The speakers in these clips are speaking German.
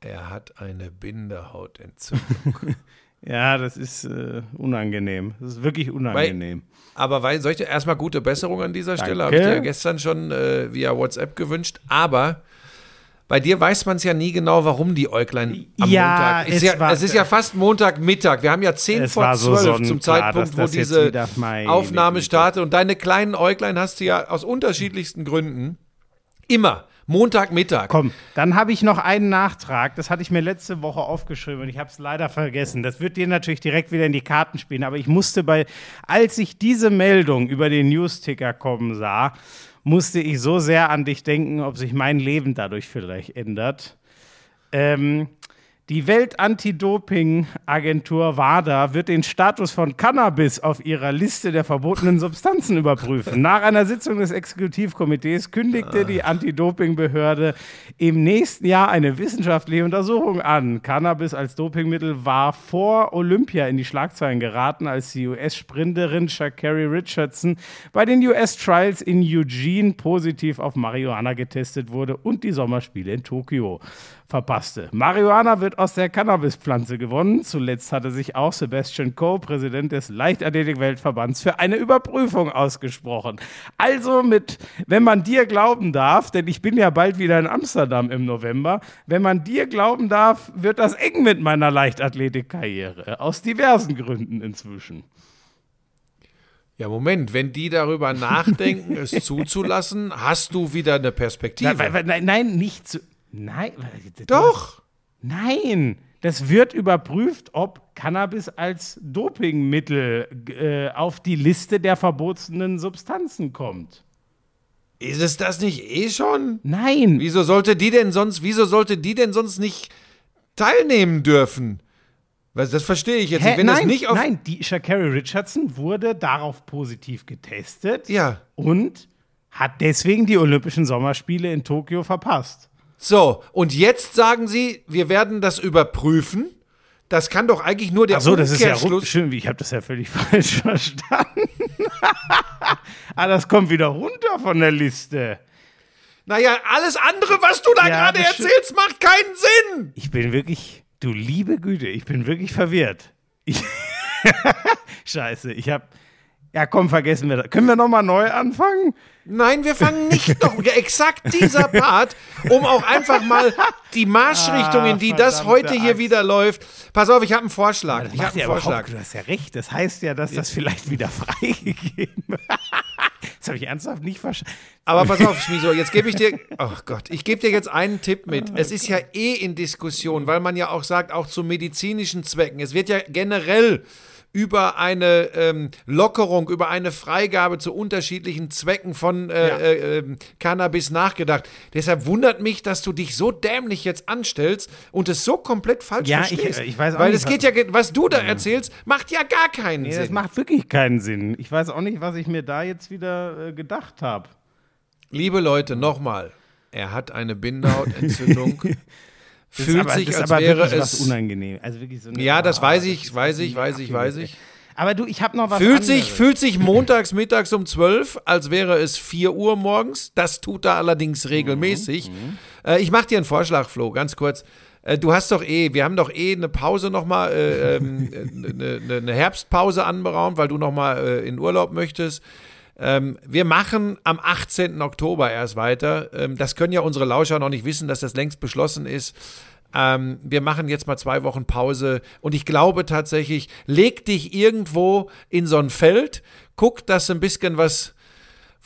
Er hat eine Bindehautentzündung. ja, das ist äh, unangenehm. Das ist wirklich unangenehm. Weil, aber weil, soll ich dir erstmal gute Besserung an dieser Danke. Stelle? Habe ich dir ja gestern schon äh, via WhatsApp gewünscht. Aber bei dir weiß man es ja nie genau, warum die Äuglein am ja, Montag. Ist es, ja, es ist ja fast Montagmittag. Wir haben ja 10 vor 12 so zum Zeitpunkt, wo diese Aufnahme startet. Und deine kleinen Äuglein hast du ja aus unterschiedlichsten Gründen immer Montagmittag. Komm, dann habe ich noch einen Nachtrag. Das hatte ich mir letzte Woche aufgeschrieben und ich habe es leider vergessen. Das wird dir natürlich direkt wieder in die Karten spielen. Aber ich musste bei, als ich diese Meldung über den News-Ticker kommen sah, musste ich so sehr an dich denken, ob sich mein Leben dadurch vielleicht ändert. Ähm, die Welt-Anti-Doping-Agentur WADA wird den Status von Cannabis auf ihrer Liste der verbotenen Substanzen überprüfen. Nach einer Sitzung des Exekutivkomitees kündigte die Anti-Doping-Behörde im nächsten Jahr eine wissenschaftliche Untersuchung an. Cannabis als Dopingmittel war vor Olympia in die Schlagzeilen geraten, als die US-Sprinterin Shakari Richardson bei den US-Trials in Eugene positiv auf Marihuana getestet wurde und die Sommerspiele in Tokio verpasste. Marihuana wird aus der Cannabispflanze gewonnen. Zuletzt hatte sich auch Sebastian Coe, Präsident des Leichtathletik-Weltverbands, für eine Überprüfung ausgesprochen. Also mit, wenn man dir glauben darf, denn ich bin ja bald wieder in Amsterdam im November, wenn man dir glauben darf, wird das eng mit meiner Leichtathletik-Karriere. Aus diversen Gründen inzwischen. Ja, Moment, wenn die darüber nachdenken, es zuzulassen, hast du wieder eine Perspektive. Nein, nein, nicht zu. Nein. Doch. Nein. Das wird überprüft, ob Cannabis als Dopingmittel äh, auf die Liste der verbotenen Substanzen kommt. Ist es das nicht eh schon? Nein. Wieso sollte die denn sonst, wieso sollte die denn sonst nicht teilnehmen dürfen? Das verstehe ich jetzt Hä? nicht. Wenn nein, das nicht auf nein, die Shakari Richardson wurde darauf positiv getestet. Ja. Und hat deswegen die Olympischen Sommerspiele in Tokio verpasst. So, und jetzt sagen sie, wir werden das überprüfen. Das kann doch eigentlich nur der Ach so, das ist ja schön, ich habe das ja völlig falsch verstanden. ah, das kommt wieder runter von der Liste. Naja, alles andere, was du da ja, gerade erzählst, macht keinen Sinn. Ich bin wirklich, du liebe Güte, ich bin wirklich verwirrt. Ich Scheiße, ich habe ja, komm, vergessen wir das. Können wir nochmal neu anfangen? Nein, wir fangen nicht noch. Exakt dieser Part, um auch einfach mal die Marschrichtung, in die das heute hier Angst. wieder läuft. Pass auf, ich habe einen Vorschlag. Ja, ich habe einen Vorschlag. Du hast ja recht. Das heißt ja, dass das vielleicht wieder freigegeben wird. Das habe ich ernsthaft nicht verstanden. Aber pass auf, Schmiso, jetzt gebe ich dir, oh Gott, ich gebe dir jetzt einen Tipp mit. Es ist ja eh in Diskussion, weil man ja auch sagt, auch zu medizinischen Zwecken. Es wird ja generell über eine ähm, Lockerung, über eine Freigabe zu unterschiedlichen Zwecken von äh, ja. äh, ähm, Cannabis nachgedacht. Deshalb wundert mich, dass du dich so dämlich jetzt anstellst und es so komplett falsch ja, verstehst. Ich, ich weiß auch Weil nicht, es geht ja, was du da erzählst, macht ja gar keinen nee, Sinn. Das macht wirklich keinen Sinn. Ich weiß auch nicht, was ich mir da jetzt wieder äh, gedacht habe. Liebe Leute, nochmal. Er hat eine Bindehautentzündung. fühlt aber, sich, als wäre es unangenehm. Also wirklich so eine, ja, das oh, weiß ich, weiß ich, weiß ich, weiß ich. Aber du, ich habe noch was fühlt sich, fühlt sich montags mittags um 12, als wäre es 4 Uhr morgens. Das tut er allerdings regelmäßig. Mhm. Äh, ich mache dir einen Vorschlag, Flo, ganz kurz. Äh, du hast doch eh, wir haben doch eh eine Pause nochmal, äh, ähm, eine, eine, eine Herbstpause anberaumt, weil du nochmal äh, in Urlaub möchtest. Ähm, wir machen am 18. Oktober erst weiter. Ähm, das können ja unsere Lauscher noch nicht wissen, dass das längst beschlossen ist. Ähm, wir machen jetzt mal zwei Wochen Pause und ich glaube tatsächlich, leg dich irgendwo in so ein Feld, guck, dass ein bisschen was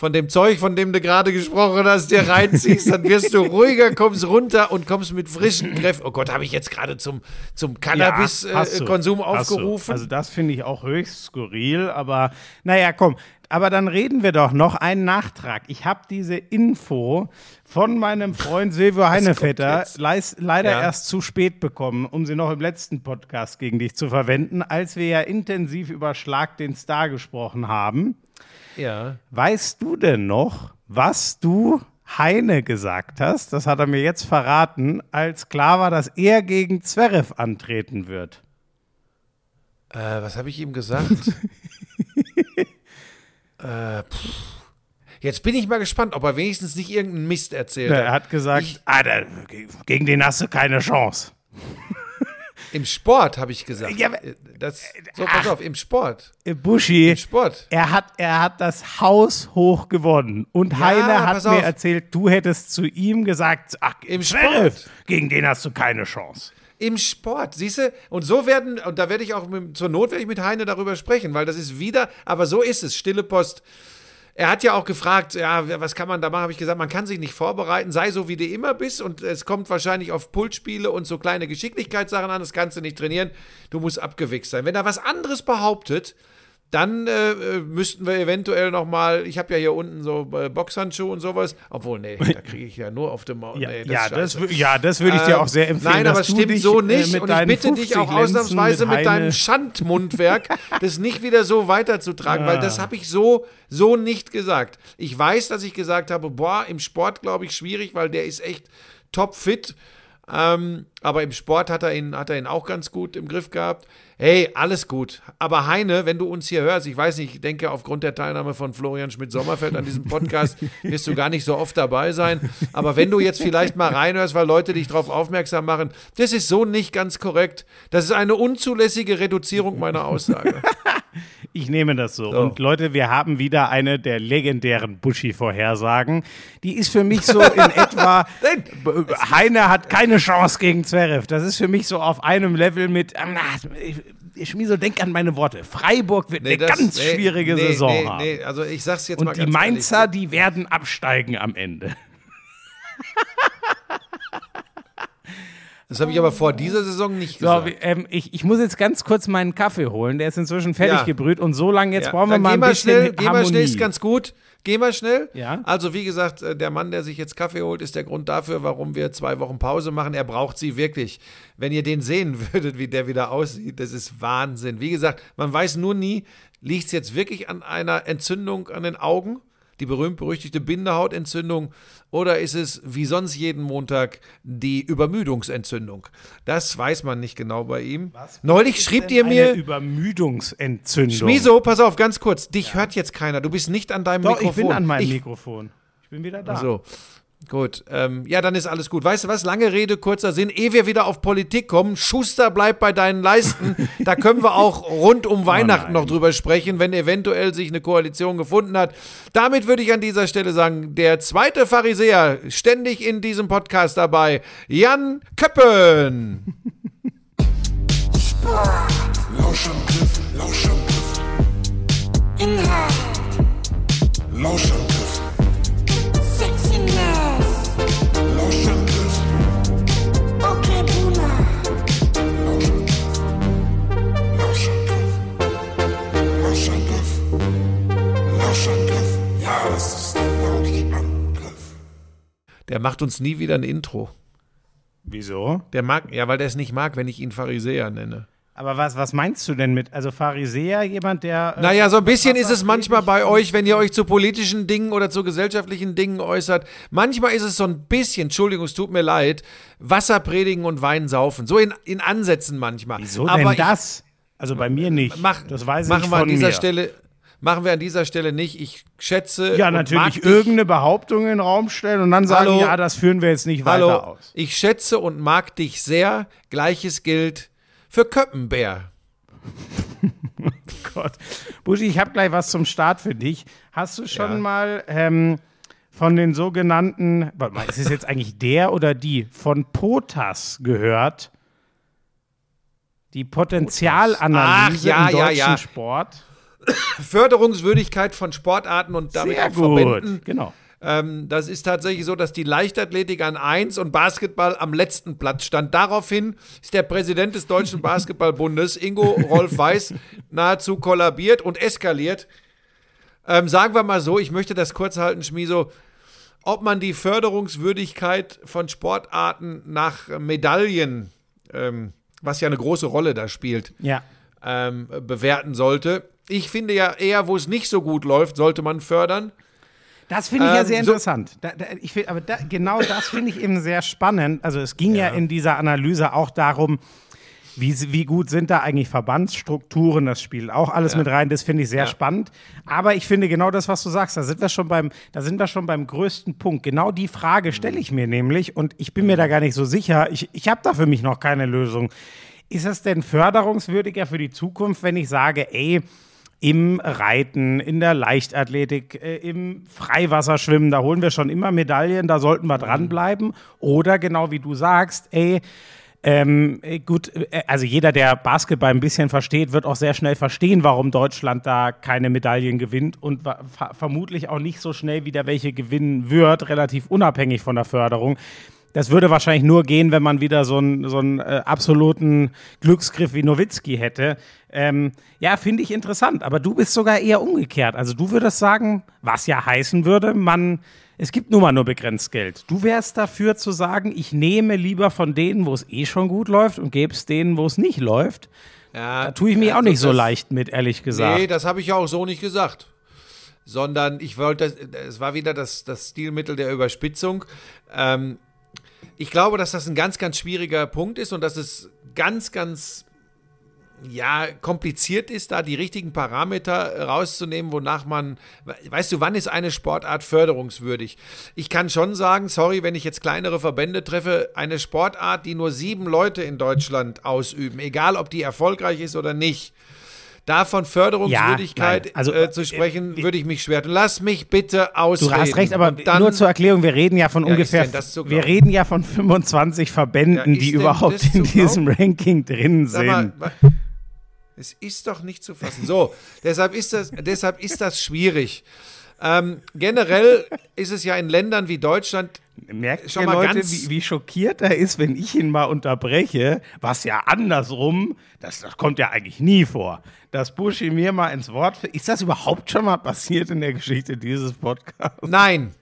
von dem Zeug, von dem du gerade gesprochen hast, dir reinziehst, dann wirst du ruhiger, kommst runter und kommst mit frischen Kräften. Oh Gott, habe ich jetzt gerade zum, zum Cannabis-Konsum ja, äh, aufgerufen? Also das finde ich auch höchst skurril, aber naja, komm, aber dann reden wir doch noch einen Nachtrag. Ich habe diese Info von meinem Freund Silvio Heinevetter leider ja. erst zu spät bekommen, um sie noch im letzten Podcast gegen dich zu verwenden, als wir ja intensiv über Schlag den Star gesprochen haben. Ja. Weißt du denn noch, was du Heine gesagt hast? Das hat er mir jetzt verraten, als klar war, dass er gegen Zverev antreten wird. Äh, was habe ich ihm gesagt? Äh, Jetzt bin ich mal gespannt, ob er wenigstens nicht irgendeinen Mist erzählt Ja, hat. er hat gesagt, Ich- ah, da, gegen den hast du keine Chance. Im Sport, habe ich gesagt. Ja, aber- das, so, pass auf, im Sport. Äh, Buschi, Im Sport. er hat, er hat das Haus hoch gewonnen. Und Heine hat pass mir auf. erzählt, du hättest zu ihm gesagt, ach, Im Zverev, Sport. gegen den hast du keine Chance. Im Sport, siehst du? Und so werden, und da werde ich auch mit, zur Not werde ich mit Heine darüber sprechen, weil das ist wieder, aber so ist es, stille Post. Er hat ja auch gefragt, ja, was kann man da machen? Habe ich gesagt, man kann sich nicht vorbereiten, sei so wie du immer bist und es kommt wahrscheinlich auf Pulsspiele und so kleine Geschicklichkeitssachen an, das kannst du nicht trainieren, du musst abgewichst sein. Wenn er was anderes behauptet, dann äh, müssten wir eventuell noch mal, ich habe ja hier unten so äh, Boxhandschuhe und sowas, obwohl, nee, da kriege ich ja nur auf dem Maul. Ja, nee, ja, das, scheiße. wü- ja, das würde ich dir auch sehr empfehlen. Nein, aber es stimmt dich, so nicht. mit und ich bitte dich auch 50 Lenzen ausnahmsweise mit, Heine- deinem Schandmundwerk, das nicht wieder so weiterzutragen, weil das habe ich so, so nicht gesagt. Ich weiß, dass ich gesagt habe, boah, im Sport glaube ich schwierig, weil der ist echt topfit. Ähm, aber im Sport hat er, ihn, hat er ihn auch ganz gut im Griff gehabt. Hey, alles gut. Aber Heine, wenn du uns hier hörst, ich weiß nicht, ich denke, aufgrund der Teilnahme von Florian Schmidt-Sommerfeld an diesem Podcast wirst du gar nicht so oft dabei sein. Aber wenn du jetzt vielleicht mal reinhörst, weil Leute dich darauf aufmerksam machen, das ist so nicht ganz korrekt. Das ist eine unzulässige Reduzierung meiner Aussage. Ich nehme das so. Und Leute, wir haben wieder eine der legendären Buschi-Vorhersagen. Die ist für mich so in etwa, Heine hat keine Chance gegen Zverev. Das ist für mich so auf einem Level mit, ähm, na, Schmiso, denk an meine Worte. Freiburg wird eine das- ganz nee, schwierige nee, Saison nee, haben. Nee, also ich sag's jetzt mal Und die ganz Mainzer, ehrlich. die werden absteigen am Ende. Das habe ich aber vor dieser Saison nicht So, gesagt. wie- ähm, ich, ich muss jetzt ganz kurz meinen Kaffee holen. Der ist inzwischen fertig Ja. gebrüht. Und so lange jetzt Ja, brauchen wir dann mal ein mal bisschen schnell, Geh mal Harmonie. schnell, ist ganz gut. Geh mal schnell. Ja. Also wie gesagt, äh, der Mann, der sich jetzt Kaffee holt, ist der Grund dafür, warum wir zwei Wochen Pause machen. Er braucht sie wirklich. Wenn ihr den sehen würdet, wie der wieder aussieht, das ist Wahnsinn. Wie gesagt, man weiß nur nie, liegt es jetzt wirklich an einer Entzündung an den Augen? Die berühmt-berüchtigte Bindehautentzündung oder ist es wie sonst jeden Montag die Übermüdungsentzündung? Das weiß man nicht genau bei ihm. Neulich schrieb ihr mir, Übermüdungsentzündung. Schmiso, pass auf, ganz kurz. Dich hört jetzt keiner. Du bist nicht an deinem Doch, Mikrofon. ich bin an meinem Ich- Mikrofon. Ich bin wieder da. So. Gut, ähm, ja, dann ist alles gut. Weißt du was? Lange Rede, kurzer Sinn. Ehe wir wieder auf Politik kommen, Schuster bleibt bei deinen Leisten. da können wir auch rund um Weihnachten nein. noch drüber sprechen, wenn eventuell sich eine Koalition gefunden hat. Damit würde ich an dieser Stelle sagen, der zweite Pharisäer, ständig in diesem Podcast dabei, Jan Köppen. Lauschangriff, Lauschangriff, Inhalt, Lauschangriff, Sexiness, der macht uns nie wieder ein Intro. Wieso? Der mag, ja, weil der es nicht mag, wenn ich ihn Pharisäer nenne. Aber was, was meinst du denn mit, also Pharisäer, jemand, der. äh, Naja, so ein bisschen ist es manchmal bei euch, wenn ihr euch zu politischen Dingen oder zu gesellschaftlichen Dingen äußert. Manchmal ist es so ein bisschen, Entschuldigung, es tut mir leid, Wasser predigen und Wein saufen. So in, in Ansätzen manchmal. Wieso Aber denn das? Also bei mir nicht. Mach, das weiß machen ich wir von an dieser mir. Stelle. Machen wir an dieser Stelle nicht. Ich schätze. ja, natürlich irgendeine Behauptung in den Raum stellen und dann sagen, Hallo? ja, das führen wir jetzt nicht weiter Hallo, aus. ich schätze und mag dich sehr. Gleiches gilt für Köppenbär. Gott. Buschi, ich habe gleich was zum Start für dich. Hast du schon Ja. mal ähm, von den sogenannten, warte mal, ist es jetzt eigentlich der oder die, von POTAS gehört? Die Potenzialanalyse Ach, ja, im deutschen ja. Sport. Förderungswürdigkeit von Sportarten und damit Sehr auch Verbänden. gut, genau. Ähm, das ist tatsächlich so, dass die Leichtathletik an 1 und Basketball am letzten Platz stand. Daraufhin ist der Präsident des Deutschen Basketballbundes, Ingo Rolf Weiß, nahezu kollabiert und eskaliert. Ähm, sagen wir mal so, ich möchte das kurz halten, Schmiso. Ob man die Förderungswürdigkeit von Sportarten nach Medaillen, ähm, was ja eine große Rolle da spielt, Ja. ähm, bewerten sollte. Ich finde ja eher, wo es nicht so gut läuft, sollte man fördern. Das finde ich ja Ähm, sehr so- interessant. Da, da, ich find, aber da, genau das finde ich eben sehr spannend. Also es ging ja. Ja. in dieser Analyse auch darum, Wie, wie gut sind da eigentlich Verbandsstrukturen? Das spielt auch alles mit rein. Das finde ich sehr Ja. spannend. Aber ich finde genau das, was du sagst, da sind wir schon beim, da sind wir schon beim größten Punkt. Genau die Frage stelle ich mir nämlich und ich bin mir da gar nicht so sicher. Ich, ich habe da für mich noch keine Lösung. Ist es denn förderungswürdiger für die Zukunft, wenn ich sage, ey, im Reiten, in der Leichtathletik, äh, im Freiwasserschwimmen, da holen wir schon immer Medaillen, da sollten wir dranbleiben. Oder genau wie du sagst, ey, ähm, äh, gut, äh, also jeder, der Basketball ein bisschen versteht, wird auch sehr schnell verstehen, warum Deutschland da keine Medaillen gewinnt und vermutlich auch nicht so schnell wieder welche gewinnen wird, relativ unabhängig von der Förderung. Das würde wahrscheinlich nur gehen, wenn man wieder so einen, so einen äh, absoluten Glücksgriff wie Nowitzki hätte. Ähm, ja, finde ich interessant. Aber du bist sogar eher umgekehrt. Also du würdest sagen, was ja heißen würde, man, es gibt nun mal nur begrenzt Geld. Du wärst dafür zu sagen, ich nehme lieber von denen, wo es eh schon gut läuft und gebe es denen, wo es nicht läuft. Ja, Da tue ich mir auch nicht so leicht mit, ehrlich gesagt. Nee, das habe ich ja auch so nicht gesagt. Sondern ich wollte, es war wieder das, das Stilmittel der Überspitzung. Ähm, ich glaube, dass das ein ganz, ganz schwieriger Punkt ist und dass es ganz, ganz ja, kompliziert ist, da die richtigen Parameter rauszunehmen, wonach man, weißt du, wann ist eine Sportart förderungswürdig? Ich kann schon sagen, sorry, wenn ich jetzt kleinere Verbände treffe, eine Sportart, die nur sieben Leute in Deutschland ausüben, egal ob die erfolgreich ist oder nicht, davon Förderungswürdigkeit Ja, also, äh, zu sprechen, würde ich mich schwer tun. Lass mich bitte ausreden. Du hast recht, aber dann, nur zur Erklärung, wir reden ja von Ja, ungefähr, wir reden ja von 25 Verbänden, Ja, die überhaupt in diesem glauben? Ranking drin mal, sind. es ist doch nicht zu fassen. So, deshalb ist das, deshalb ist das schwierig. Ähm, generell ist es ja in Ländern wie Deutschland Merkt schon mal Leute, ganz- wie, wie schockiert er ist, wenn ich ihn mal unterbreche, was ja andersrum, das, das kommt ja eigentlich nie vor, dass Buschi mir mal ins Wort fällt. Ist das überhaupt schon mal passiert in der Geschichte dieses Podcasts? Nein.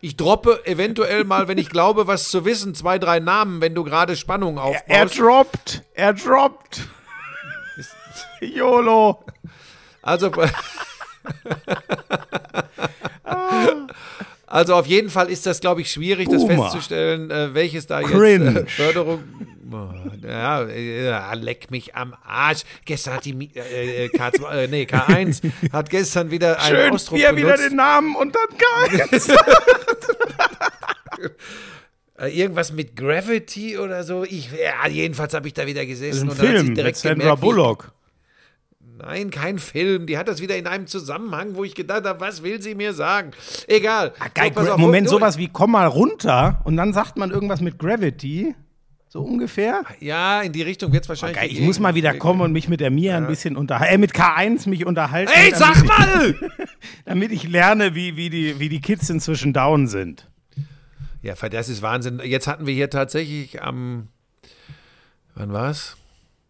Ich droppe eventuell mal, wenn ich glaube, was zu wissen, zwei, drei Namen, wenn du gerade Spannung aufbaust. Er droppt, er droppt. YOLO. Also, also auf jeden Fall ist das, glaube ich, schwierig, das Boomer. festzustellen, äh, welches da Cringe. jetzt äh, Förderung. Ja, äh, leck mich am Arsch. Gestern hat die äh, äh, K2, äh, nee, K1 hat gestern wieder einen Schön, Ausdruck er wieder benutzt. den Namen und dann geil. Äh, irgendwas mit Gravity oder so. Ich, ja, jedenfalls habe ich da wieder Das gesessen ist ein und Film mit direkt Sandra gemerkt, Bullock. Nein, kein Film. Die hat das wieder in einem Zusammenhang, wo ich gedacht habe, was will sie mir sagen? Egal. Ah, Geil, So, auf, Moment, sowas wie komm mal runter und dann sagt man irgendwas mit Gravity. So ungefähr. Ja, in die Richtung wird es wahrscheinlich. Geil, ich gehen. muss mal wieder kommen und mich mit der Mia ein bisschen unterhalten. Äh, mit K1 mich unterhalten. Ey, sag ich- mal! Damit ich lerne, wie, wie, die, wie die Kids inzwischen down sind. Ja, das ist Wahnsinn. Jetzt hatten wir hier tatsächlich am, wann war's?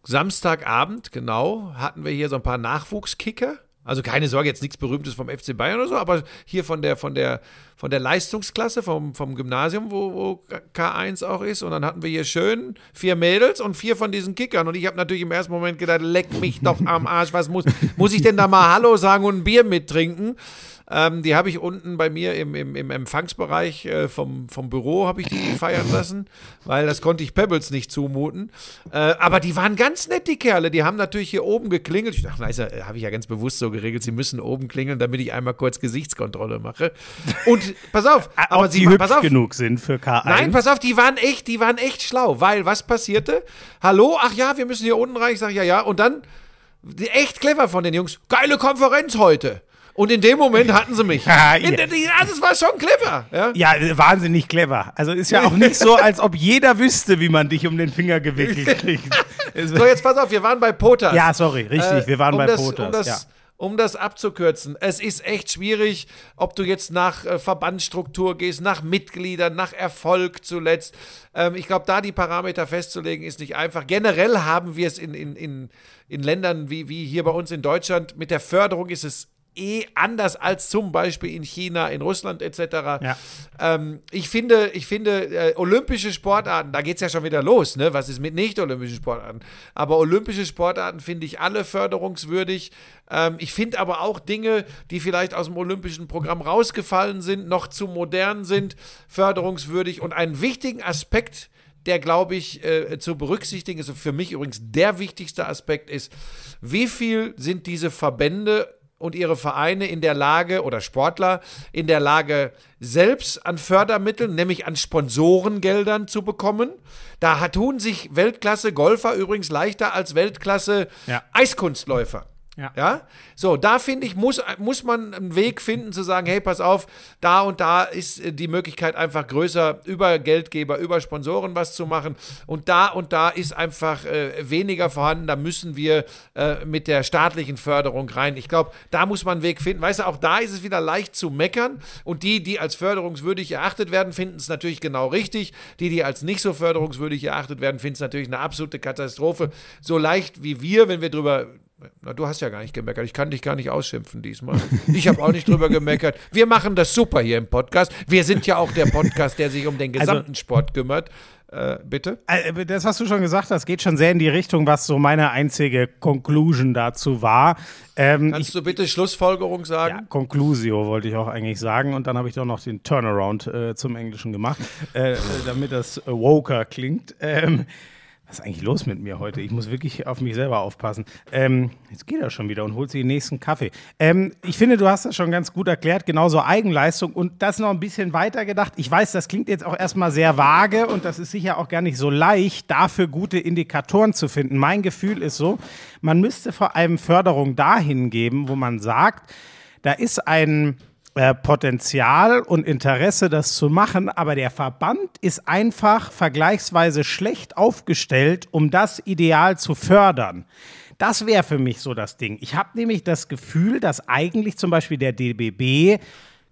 Samstagabend, genau, hatten wir hier so ein paar Nachwuchskicker. Also keine Sorge, jetzt nichts Berühmtes vom FC Bayern oder so, aber hier von der, von der, von der Leistungsklasse, vom, vom Gymnasium, wo, wo K1 auch ist. Und dann hatten wir hier schön vier Mädels und vier von diesen Kickern. Und ich habe natürlich im ersten Moment gedacht, leck mich doch am Arsch, was muss, muss ich denn da mal Hallo sagen und ein Bier mittrinken? Ähm, die habe ich unten bei mir im, im, im Empfangsbereich äh, vom, vom Büro habe ich die feiern lassen, weil das konnte ich Pebbles nicht zumuten. Äh, aber die waren ganz nett, die Kerle. Die haben natürlich hier oben geklingelt. Ich dachte, na, ist ja- habe ich ja ganz bewusst so geregelt, sie müssen oben klingeln, damit ich einmal kurz Gesichtskontrolle mache. Und pass auf, aber Ob sie hübsch pass auf, genug sind für K1. Nein, pass auf, die waren echt, die waren echt schlau, weil was passierte? Hallo, ach ja, wir müssen hier unten rein. Ich sage ja, ja. Und dann, die- echt clever von den Jungs, geile Konferenz heute. Und in dem Moment hatten sie mich. Ja, in, ja, das war schon clever. Ja? Ja, wahnsinnig clever. Also ist ja auch nicht so, als ob jeder wüsste, wie man dich um den Finger gewickelt kriegt. Es- So, jetzt pass auf, wir waren bei Potas. ja, sorry, richtig, Äh, wir waren um bei das, Potas. Um das, ja. um das abzukürzen, es ist echt schwierig, ob du jetzt nach äh, Verbandsstruktur gehst, nach Mitgliedern, nach Erfolg zuletzt. Ähm, ich glaube, da die Parameter festzulegen, ist nicht einfach. Generell haben wir es in, in, in, in Ländern wie, wie hier bei uns in Deutschland, mit der Förderung ist es eh anders als zum Beispiel in China, in Russland etc. Ja. Ähm, ich finde, ich finde äh, olympische Sportarten, da geht es ja schon wieder los, ne? Was ist mit nicht-olympischen Sportarten? Aber olympische Sportarten finde ich alle förderungswürdig. Ähm, ich finde aber auch Dinge, die vielleicht aus dem olympischen Programm rausgefallen sind, noch zu modern sind, förderungswürdig. Und einen wichtigen Aspekt, der, glaube ich, äh, zu berücksichtigen ist, und für mich übrigens der wichtigste Aspekt ist, wie viel sind diese Verbände und ihre Vereine in der Lage oder Sportler in der Lage, selbst an Fördermitteln, nämlich an Sponsorengeldern zu bekommen. Da tun sich Weltklasse-Golfer übrigens leichter als Weltklasse Ja. Ja. Ja, so, da finde ich, muss, muss man einen Weg finden zu sagen, hey, pass auf, da und da ist äh, die Möglichkeit einfach größer, über Geldgeber, über Sponsoren was zu machen und da und da ist einfach äh, weniger vorhanden, da müssen wir äh, mit der staatlichen Förderung rein. Ich glaube, da muss man einen Weg finden. Weißt du, auch da ist es wieder leicht zu meckern und die, die als förderungswürdig erachtet werden, finden es natürlich genau richtig. Die, die als nicht so förderungswürdig erachtet werden, finden es natürlich eine absolute Katastrophe. So leicht wie wir, wenn wir drüber na, du hast ja gar nicht gemeckert. Ich kann dich gar nicht ausschimpfen diesmal. Ich habe auch nicht drüber gemeckert. Wir machen das super hier im Podcast. Wir sind ja auch der Podcast, der sich um den gesamten Sport kümmert. Äh, bitte? Äh, Das, was du schon gesagt hast, geht schon sehr in die Richtung, was so meine einzige Conclusion dazu war. Ähm, ich, Kannst du bitte Schlussfolgerung sagen? ja, Conclusio wollte ich auch eigentlich sagen und dann habe ich doch noch den Turnaround äh, zum Englischen gemacht, äh, damit das woker klingt. Ähm, was ist eigentlich los mit mir heute? Ich muss wirklich auf mich selber aufpassen. Ähm, jetzt geht er schon wieder und holt sich den nächsten Kaffee. Ähm, ich finde, du hast das schon ganz gut erklärt, genauso Eigenleistung und das noch ein bisschen weiter gedacht. Ich weiß, das klingt jetzt auch erstmal sehr vage und das ist sicher auch gar nicht so leicht, dafür gute Indikatoren zu finden. Mein Gefühl ist so, man müsste vor allem Förderung dahin geben, wo man sagt, da ist ein äh, Potenzial und Interesse, das zu machen, aber der Verband ist einfach vergleichsweise schlecht aufgestellt, um das Ideal zu fördern. Das wäre für mich so das Ding. Ich habe nämlich das Gefühl, dass eigentlich zum Beispiel der DBB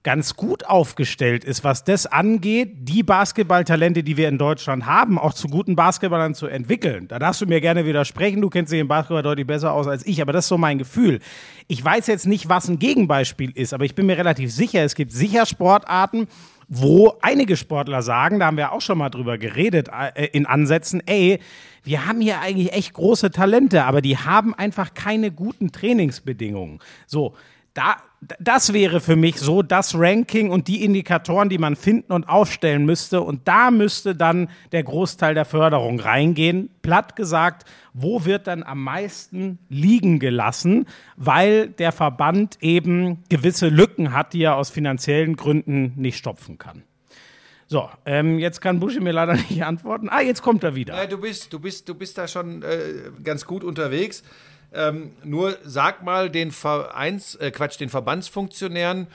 ganz gut aufgestellt ist, was das angeht, die Basketballtalente, die wir in Deutschland haben, auch zu guten Basketballern zu entwickeln. Da darfst du mir gerne widersprechen, du kennst dich im Basketball deutlich besser aus als ich, aber das ist so mein Gefühl. Ich weiß jetzt nicht, was ein Gegenbeispiel ist, aber ich bin mir relativ sicher, es gibt sicher Sportarten, wo einige Sportler sagen, da haben wir auch schon mal drüber geredet, äh, in Ansätzen, ey, wir haben hier eigentlich echt große Talente, aber die haben einfach keine guten Trainingsbedingungen. So, da, das wäre für mich so das Ranking und die Indikatoren, die man finden und aufstellen müsste. Und da müsste dann der Großteil der Förderung reingehen. Platt gesagt, wo wird dann am meisten liegen gelassen, weil der Verband eben gewisse Lücken hat, die er aus finanziellen Gründen nicht stopfen kann. So, ähm, jetzt kann Buschi mir leider nicht antworten. Ah, jetzt kommt er wieder. Ja, du bist, du bist, du bist da schon äh, ganz gut unterwegs. Ähm, nur sag mal den Vereins, äh, Quatsch, den Verbandsfunktionären,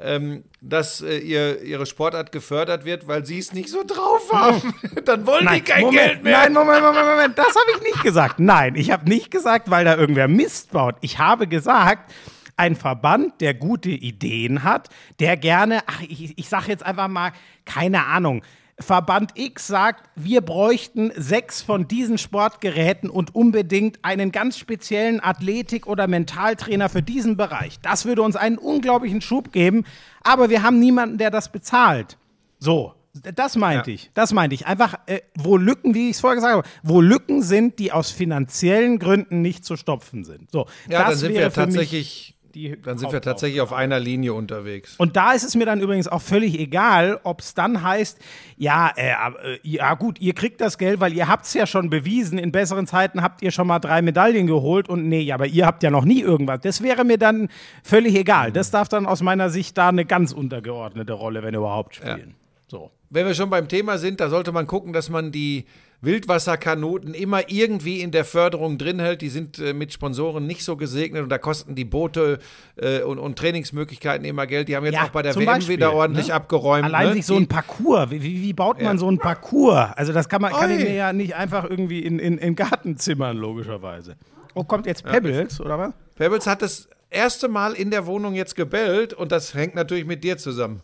ähm, dass äh, ihr, ihre Sportart gefördert wird, weil sie es nicht so drauf haben. Dann wollen die kein Moment, Geld mehr. Nein, Moment, Moment, Moment. Das habe ich nicht gesagt. Nein, ich habe nicht gesagt, weil da irgendwer Mist baut. Ich habe gesagt, ein Verband, der gute Ideen hat, der gerne, ach, ich, ich sage jetzt einfach mal, keine Ahnung. Verband X sagt, wir bräuchten sechs von diesen Sportgeräten und unbedingt einen ganz speziellen Athletik- oder Mentaltrainer für diesen Bereich. Das würde uns einen unglaublichen Schub geben, aber wir haben niemanden, der das bezahlt. So, das meinte Ja. ich. Das meinte ich. Einfach, äh, wo Lücken, wie ich es vorher gesagt habe, wo Lücken sind, die aus finanziellen Gründen nicht zu stopfen sind. So, ja, dann das sind wäre wir für mich tatsächlich, die dann sind wir tatsächlich auf einer Linie unterwegs. Und da ist es mir dann übrigens auch völlig egal, ob es dann heißt, ja, äh, äh, ja gut, ihr kriegt das Geld, weil ihr habt es ja schon bewiesen, in besseren Zeiten habt ihr schon mal drei Medaillen geholt und nee, aber ihr habt ja noch nie irgendwas. Das wäre mir dann völlig egal. Das darf dann aus meiner Sicht da eine ganz untergeordnete Rolle, wenn überhaupt, spielen. So. Wenn wir schon beim Thema sind, da sollte man gucken, dass man die Wildwasserkanoten immer irgendwie in der Förderung drin hält. Die sind äh, mit Sponsoren nicht so gesegnet und da kosten die Boote äh, und, und Trainingsmöglichkeiten immer Geld. Die haben jetzt Ja, auch bei der WM Beispiel, wieder ordentlich ne? abgeräumt. Allein ne? sich so ein Parcours, wie, wie, wie baut man so ein Parcours? Also das kann, man, kann ich mir ja nicht einfach irgendwie in, in, in Garten zimmern, logischerweise. Oh, kommt jetzt Pebbles, oder was? Pebbles hat das erste Mal in der Wohnung jetzt gebellt und das hängt natürlich mit dir zusammen.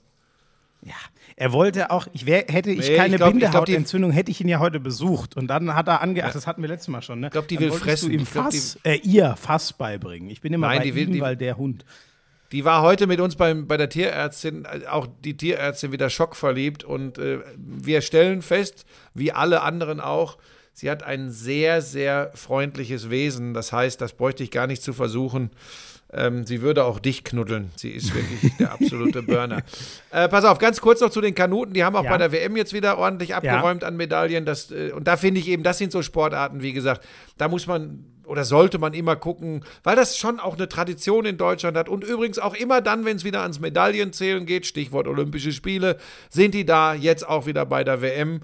Ja, er wollte auch, ich wär, hätte ich Nee, keine ich glaub- Bindehautentzündung, hätte ich ihn ja heute besucht. Und dann hat er ange, ach, das hatten wir letztes Mal schon, ne? Ich glaub, die will fressen. Du ihm Ich glaub, Fass, äh, ihr Fass beibringen. Ich bin immer Nein, bei die will- ihm, die- weil der Hund. Die war heute mit uns beim, bei der Tierärztin, äh, auch die Tierärztin wieder schockverliebt und äh, wir stellen fest, wie alle anderen auch, sie hat ein sehr, sehr freundliches Wesen. Das heißt, das bräuchte ich gar nicht zu versuchen. Ähm, sie würde auch dich knuddeln. Sie ist wirklich der absolute Burner. Äh, pass auf, ganz kurz noch zu den Kanuten. Die haben auch Ja. bei der WM jetzt wieder ordentlich abgeräumt an Medaillen. Das, äh, und da finde ich eben, das sind so Sportarten, wie gesagt, da muss man oder sollte man immer gucken, weil das schon auch eine Tradition in Deutschland hat. Und übrigens auch immer dann, wenn es wieder ans Medaillenzählen geht, Stichwort Olympische Spiele, sind die da jetzt auch wieder bei der WM.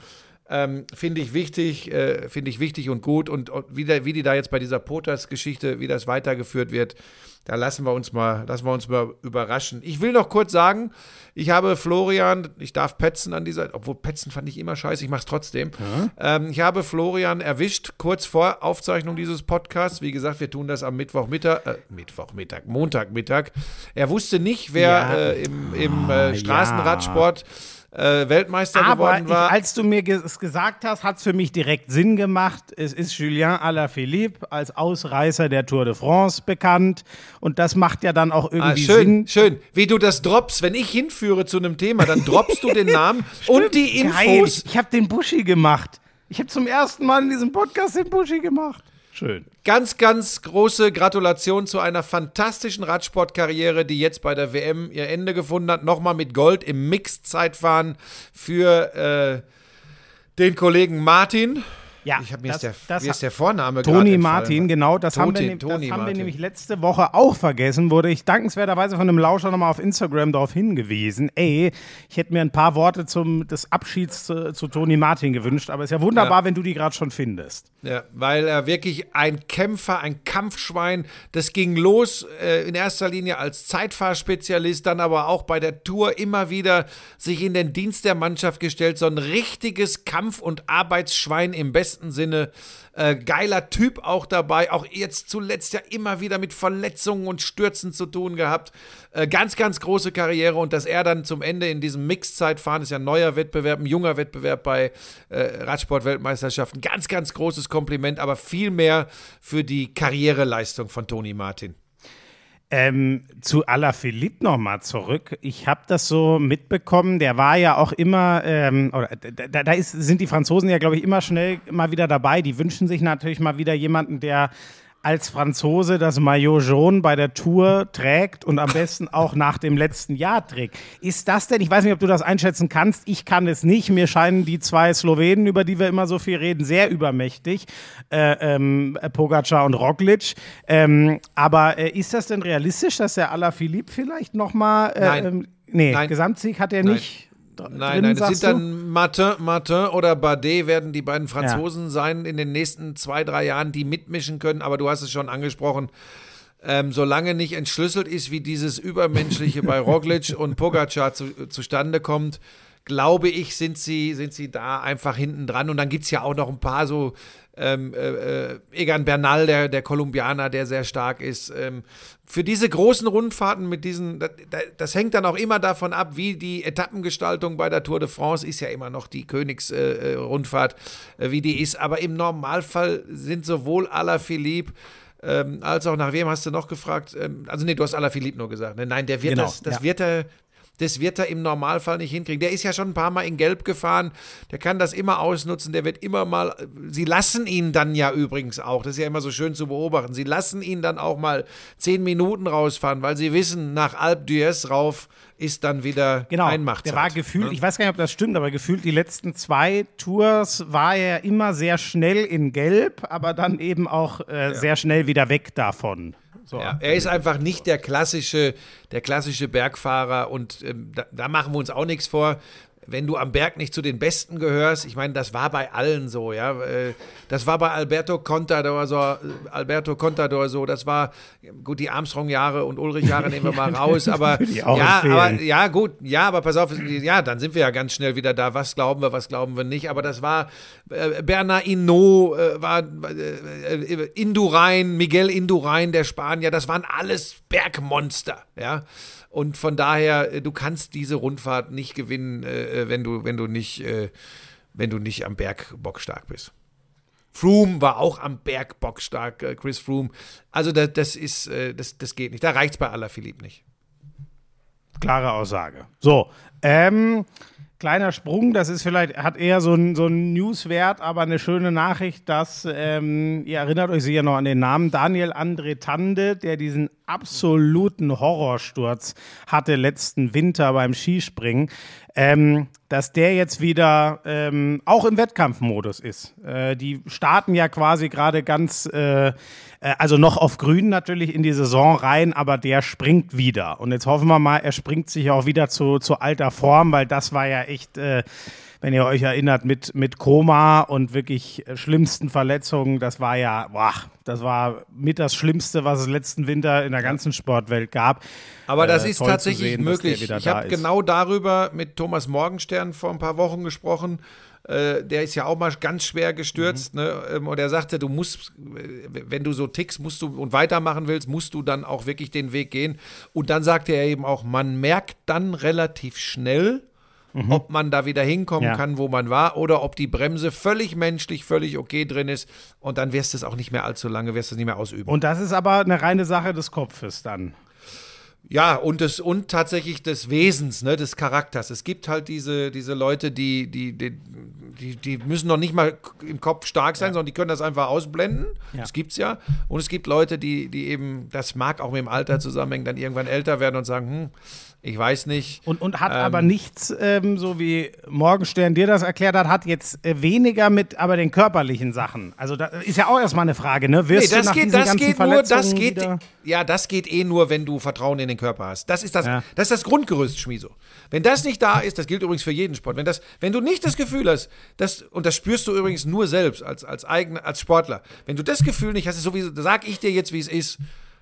Ähm, finde ich wichtig, äh, finde ich wichtig und gut. Und, und wie, der, wie die da jetzt bei dieser Potas-Geschichte, wie das weitergeführt wird, da lassen wir uns mal, lassen wir uns mal überraschen. Ich will noch kurz sagen, ich habe Florian, ich darf petzen an dieser, obwohl petzen fand ich immer scheiße, ich mache es trotzdem. Ähm, ich habe Florian erwischt, kurz vor Aufzeichnung dieses Podcasts. Wie gesagt, wir tun das am Mittwochmittag, äh, Mittwochmittag, Montagmittag. Er wusste nicht, wer Ja. äh, im, im äh, Straßenradsport äh, Weltmeister Aber geworden ich, war. als du mir es gesagt hast, hat es für mich direkt Sinn gemacht. Es ist Julien Alaphilippe als Ausreißer der Tour de France bekannt. Und das macht ja dann auch Ah, irgendwie schön, Sinn. schön. Wie du das droppst. Wenn ich hinführe zu einem Thema, dann droppst du den Namen und die Geil, Infos. ich habe den Buschi gemacht. Ich habe zum ersten Mal in diesem Podcast den Buschi gemacht. Schön. Ganz, ganz große Gratulation zu einer fantastischen Radsportkarriere, die jetzt bei der WM ihr Ende gefunden hat. Nochmal mit Gold im Mixed-Zeitfahren für äh, den Kollegen Martin. Ja, Ich hab, mir, das- ist der, mir ist der Vorname Toni. Martin, genau, das, haben wir, ne- das haben wir Martin. nämlich letzte Woche auch vergessen, wurde ich dankenswerterweise von einem Lauscher nochmal auf Instagram darauf hingewiesen. Ey, ich hätte mir ein paar Worte zum des Abschieds zu, zu Toni Martin gewünscht, aber ist ja wunderbar, Ja. wenn du die gerade schon findest. Ja, weil er wirklich ein Kämpfer, ein Kampfschwein, das ging los äh, in erster Linie als Zeitfahrspezialist, dann aber auch bei der Tour immer wieder sich in den Dienst der Mannschaft gestellt, so ein richtiges Kampf- und Arbeitsschwein im besten Sinne. Äh, geiler Typ auch dabei, auch jetzt zuletzt ja immer wieder mit Verletzungen und Stürzen zu tun gehabt. Äh, ganz, ganz große Karriere und dass er dann zum Ende in diesem Mixed-Zeitfahren, ist ja ein neuer Wettbewerb, ein junger Wettbewerb bei äh, Radsport-Weltmeisterschaften, ganz, ganz großes Kompliment, aber viel mehr für die Karriereleistung von Toni Martin. Ähm, zu Alaphilippe nochmal zurück. Ich habe das so mitbekommen, der war ja auch immer, ähm, oder da, da ist, sind die Franzosen ja, glaube ich, immer schnell mal wieder dabei. Die wünschen sich natürlich mal wieder jemanden, der als Franzose das Maillot jaune bei der Tour trägt und am besten auch nach dem letzten Jahr trägt. Ist das denn, ich weiß nicht, ob du das einschätzen kannst, ich kann es nicht. Mir scheinen die zwei Slowenen, über die wir immer so viel reden, sehr übermächtig. Äh, ähm, Pogacar und Roglic. Ähm, aber äh, ist das denn realistisch, dass der Alaphilippe vielleicht nochmal. Äh, Nein. Ähm, nee, Nein. Gesamtsieg hat er Nein. nicht. Dr- Nein, drin, nein, es sind dann Martin, Martin oder Bardet werden die beiden Franzosen sein in den nächsten zwei, drei Jahren, die mitmischen können. Aber du hast es schon angesprochen. Ähm, solange nicht entschlüsselt ist, wie dieses Übermenschliche bei Roglic und Pogacar zu, zustande kommt, glaube ich, sind sie, sind sie da einfach hinten dran. Und dann gibt es ja auch noch ein paar so, ähm, äh, äh, Egan Bernal, der, der Kolumbianer, der sehr stark ist. Ähm, für diese großen Rundfahrten mit diesen, das, das hängt dann auch immer davon ab, wie die Etappengestaltung bei der Tour de France ist ja immer noch die Königsrundfahrt, äh, Rundfahrt, äh, wie die ist. Aber im Normalfall sind sowohl Alaphilippe ähm, als auch nach wem hast du noch gefragt? Ähm, also nee, du hast Alaphilippe nur gesagt. Ne? Nein, der wird Genau, das, das ja. wird er, das wird er im Normalfall nicht hinkriegen. Der ist ja schon ein paar Mal in Gelb gefahren. Der kann das immer ausnutzen. Der wird immer mal. Sie lassen ihn dann ja übrigens auch. Das ist ja immer so schön zu beobachten. Sie lassen ihn dann auch mal zehn Minuten rausfahren, weil sie wissen, nach Alp d'Huez rauf ist dann wieder Genau, Einmachtzeit. der war gefühlt, ne? ich weiß gar nicht, ob das stimmt, aber gefühlt die letzten zwei Tours war er immer sehr schnell in Gelb, aber dann eben auch äh, sehr schnell wieder weg davon. So. Ja, er ist einfach nicht der klassische, der klassische Bergfahrer und ähm, da, da machen wir uns auch nichts vor. Wenn du am Berg nicht zu den Besten gehörst, ich meine, das war bei allen so, ja. Äh, Das war bei Alberto Contador so, äh, Alberto Contador so, das war, gut, die Armstrong-Jahre und Ulrich-Jahre nehmen wir mal raus, aber ja, aber ja, gut, ja, aber pass auf, ja, dann sind wir ja ganz schnell wieder da. Was glauben wir, was glauben wir nicht? Aber das war äh, Bernard Hinault, äh, war äh, äh, Indurain, Miguel Indurain, der Spanier, das waren alles Bergmonster, ja. Und von daher, äh, du kannst diese Rundfahrt nicht gewinnen, äh, wenn du, wenn du nicht, äh, wenn du nicht am Berg bockstark bist. Froome war auch am Berg bockstark, äh, Chris Froome. Also das, das ist, äh, das, das geht nicht. Da reicht's bei Alaphilippe nicht. Klare Aussage. So, ähm, kleiner Sprung, das ist vielleicht, hat eher so einen so einen Newswert, aber eine schöne Nachricht, dass, ähm, ihr erinnert euch sicher noch an den Namen, Daniel André Tande, der diesen absoluten Horrorsturz hatte letzten Winter beim Skispringen, ähm, dass der jetzt wieder ähm, auch im Wettkampfmodus ist. Äh, die starten ja quasi gerade ganz, äh, äh, also noch auf Grün natürlich in die Saison rein, aber der springt wieder. Und jetzt hoffen wir mal, er springt sich auch wieder zu, zu alter Form, weil das war ja echt, äh, wenn ihr euch erinnert, mit, mit Koma und wirklich äh, schlimmsten Verletzungen, das war ja, boah, das war mit das Schlimmste, was es letzten Winter in der ganzen Sportwelt gab. Aber das Äh, ist tatsächlich sehen, möglich. Ich da habe ist. genau darüber mit Thomas Morgenstern vor ein paar Wochen gesprochen. Äh, der ist ja auch mal ganz schwer gestürzt. Mhm. Ne? Ähm, Und er sagte, du musst, wenn du so tickst, musst du und weitermachen willst, musst du dann auch wirklich den Weg gehen. Und dann sagte er eben auch, man merkt dann relativ schnell, ob man da wieder hinkommen Mhm. Ja. kann, wo man war, oder ob die Bremse völlig menschlich, völlig okay drin ist. Und dann wirst du es auch nicht mehr allzu lange, wirst du es nicht mehr ausüben. Und das ist aber eine reine Sache des Kopfes dann. Ja, und, des, und tatsächlich des Wesens, ne, des Charakters. Es gibt halt diese, diese Leute, die, die, die, die, die müssen noch nicht mal im Kopf stark sein, sondern die können das einfach ausblenden. Ja. Das gibt's ja. Und es gibt Leute, die, die eben, das mag auch mit dem Alter zusammenhängen, dann irgendwann älter werden und sagen, hm, ich weiß nicht. Und, und hat Ähm, aber nichts, ähm, so wie Morgenstern dir das erklärt hat, hat jetzt äh, weniger mit aber den körperlichen Sachen. Also da ist ja auch erstmal eine Frage, ne? Nee, Wirst du das nach geht, diesen das ganzen geht nur, das geht, wieder ja, das geht eh nur, wenn du Vertrauen in den Körper hast. Das ist das, Ja. das ist das Grundgerüst, Schmieso. Wenn das nicht da ist, das gilt übrigens für jeden Sport. Wenn das, wenn du nicht das Gefühl hast, das, und das spürst du übrigens nur selbst als, als eigener, als Sportler. Wenn du das Gefühl nicht hast, ist sowieso, sag ich dir jetzt, wie es ist.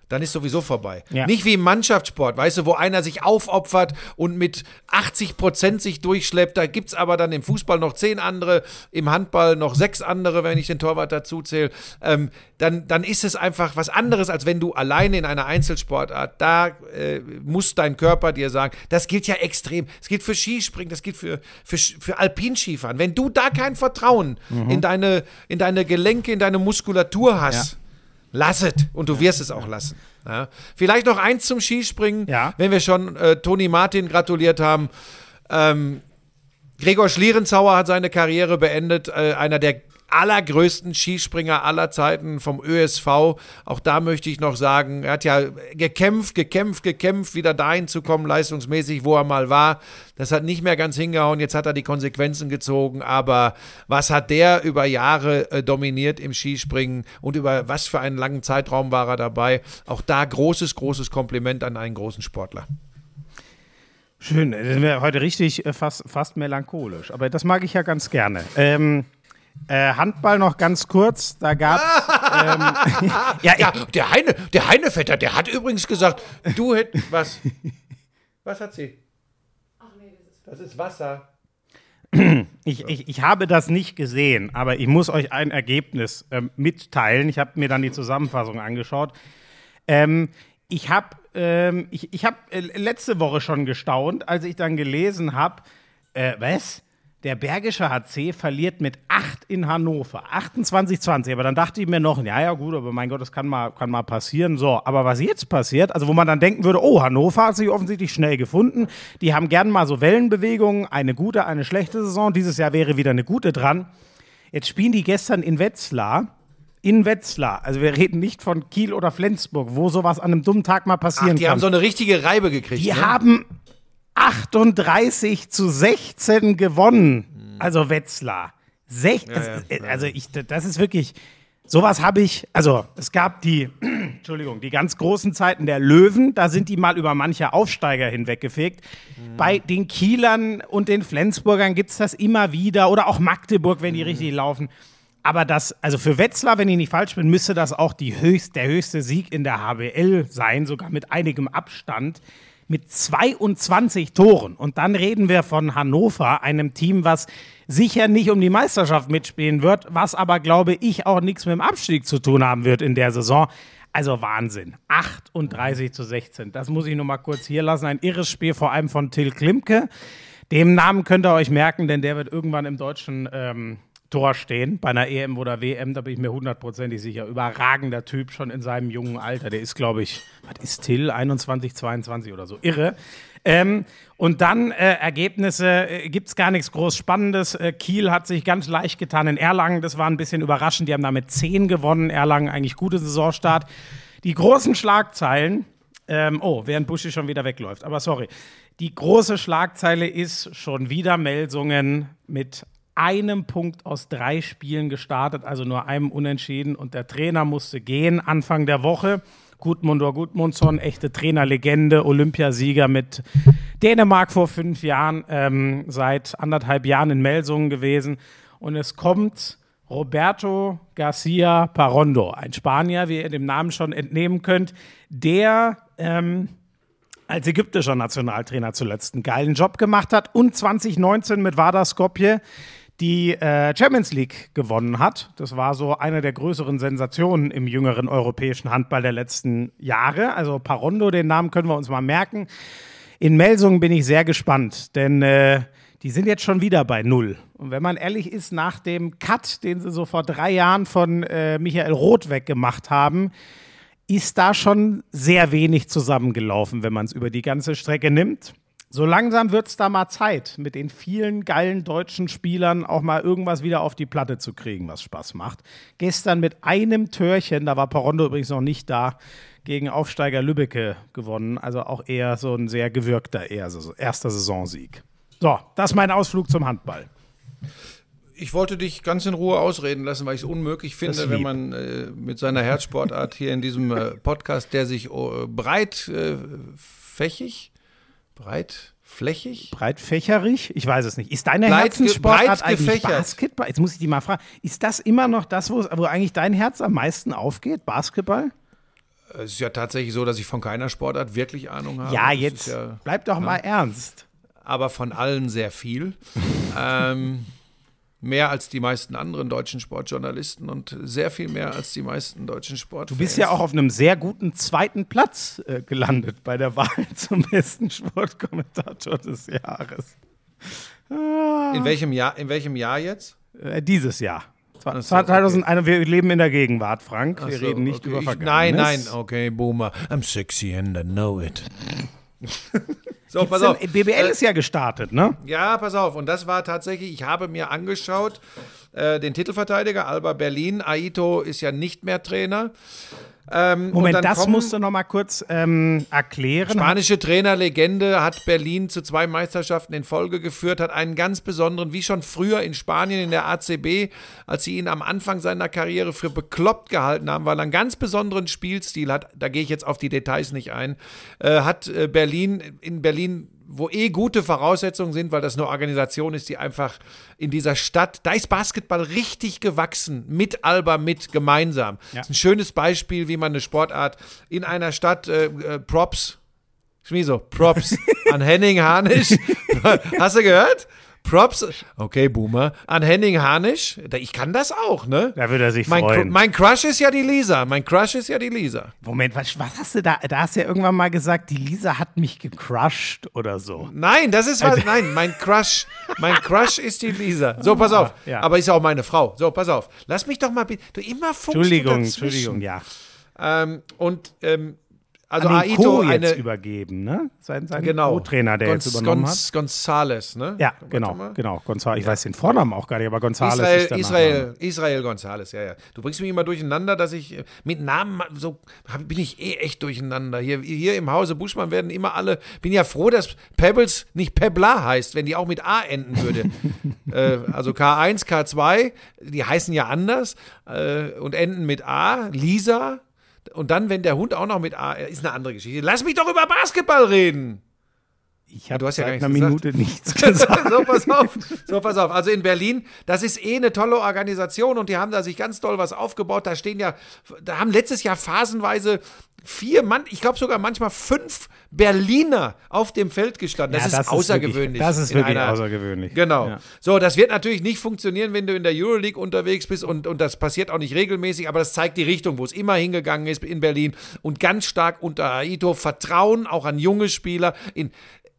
Dann ist sowieso vorbei. Ja. Nicht wie im Mannschaftssport, weißt du, wo einer sich aufopfert und mit 80 Prozent sich durchschleppt. Da gibt es aber dann im Fußball noch zehn andere, im Handball noch sechs andere, wenn ich den Torwart dazu zähle. Ähm, dann, dann ist es einfach was anderes, als wenn du alleine in einer Einzelsportart, da äh, muss dein Körper dir sagen, das gilt ja extrem. Das gilt für Skispringen, das gilt für, für, für Alpinskifahren. Wenn du da kein Vertrauen in, deine, in deine Gelenke, in deine Muskulatur hast, Lass es und du wirst es auch lassen. Ja. Vielleicht noch eins zum Skispringen, Ja. wenn wir schon äh, Toni Martin gratuliert haben. Ähm, Gregor Schlierenzauer hat seine Karriere beendet, äh, einer der allergrößten Skispringer aller Zeiten vom ÖSV. Auch da möchte ich noch sagen, er hat ja gekämpft, gekämpft, gekämpft, wieder dahin zu kommen, leistungsmäßig, wo er mal war. Das hat nicht mehr ganz hingehauen. Jetzt hat er die Konsequenzen gezogen. Aber was hat der über Jahre äh, dominiert im Skispringen und über was für einen langen Zeitraum war er dabei? Auch da großes, großes Kompliment an einen großen Sportler. Schön, sind wir heute richtig äh, fast, fast melancholisch. Aber das mag ich ja ganz gerne. Ähm, äh, Handball noch ganz kurz. Da gab ähm, ja, Ja, der Heine, der Heinevetter, der hat übrigens gesagt, du hättest was. Was hat sie? Ach nee, das ist, das ist Wasser. Ich, ich, ich habe das nicht gesehen, aber ich muss euch ein Ergebnis ähm, mitteilen. Ich habe mir dann die Zusammenfassung angeschaut. Ähm, ich habe ähm, ich, ich hab, äh, letzte Woche schon gestaunt, als ich dann gelesen habe, äh, was? Der Bergische HC verliert mit 8 in Hannover. 28-20. Aber dann dachte ich mir noch, ja, ja, gut, aber mein Gott, das kann mal, kann mal passieren. So, aber was jetzt passiert, also wo man dann denken würde, oh, Hannover hat sich offensichtlich schnell gefunden. Die haben gern mal so Wellenbewegungen, eine gute, eine schlechte Saison. Dieses Jahr wäre wieder eine gute dran. Jetzt spielen die gestern in Wetzlar. In Wetzlar. Also wir reden nicht von Kiel oder Flensburg, wo sowas an einem dummen Tag mal Ach, passieren die kann. haben so eine richtige Reibe gekriegt. Die ne? haben 38 zu 16 gewonnen. Also Wetzlar. Sech, also, also ich, das ist wirklich, sowas habe ich, also es gab die, Entschuldigung, die ganz großen Zeiten der Löwen, da sind die mal über manche Aufsteiger hinweggefegt. Bei den Kielern und den Flensburgern gibt es das immer wieder oder auch Magdeburg, wenn die richtig laufen. Aber das, also für Wetzlar, wenn ich nicht falsch bin, müsste das auch die höchst, der höchste Sieg in der HBL sein, sogar mit einigem Abstand, mit 22 Toren. Und dann reden wir von Hannover, einem Team, was sicher nicht um die Meisterschaft mitspielen wird, was aber, glaube ich, auch nichts mit dem Abstieg zu tun haben wird in der Saison. Also Wahnsinn. 38 zu 16. Das muss ich nur mal kurz hier lassen. Ein irres Spiel, vor allem von Till Klimke. Dem Namen könnt ihr euch merken, denn der wird irgendwann im deutschen ähm, Tor stehen bei einer EM oder WM, da bin ich mir hundertprozentig sicher. Überragender Typ schon in seinem jungen Alter. Der ist, glaube ich, was ist Till? 21, 22 oder so. Irre. Ähm, und dann äh, Ergebnisse, äh, gibt es gar nichts groß Spannendes. Äh, Kiel hat sich ganz leicht getan in Erlangen. Das war ein bisschen überraschend. Die haben damit 10 gewonnen. Erlangen eigentlich gute Saisonstart. Die großen Schlagzeilen, ähm, oh, während Buschi schon wieder wegläuft, aber sorry. Die große Schlagzeile ist schon wieder Melsungen mit einem Punkt aus drei Spielen gestartet, also nur einem Unentschieden. Und der Trainer musste gehen Anfang der Woche. Gudmundur Gudmundsson, echte Trainerlegende, Olympiasieger mit Dänemark vor fünf Jahren, ähm, seit anderthalb Jahren in Melsungen gewesen. Und es kommt Roberto Garcia Parondo, ein Spanier, wie ihr dem Namen schon entnehmen könnt, der ähm, als ägyptischer Nationaltrainer zuletzt einen geilen Job gemacht hat und 2019 mit Vardar Skopje die äh, Champions League gewonnen hat. Das war so eine der größeren Sensationen im jüngeren europäischen Handball der letzten Jahre. Also Parondo, den Namen können wir uns mal merken. In Melsungen bin ich sehr gespannt, denn äh, die sind jetzt schon wieder bei Null. Und wenn man ehrlich ist, nach dem Cut, den sie so vor drei Jahren von äh, Michael Roth weggemacht haben, ist da schon sehr wenig zusammengelaufen, wenn man es über die ganze Strecke nimmt. So langsam wird es da mal Zeit, mit den vielen geilen deutschen Spielern auch mal irgendwas wieder auf die Platte zu kriegen, was Spaß macht. Gestern mit einem Törchen, da war Parondo übrigens noch nicht da, gegen Aufsteiger Lübbecke gewonnen. Also auch eher so ein sehr gewirkter eher so erster Saisonsieg. So, das ist mein Ausflug zum Handball. Ich wollte dich ganz in Ruhe ausreden lassen, weil ich es unmöglich finde, wenn man äh, mit seiner Herzsportart hier in diesem äh, Podcast, der sich äh, breit äh, fächig, breit flächig, Breitfächerig? Ich weiß es nicht. Ist deine Breit Herzenssportart eigentlich. Basketball? Jetzt muss ich die mal fragen. Ist das immer noch das, wo, wo eigentlich dein Herz am meisten aufgeht? Basketball? es ist ja tatsächlich so, dass ich von keiner Sportart wirklich Ahnung habe. Ja, jetzt. Ja, bleib doch mal ernst. aber von allen sehr viel. ähm, mehr als die meisten anderen deutschen Sportjournalisten und sehr viel mehr als die meisten deutschen Sportfans. Du bist ja auch auf einem sehr guten zweiten Platz äh, gelandet bei der Wahl zum besten Sportkommentator des Jahres. in welchem Jahr? In welchem Jahr jetzt? Äh, dieses Jahr. Zwa- Ach so, 2001, wir leben in der Gegenwart, Frank. Wir so, reden nicht okay. über Ich- Vergangenes. Nein, nein, okay, Boomer. I'm sexy and I know it. so, Gibt's pass auf. denn, BBL Äh, ist ja gestartet, ne? Ja, pass auf. Und das war tatsächlich, ich habe mir angeschaut, äh, den Titelverteidiger Alba Berlin. Aito ist ja nicht mehr Trainer. Ähm, Moment, das kommen- musst du noch mal kurz ähm, erklären. Spanische Trainerlegende hat Berlin zu zwei Meisterschaften in Folge geführt, hat einen ganz besonderen, wie schon früher in Spanien in der ACB, als sie ihn am Anfang seiner Karriere für bekloppt gehalten haben, weil er einen ganz besonderen Spielstil hat. Da gehe ich jetzt auf die Details nicht ein. Äh, hat äh, Berlin in Berlin wo eh gute Voraussetzungen sind, weil das eine Organisation ist, die einfach in dieser Stadt, da ist Basketball richtig gewachsen, mit Alba, mit gemeinsam. Das ist ein schönes Beispiel, wie man eine Sportart in einer Stadt, äh, äh, Props, Schmieso, Props an Henning Harnisch. Hast du gehört? Props, okay, Boomer, an Henning Harnisch. Ich kann das auch, ne? Da würde er sich Mein, freuen. mein Crush ist ja die Lisa. Mein Crush ist ja die Lisa. Moment, was, was hast du da? Da hast du ja irgendwann mal gesagt, die Lisa hat mich gecrushed oder so. Nein, das ist was. Nein, mein Crush. Mein Crush ist die Lisa. So, pass auf. Ja. Aber ist ja auch meine Frau. So, pass auf. Lass mich doch mal. bi- Du immer funkst Entschuldigung. Entschuldigung, ja. Ähm, und ähm, also An den Aito Co. eine. jetzt übergeben, ne? Sein, sein genau. Co-Trainer, der Gonz- jetzt übernommen hat. Gonz- Gonzales, ne? Ja, Warte genau, mal. genau. Gonzales. Ich weiß den Vornamen auch gar nicht, aber Gonzales Israel, ist der Israel, Nachname. Israel Gonzales, ja, ja. Du bringst mich immer durcheinander, dass ich äh, mit Namen so hab, bin ich eh echt durcheinander. Hier, hier im Hause Buschmann werden immer alle. Bin ja froh, dass Pebbles nicht Pebla heißt, wenn die auch mit A enden würde. äh, also K1, K2, die heißen ja anders äh, und enden mit A. Lisa. Und dann, wenn der Hund auch noch mit A, ist eine andere Geschichte. Lass mich doch über Basketball reden. Ich habe ja seit einer nichts Minute nichts gesagt. so, pass auf. So, pass auf. Also in Berlin, das ist eh eine tolle Organisation und die haben da sich ganz toll was aufgebaut. Da stehen ja, da haben letztes Jahr phasenweise vier Mann, ich glaube sogar manchmal fünf Berliner auf dem Feld gestanden. Das, Ja, ist außergewöhnlich. Wirklich, das ist wirklich einer- außergewöhnlich. Genau. Ja. So, das wird natürlich nicht funktionieren, wenn du in der Euroleague unterwegs bist und, und das passiert auch nicht regelmäßig, aber das zeigt die Richtung, wo es immer hingegangen ist in Berlin und ganz stark unter Aito Vertrauen auch an junge Spieler. In,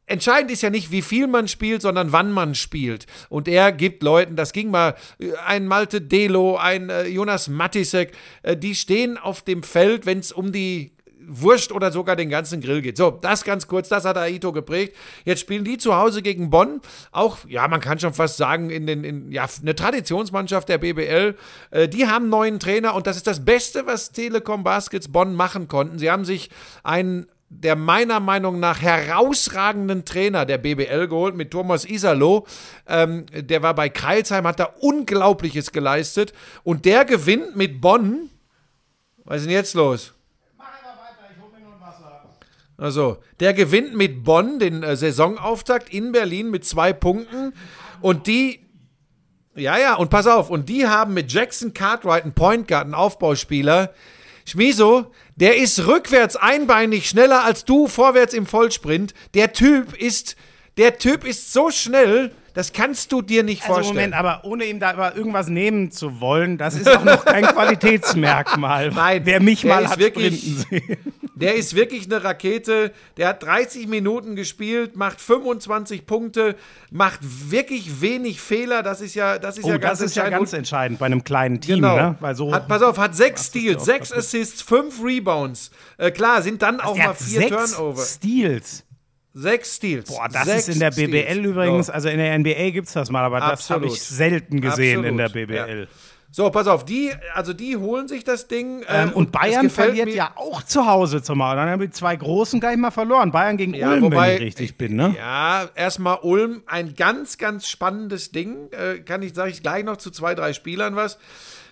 entscheidend ist ja nicht, wie viel man spielt, sondern wann man spielt. Und er gibt Leuten, das ging mal, äh, ein Malte Delo, ein äh, Jonas Matisek, äh, die stehen auf dem Feld, wenn es um die Wurst oder sogar den ganzen Grill geht. So, das ganz kurz, das hat Aito geprägt. Jetzt spielen die zu Hause gegen Bonn. Auch, ja, man kann schon fast sagen, in den, in, ja, eine Traditionsmannschaft der BBL. Äh, die haben neuen Trainer und das ist das Beste, was Telekom Baskets Bonn machen konnten. Sie haben sich einen der meiner Meinung nach herausragenden Trainer der BBL geholt mit Thomas Isalo. Ähm, der war bei Kreilsheim, hat da Unglaubliches geleistet. Und der gewinnt mit Bonn. Was ist denn jetzt los? Also, der gewinnt mit Bonn den äh, Saisonauftakt in Berlin mit zwei Punkten. Und die, ja, ja, und pass auf, und die haben mit Jackson Cartwright einen Point Guard, einen Aufbauspieler. Schmiso, der ist rückwärts einbeinig schneller als du vorwärts im Vollsprint. Der Typ ist, der Typ ist so schnell, das kannst du dir nicht Also vorstellen. Moment, aber ohne ihm da aber irgendwas nehmen zu wollen, das ist auch noch kein Qualitätsmerkmal. Nein, Wer mich mal hat wirklich-. Der ist wirklich eine Rakete. Der hat 30 Minuten gespielt, macht 25 Punkte, macht wirklich wenig Fehler. Das ist ja, das ist Oh, ja ganz das ist ja entscheidend. ganz entscheidend bei einem kleinen Team, Genau. ne? Weil so hat, pass auf, hat sechs Steals, sechs. Assists, fünf Rebounds. Äh, klar, sind dann auch der mal vier sechs Turnover. Steals. Sechs Steals. Boah, das sechs ist in der BBL Steals. übrigens, So. also in der NBA gibt es das mal, aber das habe Absolut. ich selten gesehen in der Absolut, BBL. So, pass auf, die, also die holen sich das Ding. Ähm, und es Bayern verliert ja auch zu Hause zumal. Dann haben die zwei Großen gar nicht mal verloren. Bayern gegen Ja, Ulm, wobei- wenn ich richtig bin, ne? Ja, erstmal Ulm, ein ganz, ganz spannendes Ding. Äh, kann ich, sage ich gleich noch zu zwei, drei Spielern was.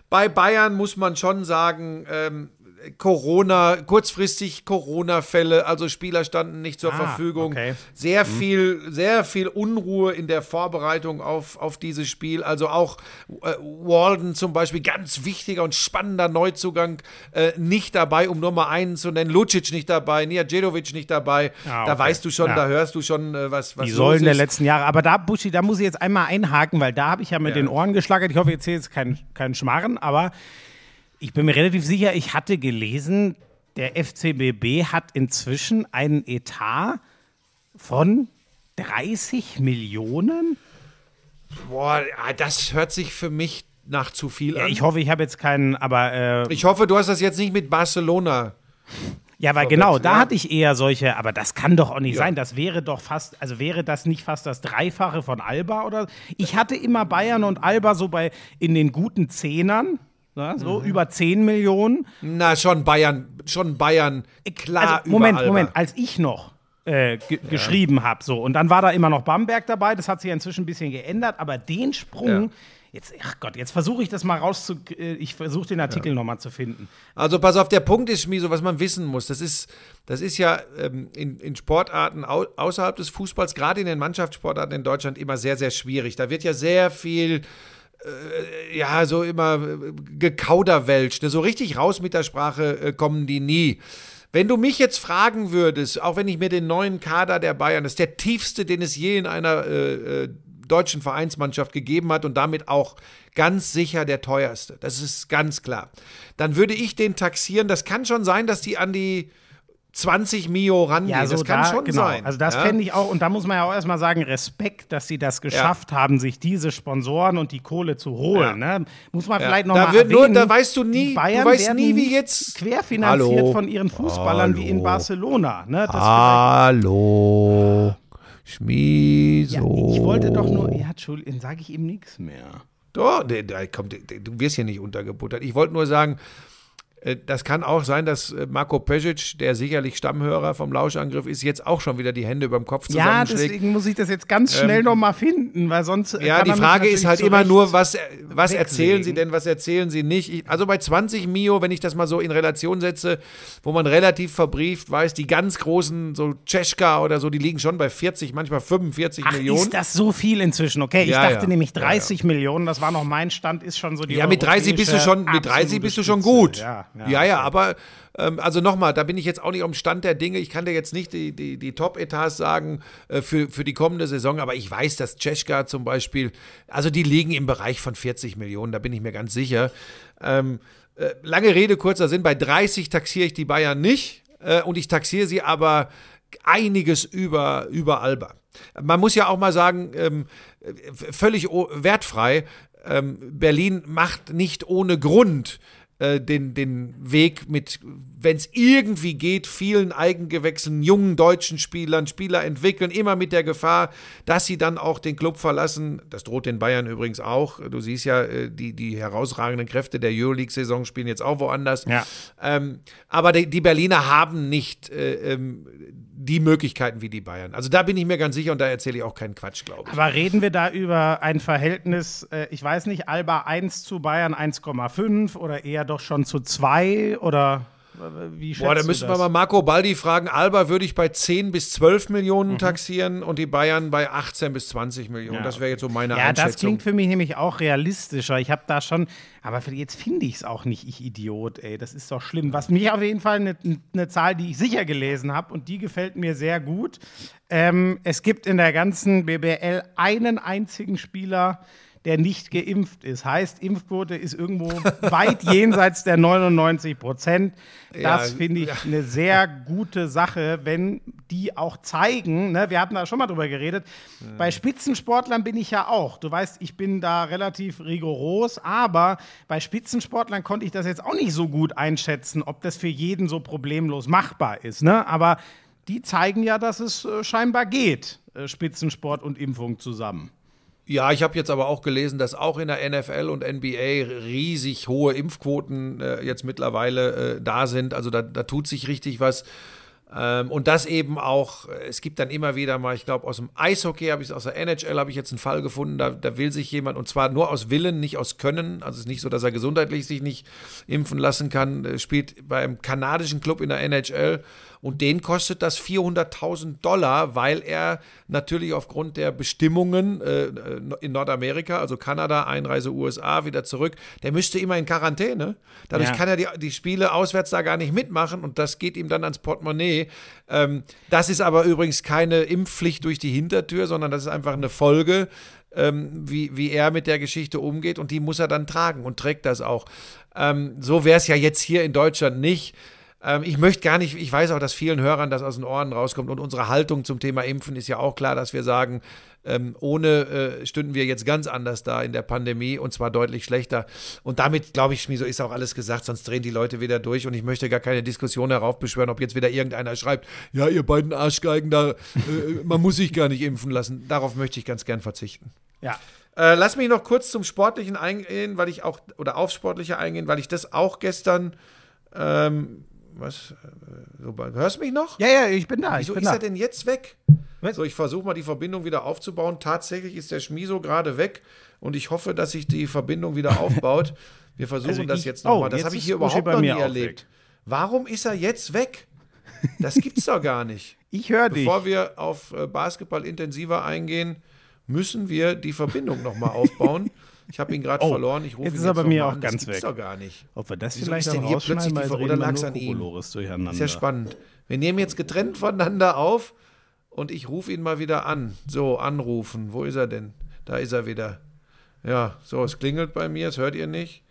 Bei Bayern muss man schon sagen, ähm, Corona, kurzfristig Corona-Fälle, also Spieler standen nicht zur Ah, Verfügung. okay. Sehr viel, sehr viel Unruhe in der Vorbereitung auf, auf dieses Spiel. Also auch äh, Walden zum Beispiel, ganz wichtiger und spannender Neuzugang, äh, nicht dabei, um Nummer einen zu nennen. Lucic nicht dabei, Nijajedovic nicht dabei. Ah, Da okay. weißt du schon, Ja. da hörst du schon, äh, was, was Die Säulen der ist. letzten Jahre. Aber da, Buschi, da muss ich jetzt einmal einhaken, weil da habe ich ja mit Ja. den Ohren geschlagert. Ich hoffe, jetzt hier jetzt kein, kein Schmarren, aber ich bin mir relativ sicher, ich hatte gelesen, der FCBB hat inzwischen einen Etat von 30 Millionen. Boah, ah, das hört sich für mich nach zu viel Ja, an. ich hoffe, ich habe jetzt keinen, aber äh, Ich hoffe, du hast das jetzt nicht mit Barcelona. Ja, weil genau, da hatte ich eher solche, aber das kann doch auch nicht Ja. sein. Das wäre doch fast, also wäre das nicht fast das Dreifache von Alba oder? Ich hatte immer Bayern und Alba so bei in den guten Zehnern, ja, so Mhm. über 10 Millionen. Na, schon Bayern, schon Bayern. Klar, also, Moment. Moment, als ich noch äh, ge geschrieben habe, so und dann war da immer noch Bamberg dabei. Das hat sich ja inzwischen ein bisschen geändert, aber den Sprung. Ja. Jetzt, ach Gott, jetzt versuche ich das mal rauszu. äh, Ich versuche den Artikel noch mal zu finden. Also pass auf, der Punkt ist, Schmieso, was man wissen muss, das ist, das ist ja ähm, in, in Sportarten au außerhalb des Fußballs, gerade in den Mannschaftssportarten in Deutschland immer sehr, sehr schwierig. Da wird ja sehr viel, äh, ja, so immer äh, gekauderwelsch. Ne? So richtig raus mit der Sprache äh, kommen die nie. Wenn du mich jetzt fragen würdest, auch wenn ich mir den neuen Kader der Bayern, das ist der tiefste, den es je in einer äh, äh, deutschen Vereinsmannschaft gegeben hat und damit auch ganz sicher der teuerste. Das ist ganz klar. Dann würde ich den taxieren. Das kann schon sein, dass die an die 20 Mio rangehen. Ja, so das kann da, schon genau. sein. Also das ja? fände ich auch, und da muss man ja auch erstmal sagen, Respekt, dass sie das geschafft haben, sich diese Sponsoren und die Kohle zu holen. Ne? Muss man Ja. vielleicht noch Da mal wird nur- erwähnen, da weißt du nie- die du Bayern weißt nie, wie jetzt- querfinanziert Hallo. von ihren Fußballern wie in Barcelona. Ne? Hallo. ja, Schmieso. ich wollte doch nur, ja, Entschuldigung, sage ich ihm nichts mehr. Doch, der, der, kommt, der, du wirst hier nicht untergebuttert. Ich wollte nur sagen, das kann auch sein, dass äh, Marco Pesic, der sicherlich Stammhörer vom Lauschangriff ist, jetzt auch schon wieder die Hände über dem Kopf Ja, zusammenschlägt. deswegen muss ich das jetzt ganz schnell noch mal finden, weil sonst. äh, Ja, die Frage ist halt immer nur, was, äh, was erzählen sie denn, was erzählen sie nicht. Ich, also bei 20 Mio, wenn ich das mal so in Relation setze, wo man relativ verbrieft weiß, die ganz großen, so Tschechka oder so, die liegen schon bei 40, manchmal 45 Ach, Millionen. ist das so viel inzwischen? Okay, ich Ja, dachte ja. nämlich Ja, 30 Millionen, das war noch mein Stand, ist schon so die Ja, mit 30 bist du schon, mit 30 bist du schon gut. Ja, ja, ja, aber ähm, also nochmal, da bin ich jetzt auch nicht am Stand der Dinge. Ich kann dir jetzt nicht die, die, die Top-Etats sagen äh, für, für die kommende Saison, aber ich weiß, dass Tschechka zum Beispiel, also die liegen im Bereich von 40 Millionen, da bin ich mir ganz sicher. Ähm, äh, lange Rede, kurzer Sinn, bei 30 taxiere ich die Bayern nicht äh, und ich taxiere sie aber einiges über, über Alba. Man muss ja auch mal sagen, ähm, völlig o- wertfrei, ähm, Berlin macht nicht ohne Grund äh, den, den Weg mit, wenn es irgendwie geht, vielen Eigengewächsen, jungen deutschen Spielern, Spieler entwickeln, immer mit der Gefahr, dass sie dann auch den Club verlassen. Das droht den Bayern übrigens auch. Du siehst ja, äh, die, die herausragenden Kräfte der Euroleague-Saison spielen jetzt auch woanders. Ja. Ähm, aber die, die Berliner haben nicht äh, ähm, die Möglichkeiten wie die Bayern. Also da bin ich mir ganz sicher und da erzähle ich auch keinen Quatsch, glaube ich. Aber reden wir da über ein Verhältnis, äh, ich weiß nicht, Alba 1 zu Bayern 1,5 oder eher doch schon zu 2 oder wie Boah, da müssen wir mal Marco Baldi fragen. Alba würde ich bei 10 bis 12 Millionen Mhm. taxieren und die Bayern bei 18 bis 20 Millionen. Ja, das wäre jetzt so meine Ja, Einschätzung. das klingt für mich nämlich auch realistischer. Ich habe da schon, aber für, jetzt finde ich es auch nicht, ich Idiot, ey. Das ist doch schlimm. Was mich auf jeden Fall eine ne Zahl, die ich sicher gelesen habe und die gefällt mir sehr gut. Ähm, es gibt in der ganzen BBL einen einzigen Spieler, der nicht geimpft ist. Heißt, Impfquote ist irgendwo weit jenseits der 99 Prozent. Das Ja, finde ich eine sehr gute Sache, wenn die auch zeigen, ne, wir hatten da schon mal drüber geredet, bei Spitzensportlern bin ich ja auch. Du weißt, ich bin da relativ rigoros, aber bei Spitzensportlern konnte ich das jetzt auch nicht so gut einschätzen, ob das für jeden so problemlos machbar ist. Ne? Aber die zeigen ja, dass es äh, scheinbar geht, äh, Spitzensport und Impfung zusammen. Ja, ich habe jetzt aber auch gelesen, dass auch in der NFL und NBA riesig hohe Impfquoten äh, jetzt mittlerweile äh, da sind. Also da, da tut sich richtig was. Ähm, und das eben auch, äh, es gibt dann immer wieder mal, ich glaube, aus dem Eishockey habe ich aus der NHL habe ich jetzt einen Fall gefunden, da, da will sich jemand, und zwar nur aus Willen, nicht aus Können, also es ist nicht so, dass er gesundheitlich sich nicht impfen lassen kann, äh, spielt beim kanadischen Club in der NHL und den kostet das 400.000 Dollar, weil er natürlich aufgrund der Bestimmungen äh, in Nordamerika, also Kanada, Einreise USA, wieder zurück, der müsste immer in Quarantäne. Dadurch Ja. kann er die, die Spiele auswärts da gar nicht mitmachen und das geht ihm dann ans Portemonnaie. Ähm, das ist aber übrigens keine Impfpflicht durch die Hintertür, sondern das ist einfach eine Folge, ähm, wie, wie er mit der Geschichte umgeht und die muss er dann tragen und trägt das auch. Ähm, so wäre es ja jetzt hier in Deutschland nicht. Ähm, ich möchte gar nicht, ich weiß auch, dass vielen Hörern das aus den Ohren rauskommt und unsere Haltung zum Thema Impfen ist ja auch klar, dass wir sagen, ähm, ohne äh, stünden wir jetzt ganz anders da in der Pandemie und zwar deutlich schlechter. Und damit, glaube ich, Schmieso, ist auch alles gesagt, sonst drehen die Leute wieder durch und ich möchte gar keine Diskussion heraufbeschwören, ob jetzt wieder irgendeiner schreibt, ja, ihr beiden Arschgeigen da, äh, man muss sich gar nicht impfen lassen. Darauf möchte ich ganz gern verzichten. Ja. Äh, lass mich noch kurz zum Sportlichen eingehen, weil ich auch, oder auf Sportliche eingehen, weil ich das auch gestern, ähm, was, äh, so, hörst du mich noch? Ja, ja, ich bin da. Wieso ich bin ist da. er denn jetzt weg? Was? So, ich versuche mal die Verbindung wieder aufzubauen. Tatsächlich ist der Schmiso gerade weg und ich hoffe, dass sich die Verbindung wieder aufbaut. Wir versuchen Also das ich- jetzt nochmal. oh, das habe ich hier überhaupt bei noch nie erlebt. weg. Warum ist er jetzt weg? Das gibt's doch gar nicht. Ich höre dich. Bevor wir auf äh, Basketball intensiver eingehen, müssen wir die Verbindung nochmal aufbauen. Ich habe ihn gerade Oh, verloren. Ich rufe jetzt ihn ist er bei mir auch an. ganz das gibt's weg. doch gar nicht. Ob wir das Wieso vielleicht ist denn hier plötzlich die Ver- oder lag's an ihm? Durcheinander. Ist ja spannend. Wir nehmen jetzt getrennt voneinander auf und ich rufe ihn mal wieder an. So, anrufen. Wo ist er denn? Da ist er wieder. Ja, so, es klingelt bei mir, das hört ihr nicht.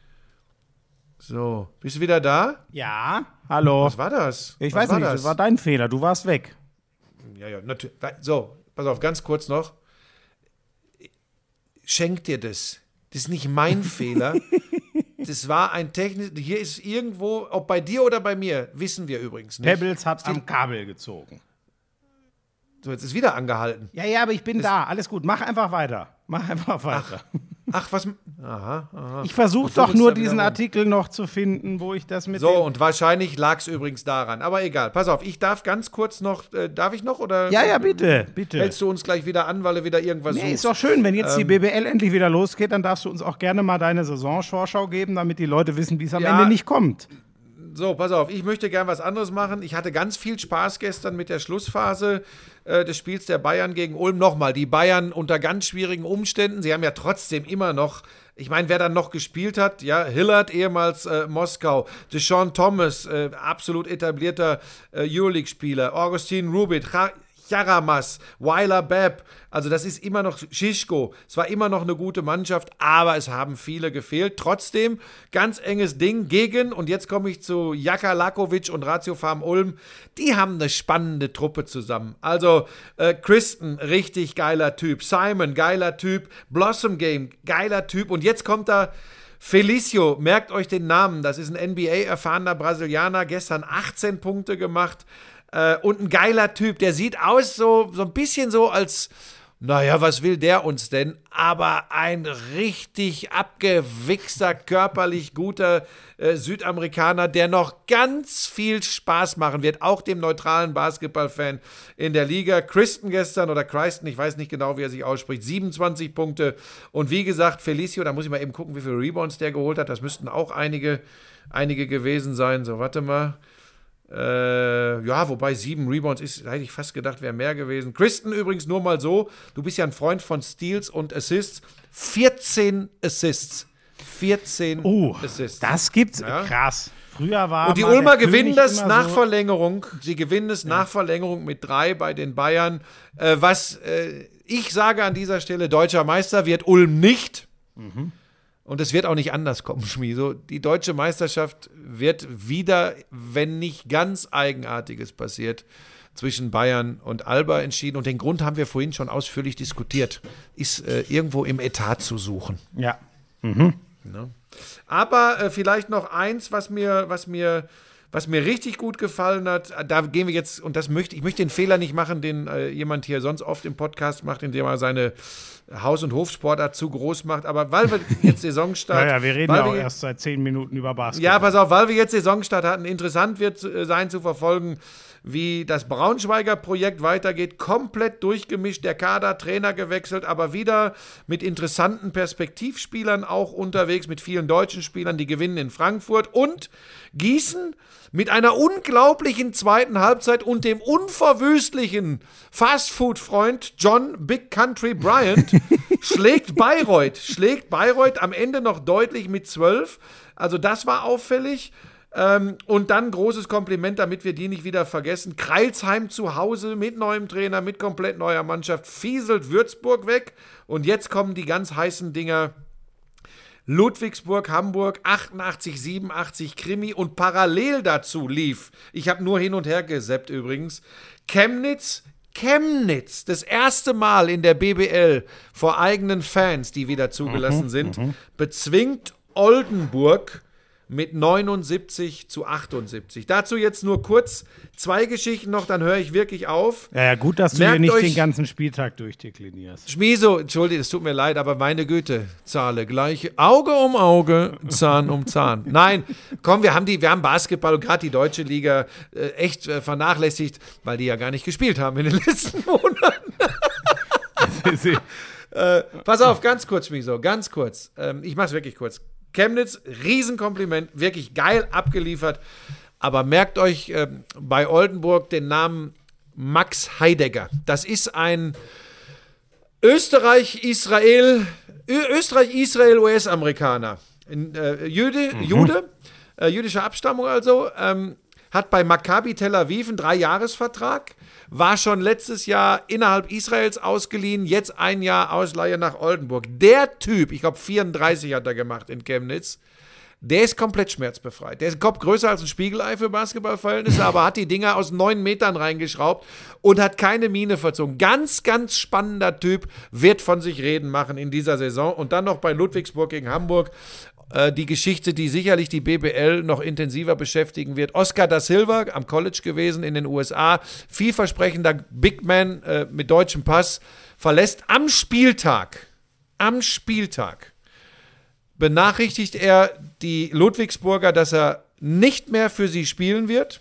So, bist du wieder da? Ja, hallo. Was war das? Ich Was weiß war nicht, das? war dein Fehler. Du warst weg. Ja, ja, natürlich. So, pass auf, ganz kurz noch. Schenk dir das. Das ist nicht mein Fehler. Das war ein technisch. Hier ist irgendwo, ob bei dir oder bei mir, wissen wir übrigens nicht. Pebbles hat am Kabel gezogen. So, jetzt ist wieder angehalten. Ja, ja, aber ich bin da. Alles gut. Mach einfach weiter. Mach einfach weiter. Ach, was. Aha, aha. ich versuche doch nur diesen Artikel noch zu finden, wo ich das mit So, und wahrscheinlich lag es übrigens daran. Aber egal, pass auf, ich darf ganz kurz noch, äh, darf ich noch oder Ja, ja, bitte, bitte. hältst du uns gleich wieder an, weil du wieder irgendwas Nee, suchst? ist doch schön, wenn jetzt die Ähm, BBL endlich wieder losgeht, dann darfst du uns auch gerne mal deine Saisonvorschau geben, damit die Leute wissen, wie es am Ja. Ende nicht kommt. So, pass auf, ich möchte gern was anderes machen. Ich hatte ganz viel Spaß gestern mit der Schlussphase äh, des Spiels der Bayern gegen Ulm. Nochmal, die Bayern unter ganz schwierigen Umständen. Sie haben ja trotzdem immer noch, ich meine, wer dann noch gespielt hat, ja, Hillard, ehemals äh, Moskau, Deshaun Thomas, äh, absolut etablierter äh, Euroleague-Spieler, Augustin Rubit, Cha Charamas, Weiler Bepp. Also das ist immer noch Schischko. Es war immer noch eine gute Mannschaft, aber es haben viele gefehlt. Trotzdem ganz enges Ding gegen, und jetzt komme ich zu Jaka Lakovic und Ratio Farm Ulm. Die haben eine spannende Truppe zusammen. Also äh, Kristen, richtig geiler Typ. Simon, geiler Typ. Blossom Game, geiler Typ. Und jetzt kommt da Felicio, merkt euch den Namen. Das ist ein NBA-erfahrener Brasilianer. Gestern 18 Punkte gemacht. Äh, und ein geiler Typ. Der sieht aus so, so ein bisschen so als, naja, was will der uns denn? Aber ein richtig abgewichster, körperlich guter äh, Südamerikaner, der noch ganz viel Spaß machen wird, auch dem neutralen Basketballfan in der Liga. Kristen gestern oder Christen, ich weiß nicht genau, wie er sich ausspricht, 27 Punkte. Und wie gesagt, Felicio, da muss ich mal eben gucken, wie viele Rebounds der geholt hat. Das müssten auch einige, einige gewesen sein. So, warte mal. Äh, ja, wobei sieben Rebounds ist, hätte ich fast gedacht, wäre mehr gewesen. Kristen übrigens nur mal so, du bist ja ein Freund von Steals und Assists. 14 Assists. 14 Oh, Assists. das gibt's. Ja. Krass. Früher war Und die Ulmer gewinnen das nach so- Verlängerung. Sie gewinnen es nach Verlängerung mit drei bei den Bayern. Äh, was äh, ich sage an dieser Stelle, deutscher Meister wird Ulm nicht. Mhm. Und es wird auch nicht anders kommen, Schmi. So, die deutsche Meisterschaft wird wieder, wenn nicht ganz Eigenartiges passiert, zwischen Bayern und Alba entschieden. Und den Grund haben wir vorhin schon ausführlich diskutiert. Ist äh, irgendwo im Etat zu suchen. Ja. Aber äh, vielleicht noch eins, was mir, was mir, was mir richtig gut gefallen hat. Da gehen wir jetzt, und das möchte ich möchte den Fehler nicht machen, den äh, jemand hier sonst oft im Podcast macht, indem er seine Haus- und Hofsportart zu groß macht. Aber weil wir jetzt Saisonstart. Naja, wir reden ja auch wir- erst seit zehn Minuten über Basketball. ja, pass auf, weil wir jetzt Saisonstart hatten, interessant wird äh, sein zu verfolgen, wie das Braunschweiger Projekt weitergeht. Komplett durchgemischt, der Kader, Trainer gewechselt, aber wieder mit interessanten Perspektivspielern auch unterwegs, mit vielen deutschen Spielern, die gewinnen in Frankfurt und Gießen mit einer unglaublichen zweiten Halbzeit und dem unverwüstlichen Fastfood-Freund John Big Country Bryant schlägt Bayreuth, schlägt Bayreuth am Ende noch deutlich mit 12. Also das war auffällig. Ähm, und dann großes Kompliment, damit wir die nicht wieder vergessen. Kreilsheim zu Hause mit neuem Trainer, mit komplett neuer Mannschaft, fieselt Würzburg weg. Und jetzt kommen die ganz heißen Dinger. Ludwigsburg, Hamburg, 88, 87 Krimi und parallel dazu lief, ich habe nur hin und her geseppt übrigens, Chemnitz, Chemnitz, das erste Mal in der BBL vor eigenen Fans, die wieder zugelassen sind, bezwingt Oldenburg mit 79 zu 78. Dazu jetzt nur kurz zwei Geschichten noch, dann höre ich wirklich auf. Ja, ja, gut, dass du Merkt hier nicht den ganzen Spieltag durchdeklinierst. Schmieso, entschuldige, es tut mir leid, aber meine Güte, Zahle gleiche. Auge um Auge, Zahn um Zahn. Nein, komm, wir haben die, wir haben Basketball und gerade die deutsche Liga äh, echt äh, vernachlässigt, weil die ja gar nicht gespielt haben in den letzten Monaten. Äh, pass auf, ganz kurz, Schmieso, ganz kurz. Ähm, ich mach's wirklich kurz. Chemnitz, Riesenkompliment, wirklich geil abgeliefert. Aber merkt euch ähm, bei Oldenburg den Namen Max Heidegger. Das ist ein Österreich, Israel, Ö Österreich, Israel, US-Amerikaner. Ein, Äh, Jude, Jude äh, jüdischer Abstammung also, ähm, hat bei Maccabi Tel Aviv einen Dreijahresvertrag, war schon letztes Jahr innerhalb Israels ausgeliehen, jetzt ein Jahr Ausleihe nach Oldenburg. Der Typ, ich glaube 34 hat er gemacht in Chemnitz, der ist komplett schmerzbefreit. Der ist Kopf größer als ein Spiegelei für Basketballverhältnisse, aber hat die Dinger aus neun Metern reingeschraubt und hat keine Miene verzogen. Ganz, ganz spannender Typ, wird von sich reden machen in dieser Saison. Und dann noch bei Ludwigsburg gegen Hamburg. Äh, Die Geschichte, die sicherlich die BBL noch intensiver beschäftigen wird. Oscar da Silva am College gewesen in den USA, vielversprechender Big Man äh, mit deutschem Pass, verlässt am Spieltag, am Spieltag benachrichtigt er die Ludwigsburger, dass er nicht mehr für sie spielen wird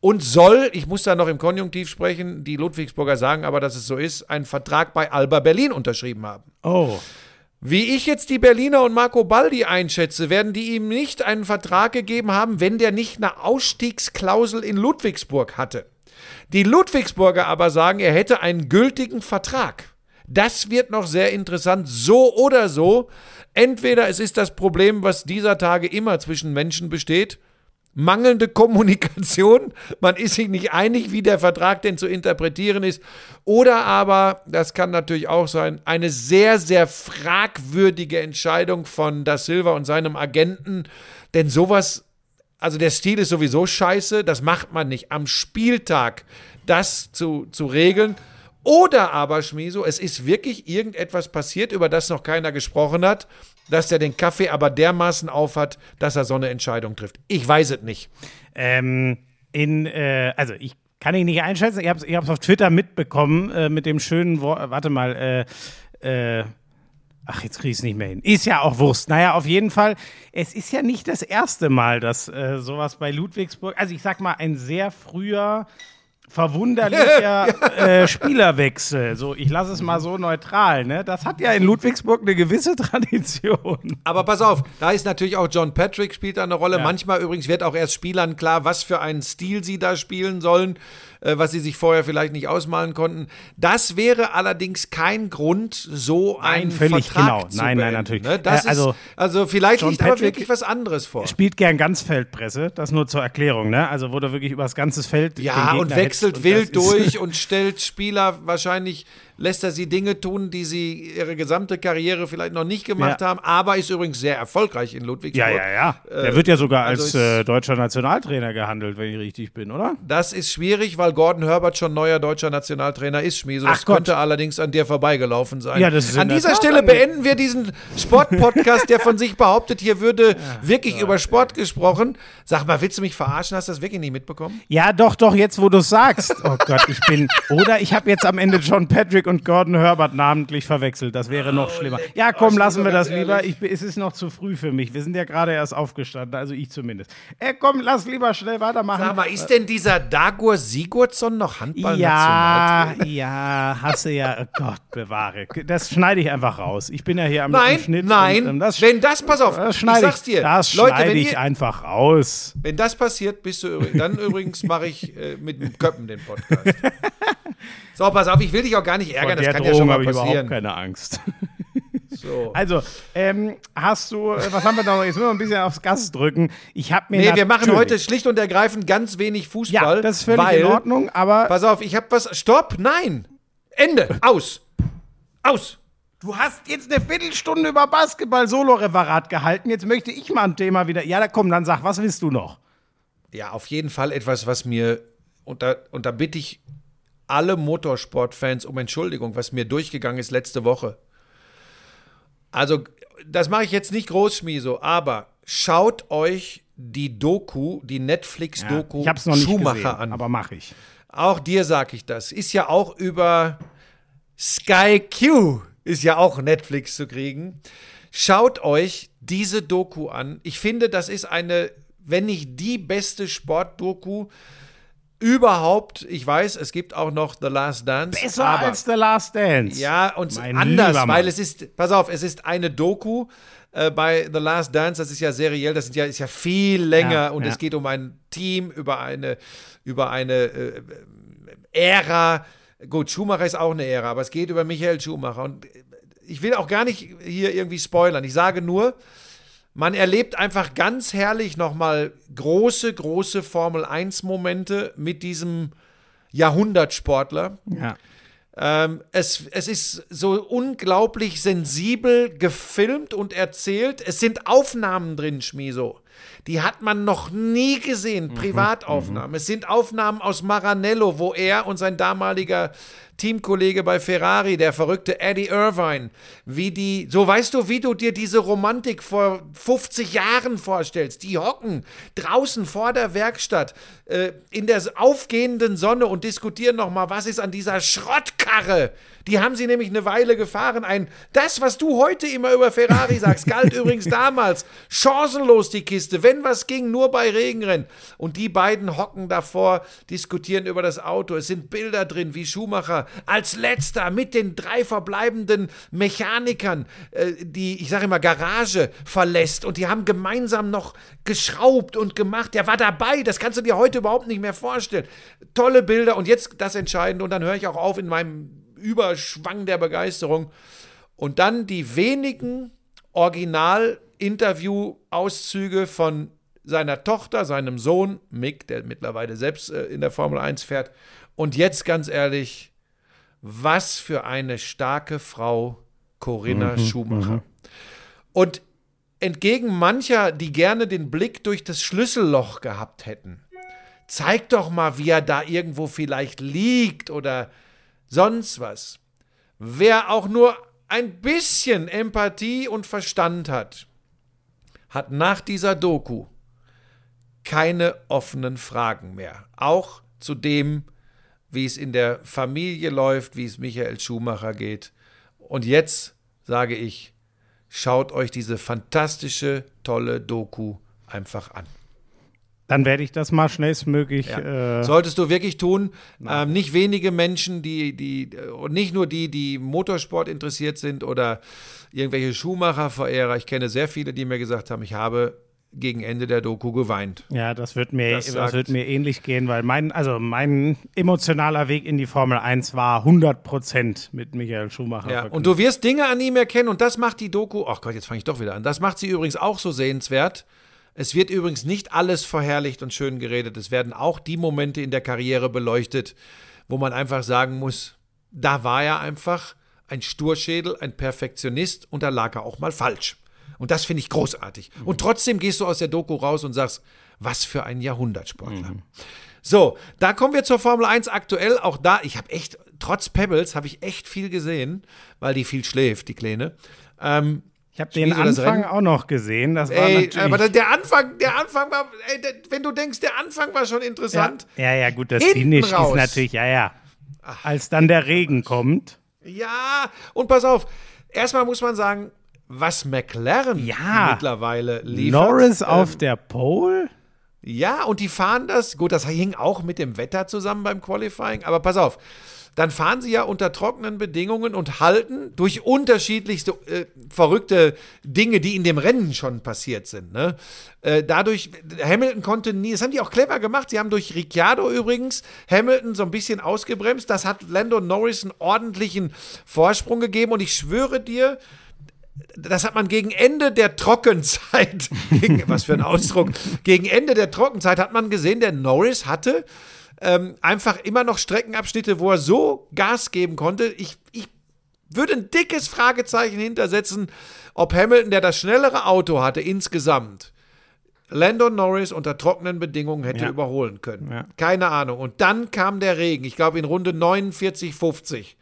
und soll, ich muss da noch im Konjunktiv sprechen, die Ludwigsburger sagen aber, dass es so ist, einen Vertrag bei Alba Berlin unterschrieben haben. Oh, Wie ich jetzt die Berliner und Marco Baldi einschätze, werden die ihm nicht einen Vertrag gegeben haben, wenn der nicht eine Ausstiegsklausel in Ludwigsburg hatte. Die Ludwigsburger aber sagen, er hätte einen gültigen Vertrag. Das wird noch sehr interessant, so oder so. Entweder es ist das Problem, was dieser Tage immer zwischen Menschen besteht. Mangelnde Kommunikation, man ist sich nicht einig, wie der Vertrag denn zu interpretieren ist, oder aber, das kann natürlich auch sein, eine sehr, sehr fragwürdige Entscheidung von Da Silva und seinem Agenten, denn sowas, also der Stil ist sowieso scheiße, das macht man nicht. Am Spieltag, das zu, zu regeln. Oder aber, Schmiso, es ist wirklich irgendetwas passiert, über das noch keiner gesprochen hat, dass er den Kaffee aber dermaßen aufhat, dass er so eine Entscheidung trifft. Ich weiß es nicht. Ähm, in, äh, also ich kann ihn nicht einschätzen. Ich habe es ich auf Twitter mitbekommen äh, mit dem schönen Wort. Warte mal, äh, äh, Ach, jetzt kriege ich es nicht mehr hin. Ist ja auch Wurst. Naja, auf jeden Fall. Es ist ja nicht das erste Mal, dass äh, sowas bei Ludwigsburg, also ich sag mal, ein sehr früher verwunderlicher äh, Spielerwechsel. So, ich lasse es mal so neutral. Ne? Das hat ja in Ludwigsburg eine gewisse Tradition. Aber pass auf, da ist natürlich auch John Patrick spielt da eine Rolle. Ja. Manchmal übrigens wird auch erst Spielern klar, was für einen Stil sie da spielen sollen, was sie sich vorher vielleicht nicht ausmalen konnten. Das wäre allerdings kein Grund, so Nein, einen völlig Vertrag genau. zu Nein, nein, beenden, natürlich. Ne? Das Äh, also, ist, also vielleicht John liegt aber Patrick wirklich was anderes vor. Spielt gern Ganzfeldpresse, das nur zur Erklärung. Ne? Also, wo du wirklich über das ganze Feld. Ja, und wechselt hetzt wild durch und stellt Spieler wahrscheinlich, lässt er sie Dinge tun, die sie ihre gesamte Karriere vielleicht noch nicht gemacht Ja. haben, aber ist übrigens sehr erfolgreich in Ludwigsburg. Ja, ja, ja. Der Äh, wird ja sogar also als ist- äh, deutscher Nationaltrainer gehandelt, wenn ich richtig bin, oder? Das ist schwierig, weil Gordon Herbert schon neuer deutscher Nationaltrainer ist, Schmieso. Das Ach Gott. könnte allerdings an dir vorbeigelaufen sein. Ja, das ist an dieser Stelle beenden wir diesen Sportpodcast, der von sich behauptet, hier würde wirklich über Sport gesprochen. Sag mal, willst du mich verarschen? Hast du das wirklich nicht mitbekommen? Ja, doch, doch, jetzt wo du es sagst. Oh Gott, ich bin. Oder ich habe jetzt am Ende John Patrick und Gordon Herbert namentlich verwechselt. Das wäre noch schlimmer. Ja, komm, lassen wir das lieber. Ich, es ist noch zu früh für mich. Wir sind ja gerade erst aufgestanden, also ich zumindest. Äh, komm, lass lieber schnell weitermachen. Sag mal, ist denn dieser Dagur Sigurdsson noch Handball ja, ja, hasse ja. Oh Gott, bewahre. Das schneide ich einfach raus. Ich bin ja hier am, am Nein, Schnitt. nein. und, ähm, das, wenn das, pass auf, das ich schneide sag's ich. dir. Das Leute, schneide wenn ich ihr, einfach raus. Wenn das passiert, bist du übrigens, dann übrigens mache ich äh, mit dem Köppen den Podcast. So, pass auf, ich will dich auch gar nicht ärgern, das der kann ja schon Drohung mal habe ich überhaupt passieren. keine Angst. So. Also, ähm, hast du, äh, was haben wir da noch? Jetzt müssen wir ein bisschen aufs Gas drücken. Ich habe mir Nee, wir machen heute schlicht und ergreifend ganz wenig Fußball. Ja, das ist völlig weil, in Ordnung, aber Pass auf, ich habe was. Stopp, nein. Ende. Aus. Aus. du hast jetzt eine Viertelstunde über Basketball-Solo-Referat gehalten. Jetzt möchte ich mal ein Thema wieder. Ja, da komm, dann sag, was willst du noch? Ja, auf jeden Fall etwas, was mir, und da, und da bitte ich alle Motorsportfans um Entschuldigung, was mir durchgegangen ist letzte Woche. Also, das mache ich jetzt nicht groß, Schmieso, aber schaut euch die Doku, die Netflix-Doku nicht Schumacher gesehen, an. aber mache ich. Auch dir sag ich das. Ist ja auch über Sky Q, ist ja auch Netflix zu kriegen. Schaut euch diese Doku an. Ich finde, das ist eine, wenn nicht die beste Sportdoku überhaupt. Ich weiß, es gibt auch noch The Last Dance. Besser aber als The Last Dance. ja, und Mein anders, weil es ist, pass auf, es ist eine Doku äh, bei The Last Dance, das ist ja seriell, das ja, ist ja viel länger Ja, und ja. es geht um ein Team, über eine, über eine äh, Ära. Gut, Schumacher ist auch eine Ära, aber es geht über Michael Schumacher und äh, ich will auch gar nicht hier irgendwie spoilern. Ich sage nur, man erlebt einfach ganz herrlich nochmal große, große Formel-1-Momente mit diesem Jahrhundertsportler. Ja. Ähm, es, es ist so unglaublich sensibel gefilmt und erzählt. Es sind Aufnahmen drin, Schmiso. Die hat man noch nie gesehen, Privataufnahmen. Es sind Aufnahmen aus Maranello, wo er und sein damaliger Teamkollege bei Ferrari, der verrückte Eddie Irvine, wie die, so weißt du, wie du dir diese Romantik vor 50 Jahren vorstellst. Die hocken draußen vor der Werkstatt äh, in der aufgehenden Sonne und diskutieren nochmal, was ist an dieser Schrottkarre. Die haben sie nämlich eine Weile gefahren. Ein, das, was du heute immer über Ferrari sagst, galt übrigens damals. Chancenlos die Kiste, wenn was ging, nur bei Regenrennen. Und die beiden hocken davor, diskutieren über das Auto. Es sind Bilder drin, wie Schumacher als letzter mit den drei verbleibenden Mechanikern äh, die, ich sage immer, Garage verlässt. Und die haben gemeinsam noch geschraubt und gemacht. Der war dabei, das kannst du dir heute überhaupt nicht mehr vorstellen. Tolle Bilder und jetzt das Entscheidende. Und dann höre ich auch auf in meinem Überschwang der Begeisterung. Und dann die wenigen Original-Interview-Auszüge von seiner Tochter, seinem Sohn, Mick, der mittlerweile selbst äh, in der Formel 1 fährt. Und jetzt ganz ehrlich, was für eine starke Frau Corinna Schumacher. Und entgegen mancher, die gerne den Blick durch das Schlüsselloch gehabt hätten, zeig doch mal, wie er da irgendwo vielleicht liegt oder sonst was. Wer auch nur ein bisschen Empathie und Verstand hat, hat nach dieser Doku keine offenen Fragen mehr. Auch zu dem, wie es in der Familie läuft, wie es Michael Schumacher geht. Und jetzt sage ich, schaut euch diese fantastische, tolle Doku einfach an. Dann werde ich das mal schnellstmöglich. Ja. Äh, Solltest du wirklich tun. Ähm, nicht wenige Menschen, die, die, und nicht nur die, die Motorsport interessiert sind oder irgendwelche Schumacher-Verehrer. Ich kenne sehr viele, die mir gesagt haben, ich habe gegen Ende der Doku geweint. ja, das wird mir, Das das, wird mir ähnlich gehen, weil mein, also mein emotionaler Weg in die Formel 1 war 100% mit Michael Schumacher. Ja, verknüpft. und du wirst Dinge an ihm erkennen und das macht die Doku, ach Gott, jetzt fange ich doch wieder an. Das macht sie übrigens auch so sehenswert. Es wird übrigens nicht alles verherrlicht und schön geredet. Es werden auch die Momente in der Karriere beleuchtet, wo man einfach sagen muss, da war er einfach ein Sturschädel, ein Perfektionist und da lag er auch mal falsch. Und das finde ich großartig. Und trotzdem gehst du aus der Doku raus und sagst, was für ein Jahrhundertsportler. So, da kommen wir zur Formel 1 aktuell. Auch da, ich habe echt, trotz Pebbles, habe ich echt viel gesehen, weil die viel schläft, die Kleine. Ähm, ich habe den Anfang auch noch gesehen. Das war ey, natürlich, aber der- Anfang, der Anfang war, ey, der, wenn du denkst, der Anfang war schon ja, interessant. ja, ja, gut, das Hinten Finish raus. ist natürlich, ja, ja. Als dann der Regen kommt. Ja, und pass auf, erstmal muss man sagen, was McLaren Ja. mittlerweile liefert. Norris ähm, auf der Pole. Ja, und die fahren das, gut, das hing auch mit dem Wetter zusammen beim Qualifying, aber pass auf, dann fahren sie ja unter trockenen Bedingungen und halten durch unterschiedlichste äh, verrückte Dinge, die in dem Rennen schon passiert sind. Ne? Äh, dadurch, Hamilton konnte nie, das haben die auch clever gemacht, sie haben durch Ricciardo übrigens Hamilton so ein bisschen ausgebremst, das hat Lando Norris einen ordentlichen Vorsprung gegeben und ich schwöre dir, das hat man gegen Ende der Trockenzeit, gegen, was für ein Ausdruck, gegen Ende der Trockenzeit hat man gesehen, der Norris hatte ähm, einfach immer noch Streckenabschnitte, wo er so Gas geben konnte. Ich, ich würde ein dickes Fragezeichen hintersetzen, ob Hamilton, der das schnellere Auto hatte insgesamt, Lando Norris unter trockenen Bedingungen hätte Ja. überholen können. Ja. Keine Ahnung. Und dann kam der Regen, ich glaube in Runde 49, 50.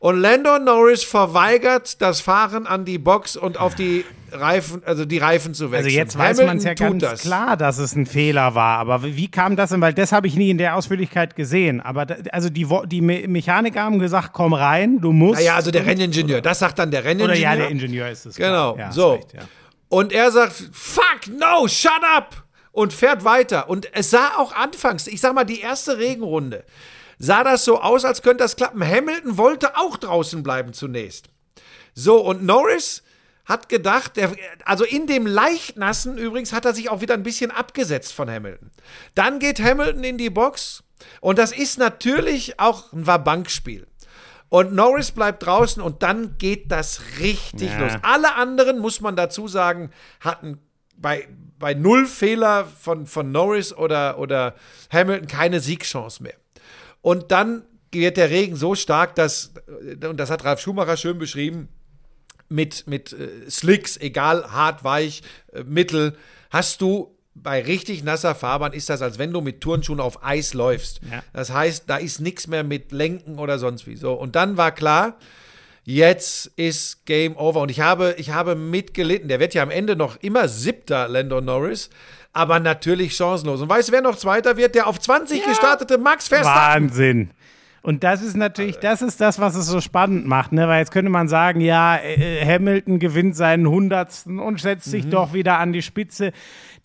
Und Lando Norris verweigert das Fahren an die Box und auf die Reifen, also die Reifen zu wechseln. Also jetzt weiß man es ja ganz das. klar, dass es ein Fehler war. Aber wie kam das denn? Weil das habe ich nie in der Ausführlichkeit gesehen. Aber da, also die, die Me Mechaniker haben gesagt, komm rein, du musst. Naja, also der Renningenieur, das sagt dann der Renningenieur. Oder ja, der Ingenieur ist es. Genau. Ja, so. recht, ja. Und er sagt, fuck, no, shut up! Und fährt weiter. Und es sah auch anfangs, ich sag mal, die erste Regenrunde, sah das so aus, als könnte das klappen. Hamilton wollte auch draußen bleiben zunächst. So, und Norris hat gedacht, der, also in dem Leichtnassen übrigens hat er sich auch wieder ein bisschen abgesetzt von Hamilton. Dann geht Hamilton in die Box und das ist natürlich auch ein Wabankspiel. Und Norris bleibt draußen und dann geht das richtig Ja. los. Alle anderen, muss man dazu sagen, hatten bei, bei null Fehler von, von Norris oder, oder Hamilton keine Siegchance mehr. Und dann wird der Regen so stark, dass, und das hat Ralf Schumacher schön beschrieben, mit, mit äh, Slicks, egal hart, weich, äh, mittel, hast du bei richtig nasser Fahrbahn ist das, als wenn du mit Turnschuhen auf Eis läufst. Ja. Das heißt, da ist nichts mehr mit Lenken oder sonst wie. So, und dann war klar, jetzt ist Game Over. Und ich habe, ich habe mitgelitten. Der wird ja am Ende noch immer siebter, Lando Norris. Aber natürlich chancenlos. Und weißt du, wer noch Zweiter wird? Der auf 20 gestartete Max Verstappen. Wahnsinn. Und das ist natürlich, das ist das, was es so spannend macht, ne? Weil jetzt könnte man sagen, ja, äh, Hamilton gewinnt seinen Hundertsten und setzt sich doch wieder an die Spitze.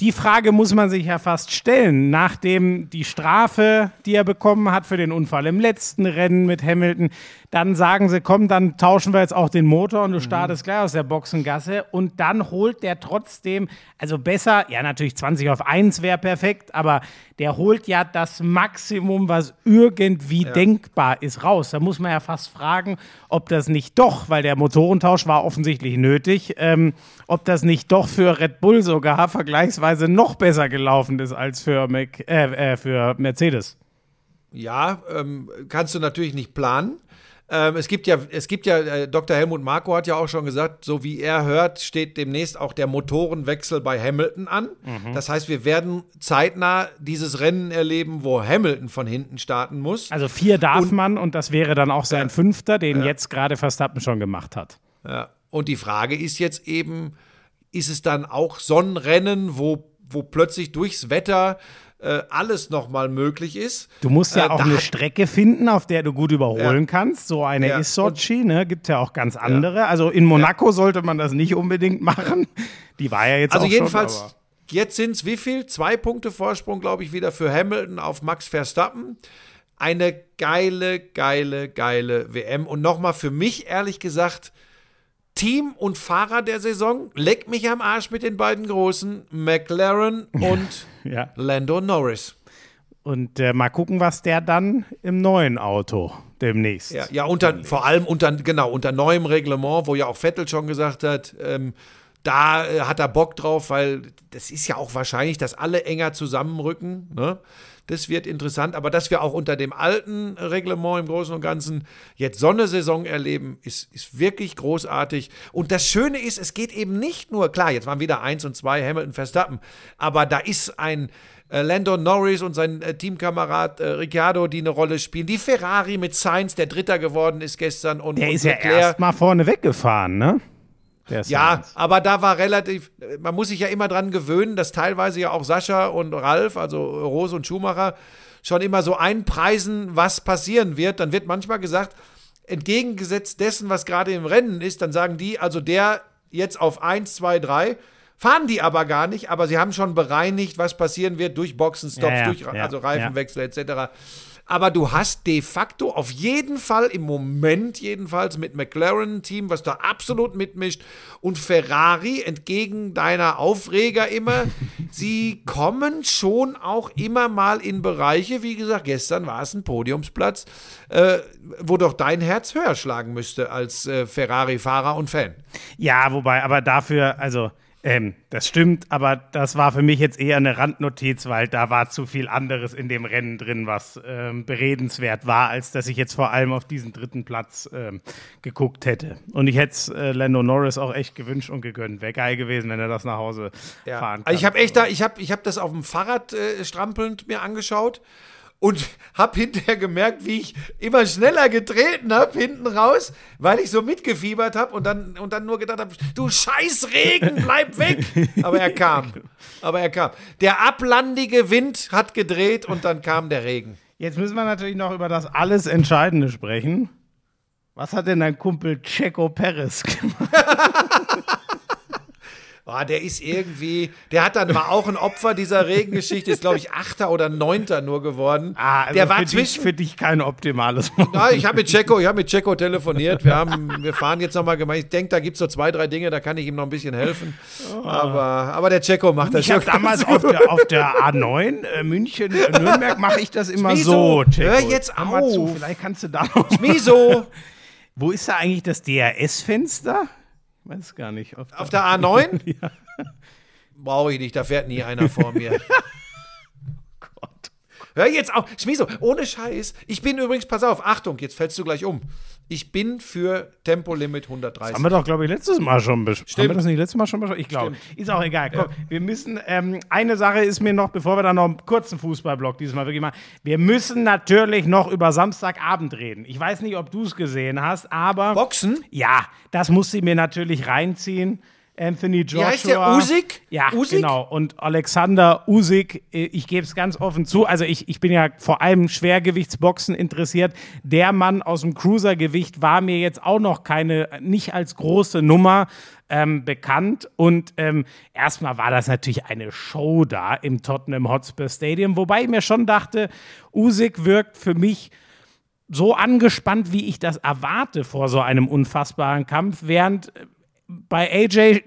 Die Frage muss man sich ja fast stellen, nachdem die Strafe, die er bekommen hat für den Unfall im letzten Rennen mit Hamilton, Dann sagen sie, komm, dann tauschen wir jetzt auch den Motor Mhm. und du startest gleich aus der Boxengasse. Und dann holt der trotzdem, also besser, ja natürlich 20 auf 1 wäre perfekt, aber der holt ja das Maximum, was irgendwie denkbar ist, raus. Da muss man ja fast fragen, ob das nicht doch, weil der Motorentausch war offensichtlich nötig, ähm, ob das nicht doch für Red Bull sogar vergleichsweise noch besser gelaufen ist als für, Mac, äh, äh, für Mercedes. Ja, ähm, kannst du natürlich nicht planen. Ähm, es gibt ja, es gibt ja, äh, Dr. Helmut Marko hat ja auch schon gesagt, so wie er hört, steht demnächst auch der Motorenwechsel bei Hamilton an. Das heißt, wir werden zeitnah dieses Rennen erleben, wo Hamilton von hinten starten muss. Also vier darf man und das wäre dann auch sein fünfter, den jetzt gerade Verstappen schon gemacht hat. Ja. Und die Frage ist jetzt eben, ist es dann auch so ein Rennen, wo, wo plötzlich durchs Wetter äh, alles nochmal möglich ist? Du musst ja Äh, auch eine Strecke finden, auf der du gut überholen Ja. kannst. So eine Ja. ist Sochi, ne? Gibt ja auch ganz andere. Also in Monaco sollte man das nicht unbedingt machen. Die war ja jetzt Also auch jedenfalls, schon. jetzt sind es wie viel? Zwei Punkte Vorsprung, glaube ich, wieder für Hamilton auf Max Verstappen. Eine geile, geile, geile WM. Und nochmal für mich, ehrlich gesagt, Team und Fahrer der Saison, leck mich am Arsch mit den beiden Großen, McLaren und Ja. Lando Norris. Und äh, mal gucken, was der dann im neuen Auto demnächst. Ja, ja unter, vor allem unter, genau, unter neuem Reglement, wo ja auch Vettel schon gesagt hat, ähm, da äh, hat er Bock drauf, weil das ist ja auch wahrscheinlich, dass alle enger zusammenrücken. Ne? Das wird interessant, aber dass wir auch unter dem alten Reglement im Großen und Ganzen jetzt so eine Saison erleben, ist, ist wirklich großartig. Und das Schöne ist, es geht eben nicht nur, klar, jetzt waren wieder eins und zwei Hamilton Verstappen, aber da ist ein äh, Lando Norris und sein äh, Teamkamerad äh, Ricciardo, die eine Rolle spielen. Die Ferrari mit Sainz, der Dritter geworden ist gestern. Und, Der und ist ja Leclerc. erst mal vorne weggefahren, ne? Ja, aber da war relativ, man muss sich ja immer dran gewöhnen, dass teilweise ja auch Sascha und Ralf, also Rose und Schumacher, schon immer so einpreisen, was passieren wird. Dann wird manchmal gesagt, entgegengesetzt dessen, was gerade im Rennen ist, dann sagen die, also der jetzt auf 1, 2, 3, fahren die aber gar nicht, aber sie haben schon bereinigt, was passieren wird durch Boxenstops, Ja, ja, durch also Reifenwechsel etc. Aber du hast de facto auf jeden Fall im Moment jedenfalls mit McLaren ein Team, was da absolut mitmischt und Ferrari entgegen deiner Aufreger immer, sie kommen schon auch immer mal in Bereiche, wie gesagt, gestern war es ein Podiumsplatz, äh, wo doch dein Herz höher schlagen müsste als äh, Ferrari-Fahrer und Fan. Ja, wobei, aber dafür, also, ähm, das stimmt, aber das war für mich jetzt eher eine Randnotiz, weil da war zu viel anderes in dem Rennen drin, was ähm, beredenswert war, als dass ich jetzt vor allem auf diesen dritten Platz ähm, geguckt hätte. Und ich hätte es äh, Lando Norris auch echt gewünscht und gegönnt. Wäre geil gewesen, wenn er das nach Hause Ja. fahren kann. Also ich habe echt da, ich habe ich hab das auf dem Fahrrad äh, strampelnd mir angeschaut und habe hinterher gemerkt, wie ich immer schneller getreten habe hinten raus, weil ich so mitgefiebert habe und dann, und dann nur gedacht habe, du scheiß Regen, bleib weg. Aber er kam. Aber er kam. Der ablandige Wind hat gedreht und dann kam der Regen. Jetzt müssen wir natürlich noch über das alles Entscheidende sprechen. Was hat denn dein Kumpel Checo Perez gemacht? Ah, der ist irgendwie, der hat dann war auch ein Opfer dieser Regengeschichte, ist glaube ich Achter oder Neunter nur geworden. Ah, also der war für, dich, zwischen, für dich kein optimales Na, ich habe mit Checo, ich habe mit Checo telefoniert. Wir haben, wir fahren jetzt nochmal gemeinsam. Ich denke, da gibt es so zwei, drei Dinge, da kann ich ihm noch ein bisschen helfen. Aber, aber der Checo macht das Ich habe schon damals auf der, auf der A9 äh, München, äh, Nürnberg mache ich das immer Schmiso, so. Checo. hör jetzt mal zu, auf. vielleicht kannst du da noch. Miso Wo ist da eigentlich das DRS-Fenster? Weiß gar nicht. Auf auf der A9? Brauche ich nicht, da fährt nie einer vor mir. Hör jetzt auf. Schmiso, ohne Scheiß. Ich bin übrigens, pass auf, Achtung, jetzt fällst du gleich um. Ich bin für Tempolimit 130. Haben wir doch, glaube ich, letztes Mal schon besprochen. Haben wir das nicht letztes Mal schon besprochen? Ich glaube. Ist auch egal. Komm, wir müssen, ähm, eine Sache ist mir noch, bevor wir dann noch einen kurzen Fußballblock dieses Mal wirklich machen, wir müssen natürlich noch über Samstagabend reden. Ich weiß nicht, ob du es gesehen hast, aber. Boxen? Ja, das muss sie mir natürlich reinziehen. Anthony Joshua. heißt der? Usyk? Ja, Usyk? genau. Und Alexander Usyk, äh, ich gebe es ganz offen zu, also ich, ich bin ja vor allem Schwergewichtsboxen interessiert. Der Mann aus dem Cruisergewicht war mir jetzt auch noch keine, nicht als große Nummer ähm, bekannt. Und ähm, erstmal war das natürlich eine Show da im Tottenham Hotspur Stadium, wobei ich mir schon dachte, Usyk wirkt für mich so angespannt, wie ich das erwarte vor so einem unfassbaren Kampf, während bei AJ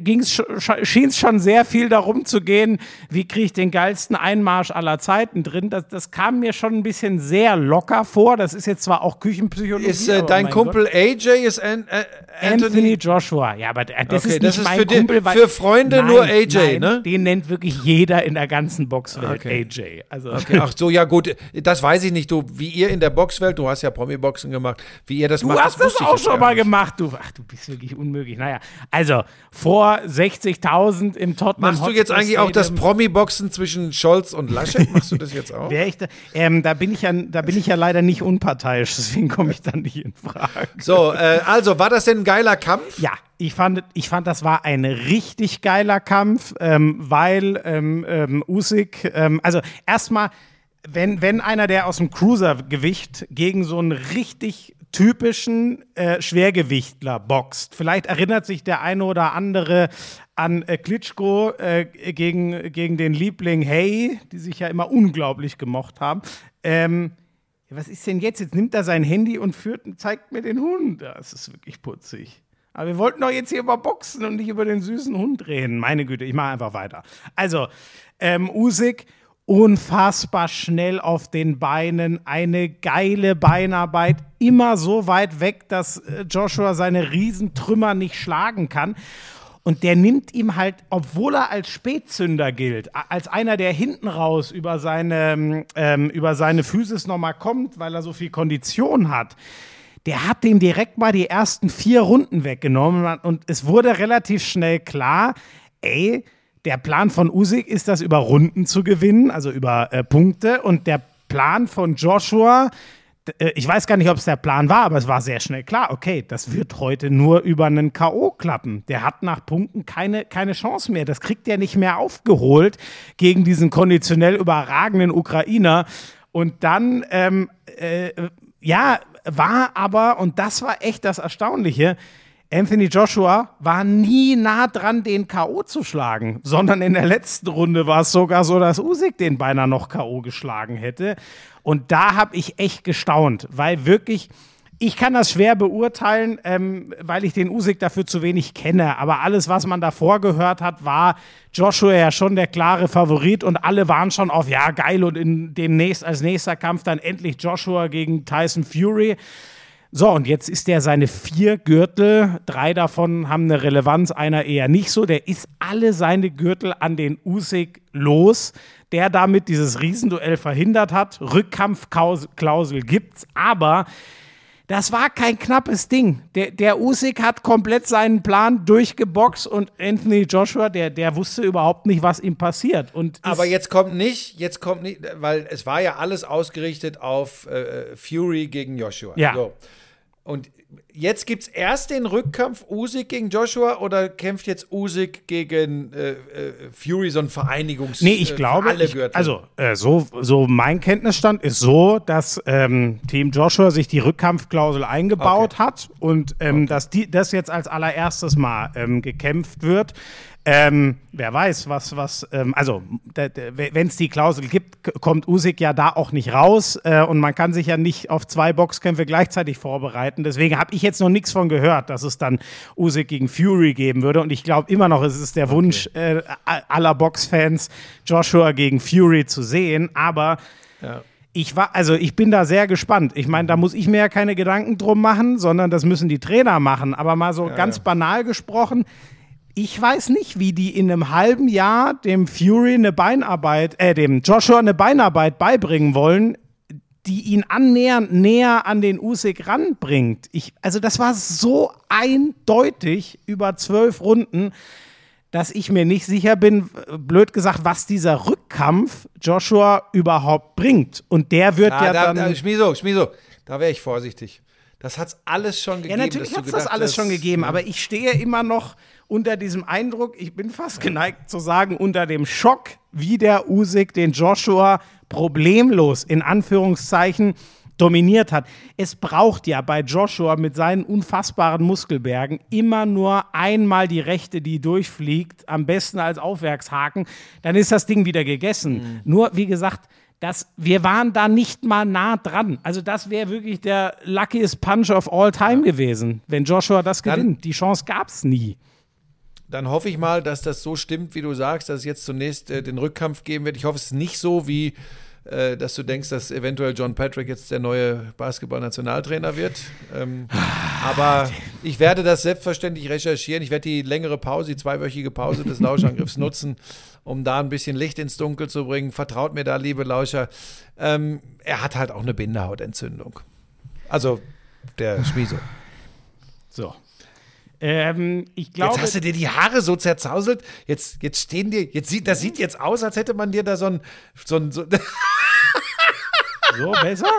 schien es schon sehr viel darum zu gehen, wie kriege ich den geilsten Einmarsch aller Zeiten drin. Das, das kam mir schon ein bisschen sehr locker vor. Das ist jetzt zwar auch Küchenpsychologie. Ist äh, dein Kumpel Gott. AJ ist an, äh, Anthony, Anthony? Joshua. Ja, aber das Okay, ist nicht das ist mein für die- Kumpel. weil- für Freunde nur AJ, nein, ne? Den nennt wirklich jeder in der ganzen Boxwelt Okay. AJ. Also Okay, ach so, ja gut, das weiß ich nicht. Du, wie ihr in der Boxwelt, du hast ja Promi-Boxen gemacht, wie ihr das Du macht, hast das ich auch schon mal gemacht, du. Ach, du bist wirklich unmöglich. Naja, also vor 60.000 im Tottenham Machst du jetzt Hotspur eigentlich auch das Stadium. Promi-Boxen zwischen Scholz und Laschet? Machst du das jetzt auch? Da, ähm, da, bin ich ja, da bin ich ja leider nicht unparteiisch, deswegen komme ich da nicht in Frage. So, äh, also, war das denn ein geiler Kampf? Ja, ich fand, ich fand, das war ein richtig geiler Kampf, ähm, weil ähm, ähm, Usyk, ähm, also erstmal, wenn, wenn einer, der aus dem Cruisergewicht gegen so einen richtig typischen äh, Schwergewichtler boxt, vielleicht erinnert sich der eine oder andere an äh, Klitschko äh, gegen, gegen den Liebling Hey, die sich ja immer unglaublich gemocht haben. Ähm, was ist denn jetzt? Jetzt nimmt er sein Handy und führt, zeigt mir den Hund. Das ist wirklich putzig. Aber wir wollten doch jetzt hier über Boxen und nicht über den süßen Hund reden. Meine Güte, ich mache einfach weiter. Also, ähm, Usyk, unfassbar schnell auf den Beinen, eine geile Beinarbeit, immer so weit weg, dass äh, Joshua seine Riesentrümmer nicht schlagen kann. Und der nimmt ihm halt, obwohl er als Spätzünder gilt, als einer, der hinten raus über seine, ähm, über seine Physis nochmal kommt, weil er so viel Kondition hat, der hat dem direkt mal die ersten vier Runden weggenommen. Und es wurde relativ schnell klar, ey, der Plan von Usyk ist das über Runden zu gewinnen, also über äh, Punkte. Und der Plan von Joshua, äh, ich weiß gar nicht, ob es der Plan war, aber es war sehr schnell klar, okay, das wird heute nur über einen K.O. klappen. Der hat nach Punkten keine, keine Chance mehr. Das kriegt er nicht mehr aufgeholt gegen diesen konditionell überragenden Ukrainer. Und dann, ähm, äh, ja, war aber, und das war echt das Erstaunliche, Anthony Joshua war nie nah dran, den K.O. zu schlagen, sondern in der letzten Runde war es sogar so, dass Usyk den beinahe noch K.O. geschlagen hätte. Und da habe ich echt gestaunt, weil wirklich, ich kann das schwer beurteilen, ähm, weil ich den Usyk dafür zu wenig kenne. Aber alles, was man davor gehört hat, war Joshua ja schon der klare Favorit und alle waren schon auf, ja, geil und in demnächst als nächster Kampf dann endlich Joshua gegen Tyson Fury. So, und jetzt ist der seine vier Gürtel, drei davon haben eine Relevanz, einer eher nicht so. Der ist alle seine Gürtel an den Usyk los, der damit dieses Riesenduell verhindert hat. Rückkampfklausel gibt's, aber das war kein knappes Ding. Der, der Usyk hat komplett seinen Plan durchgeboxt und Anthony Joshua, der, der wusste überhaupt nicht, was ihm passiert. Und Aber jetzt kommt nicht, jetzt kommt nicht, weil es war ja alles ausgerichtet auf äh, Fury gegen Joshua. Ja. So. Und jetzt gibt es erst den Rückkampf Usyk gegen Joshua oder kämpft jetzt Usyk gegen äh, äh, Fury so ein Vereinigungs... Nee, ich äh, glaube, alle ich, also äh, so, so mein Kenntnisstand ist so, dass ähm, Team Joshua sich die Rückkampfklausel eingebaut Okay. hat und ähm, dass die, das jetzt als allererstes Mal ähm, gekämpft wird. Ähm, wer weiß, was, was, ähm, also wenn es die Klausel gibt, kommt Usyk ja da auch nicht raus äh, und man kann sich ja nicht auf zwei Boxkämpfe gleichzeitig vorbereiten. Deswegen habe ich jetzt noch nichts von gehört, dass es dann Usyk gegen Fury geben würde und ich glaube immer noch, es ist der Wunsch äh, aller Boxfans, Joshua gegen Fury zu sehen, aber ich war, also ich bin da sehr gespannt. Ich meine, da muss ich mir ja keine Gedanken drum machen, sondern das müssen die Trainer machen. Aber mal so ganz banal gesprochen, ich weiß nicht, wie die in einem halben Jahr dem Fury eine Beinarbeit, äh, dem Joshua eine Beinarbeit beibringen wollen, die ihn annähernd näher an den Usyk ranbringt. Ich, also das war so eindeutig über zwölf Runden, dass ich mir nicht sicher bin, äh, blöd gesagt, was dieser Rückkampf Joshua überhaupt bringt. Und der wird Ah, ja da, dann. da, Schmieso, Schmieso, da wäre ich vorsichtig. Das hat's alles schon Ja, gegeben. natürlich dass du hat es das alles hast, schon gegeben, aber ich stehe immer noch unter diesem Eindruck, ich bin fast geneigt zu sagen, unter dem Schock, wie der Usyk den Joshua problemlos in Anführungszeichen dominiert hat. Es braucht ja bei Joshua mit seinen unfassbaren Muskelbergen immer nur einmal die rechte, die durchfliegt, am besten als Aufwerkshaken, dann ist das Ding wieder gegessen. Nur, wie gesagt, dass wir waren da nicht mal nah dran. Also das wäre wirklich der luckiest Punch of all time gewesen, wenn Joshua das Dann- gewinnt. Die Chance gab es nie. Dann hoffe ich mal, dass das so stimmt, wie du sagst, dass es jetzt zunächst äh, den Rückkampf geben wird. Ich hoffe, es ist nicht so, wie äh, dass du denkst, dass eventuell John Patrick jetzt der neue Basketball-Nationaltrainer wird. Ähm, aber ich werde das selbstverständlich recherchieren. Ich werde die längere Pause, die zweiwöchige Pause des Lauschangriffs nutzen, um da ein bisschen Licht ins Dunkel zu bringen. Vertraut mir da, liebe Lauscher. Ähm, er hat halt auch eine Bindehautentzündung. Also der Schmieso. So. Ähm, ich glaube, Jetzt hast du dir die Haare so zerzauselt. Jetzt, jetzt stehen dir, jetzt sieht, das sieht jetzt aus, als hätte man dir da so ein, so ein, so, so besser.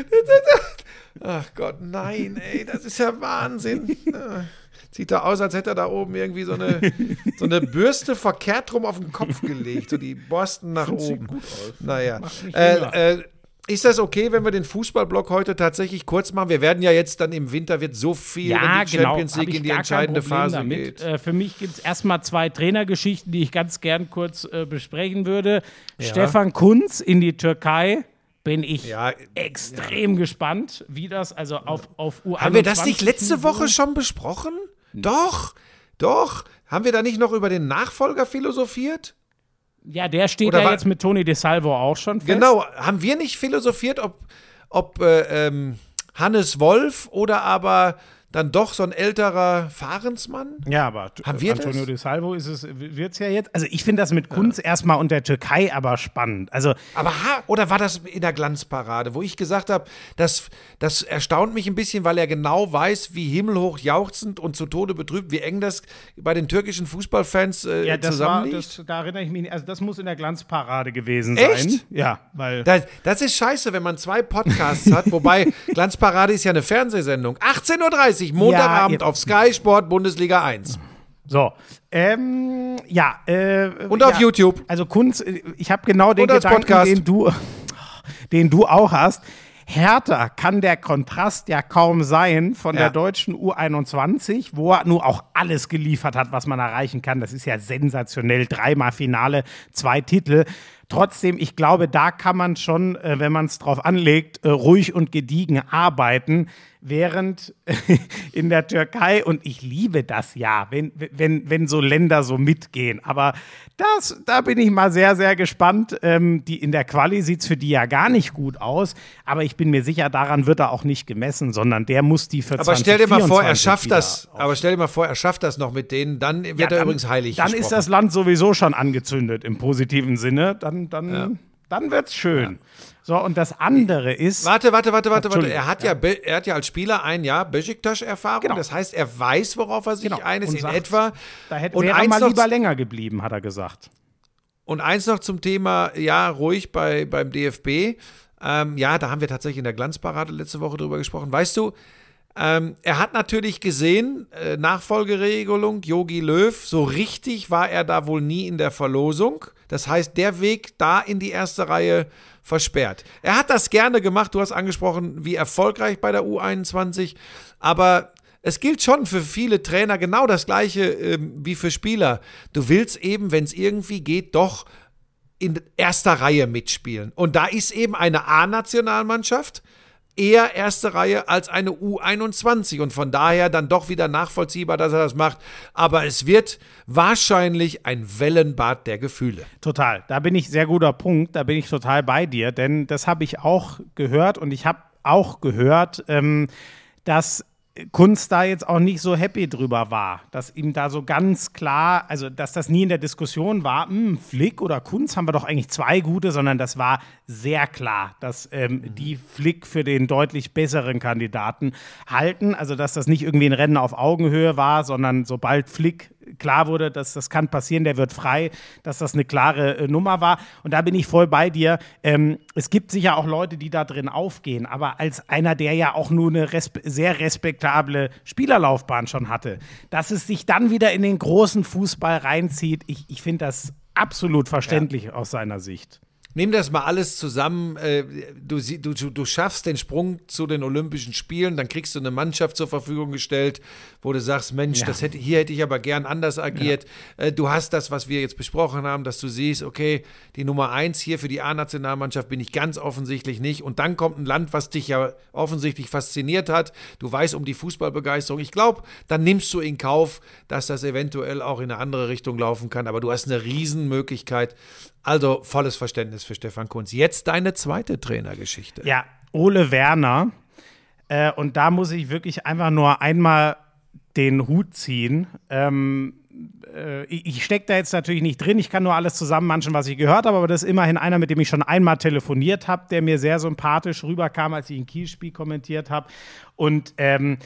ach Gott, nein, ey, das ist ja Wahnsinn. Ah, Sieht da aus, als hätte er da oben irgendwie so eine, so eine Bürste verkehrt rum auf den Kopf gelegt, so die Borsten nach oben. Gut aus. Naja. Äh, äh, ist das okay, wenn wir den Fußballblock heute tatsächlich kurz machen? Wir werden ja jetzt dann im Winter wird so viel, Ja, wenn die genau. Champions League in die entscheidende Phase damit. geht. Äh, für mich gibt es erstmal zwei Trainergeschichten, die ich ganz gern kurz äh, besprechen würde. Stefan Kunz in die Türkei. Bin ich Ja, extrem gespannt, wie das, also auf, auf U21. Haben wir das nicht letzte Woche schon besprochen? Doch, doch. Haben wir da nicht noch über den Nachfolger philosophiert? Ja, der steht Oder ja jetzt mit Toni De Salvo auch schon fest. Genau. Haben wir nicht philosophiert, ob, ob äh, ähm, Hannes Wolf oder aber dann doch so ein älterer Fahrensmann? Ja, aber Haben wir Antonio das? De Salvo ist es, wird es ja jetzt. Also ich finde das mit Kunz erstmal und der Türkei aber spannend. Also Aber ha, oder war das in der Glanzparade, wo ich gesagt habe, das, das erstaunt mich ein bisschen, weil er genau weiß, wie himmelhoch jauchzend und zu Tode betrübt, wie eng das bei den türkischen Fußballfans äh, ja, das war, zusammenliegt. das, da erinnere ich mich nicht. Also das muss in der Glanzparade gewesen Echt? sein. Ja, weil. Das, das ist scheiße, wenn man zwei Podcasts hat, wobei Glanzparade ist ja eine Fernsehsendung. 18.30 Uhr, Montagabend Ja, auf Sky Sport Bundesliga 1. So. Ähm, ja. Äh, Und auf ja, YouTube. Also Kunz, äh, ich habe genau den Gedanken, Podcast. den du, den du auch hast. Härter kann der Kontrast ja kaum sein von Ja. der deutschen U21, wo er nur auch alles geliefert hat, was man erreichen kann. Das ist ja sensationell. Dreimal Finale, zwei Titel. Trotzdem, ich glaube, da kann man schon, äh, wenn man es drauf anlegt, äh, ruhig und gediegen arbeiten, während in der Türkei, und ich liebe das ja, wenn, wenn, wenn so Länder so mitgehen, aber das, da bin ich mal sehr, sehr gespannt. Ähm, die, in der Quali sieht es für die ja gar nicht gut aus, aber ich bin mir sicher, daran wird er auch nicht gemessen, sondern der muss die für Aber stell dir mal vor, er 2024 schafft das. auf- Aber stell dir mal vor, er schafft das noch mit denen, dann wird Ja, er übrigens heilig. Dann ist gesprochen. das Land sowieso schon angezündet im positiven Sinne. Dann, dann, dann wird's schön. So, und das andere ist. Warte, warte, warte, warte, warte. Er hat ja, Be- er hat ja als Spieler ein Jahr Besiktas-Erfahrung. Genau. Das heißt, er weiß, worauf er sich Genau. Und in sagt, etwa. Da hätte und wäre er eins mal lieber länger geblieben, hat er gesagt. Und eins noch zum Thema, ja, ruhig bei, beim DFB. Ähm, ja, da haben wir tatsächlich in der Glanzparade letzte Woche drüber gesprochen. Weißt du, ähm, er hat natürlich gesehen, äh, Nachfolgeregelung, Yogi Löw, so richtig war er da wohl nie in der Verlosung. Das heißt, der Weg da in die erste Reihe versperrt. Er hat das gerne gemacht, du hast angesprochen, wie erfolgreich bei der U21, aber es gilt schon für viele Trainer genau das gleiche ähm, wie für Spieler. Du willst eben, wenn es irgendwie geht, doch in erster Reihe mitspielen. Und da ist eben eine A-Nationalmannschaft eher erste Reihe als eine U21 und von daher dann doch wieder nachvollziehbar, dass er das macht. Aber es wird wahrscheinlich ein Wellenbad der Gefühle. Total. Da bin ich sehr guter Punkt. Da bin ich total bei dir, denn das habe ich auch gehört und ich habe auch gehört, ähm, dass Kunst da jetzt auch nicht so happy drüber war, dass ihm da so ganz klar, also dass das nie in der Diskussion war, hm, Flick oder Kunz haben wir doch eigentlich zwei gute, sondern das war sehr klar, dass ähm, die Flick für den deutlich besseren Kandidaten halten. Also dass das nicht irgendwie ein Rennen auf Augenhöhe war, sondern sobald Flick klar wurde, dass das kann passieren, der wird frei, dass das eine klare äh, Nummer war. Und da bin ich voll bei dir. Ähm, es gibt sicher auch Leute, die da drin aufgehen, aber als einer, der ja auch nur eine respe sehr respektable Spielerlaufbahn schon hatte, dass es sich dann wieder in den großen Fußball reinzieht, ich, ich finde das absolut verständlich aus seiner Sicht. Nimm das mal alles zusammen. äh, du, du, du schaffst den Sprung zu den Olympischen Spielen, dann kriegst du eine Mannschaft zur Verfügung gestellt, wo du sagst, Mensch, das hätte, hier hätte ich aber gern anders agiert. Äh, Du hast das, was wir jetzt besprochen haben, dass du siehst, okay, die Nummer eins hier für die A-Nationalmannschaft bin ich ganz offensichtlich nicht. Und dann kommt ein Land, was dich ja offensichtlich fasziniert hat. Du weißt um die Fußballbegeisterung. Ich glaube, dann nimmst du in Kauf, dass das eventuell auch in eine andere Richtung laufen kann. Aber du hast eine Riesenmöglichkeit. Also volles Verständnis für Stefan Kunz. Jetzt deine zweite Trainergeschichte. Ja, Ole Werner. Äh, und da muss ich wirklich einfach nur einmal den Hut ziehen. Ähm, äh, ich stecke da jetzt natürlich nicht drin. Ich kann nur alles zusammenmanschen, was ich gehört habe. Aber das ist immerhin einer, mit dem ich schon einmal telefoniert habe, der mir sehr sympathisch rüberkam, als ich ein Kielspiel kommentiert habe. Und ähm,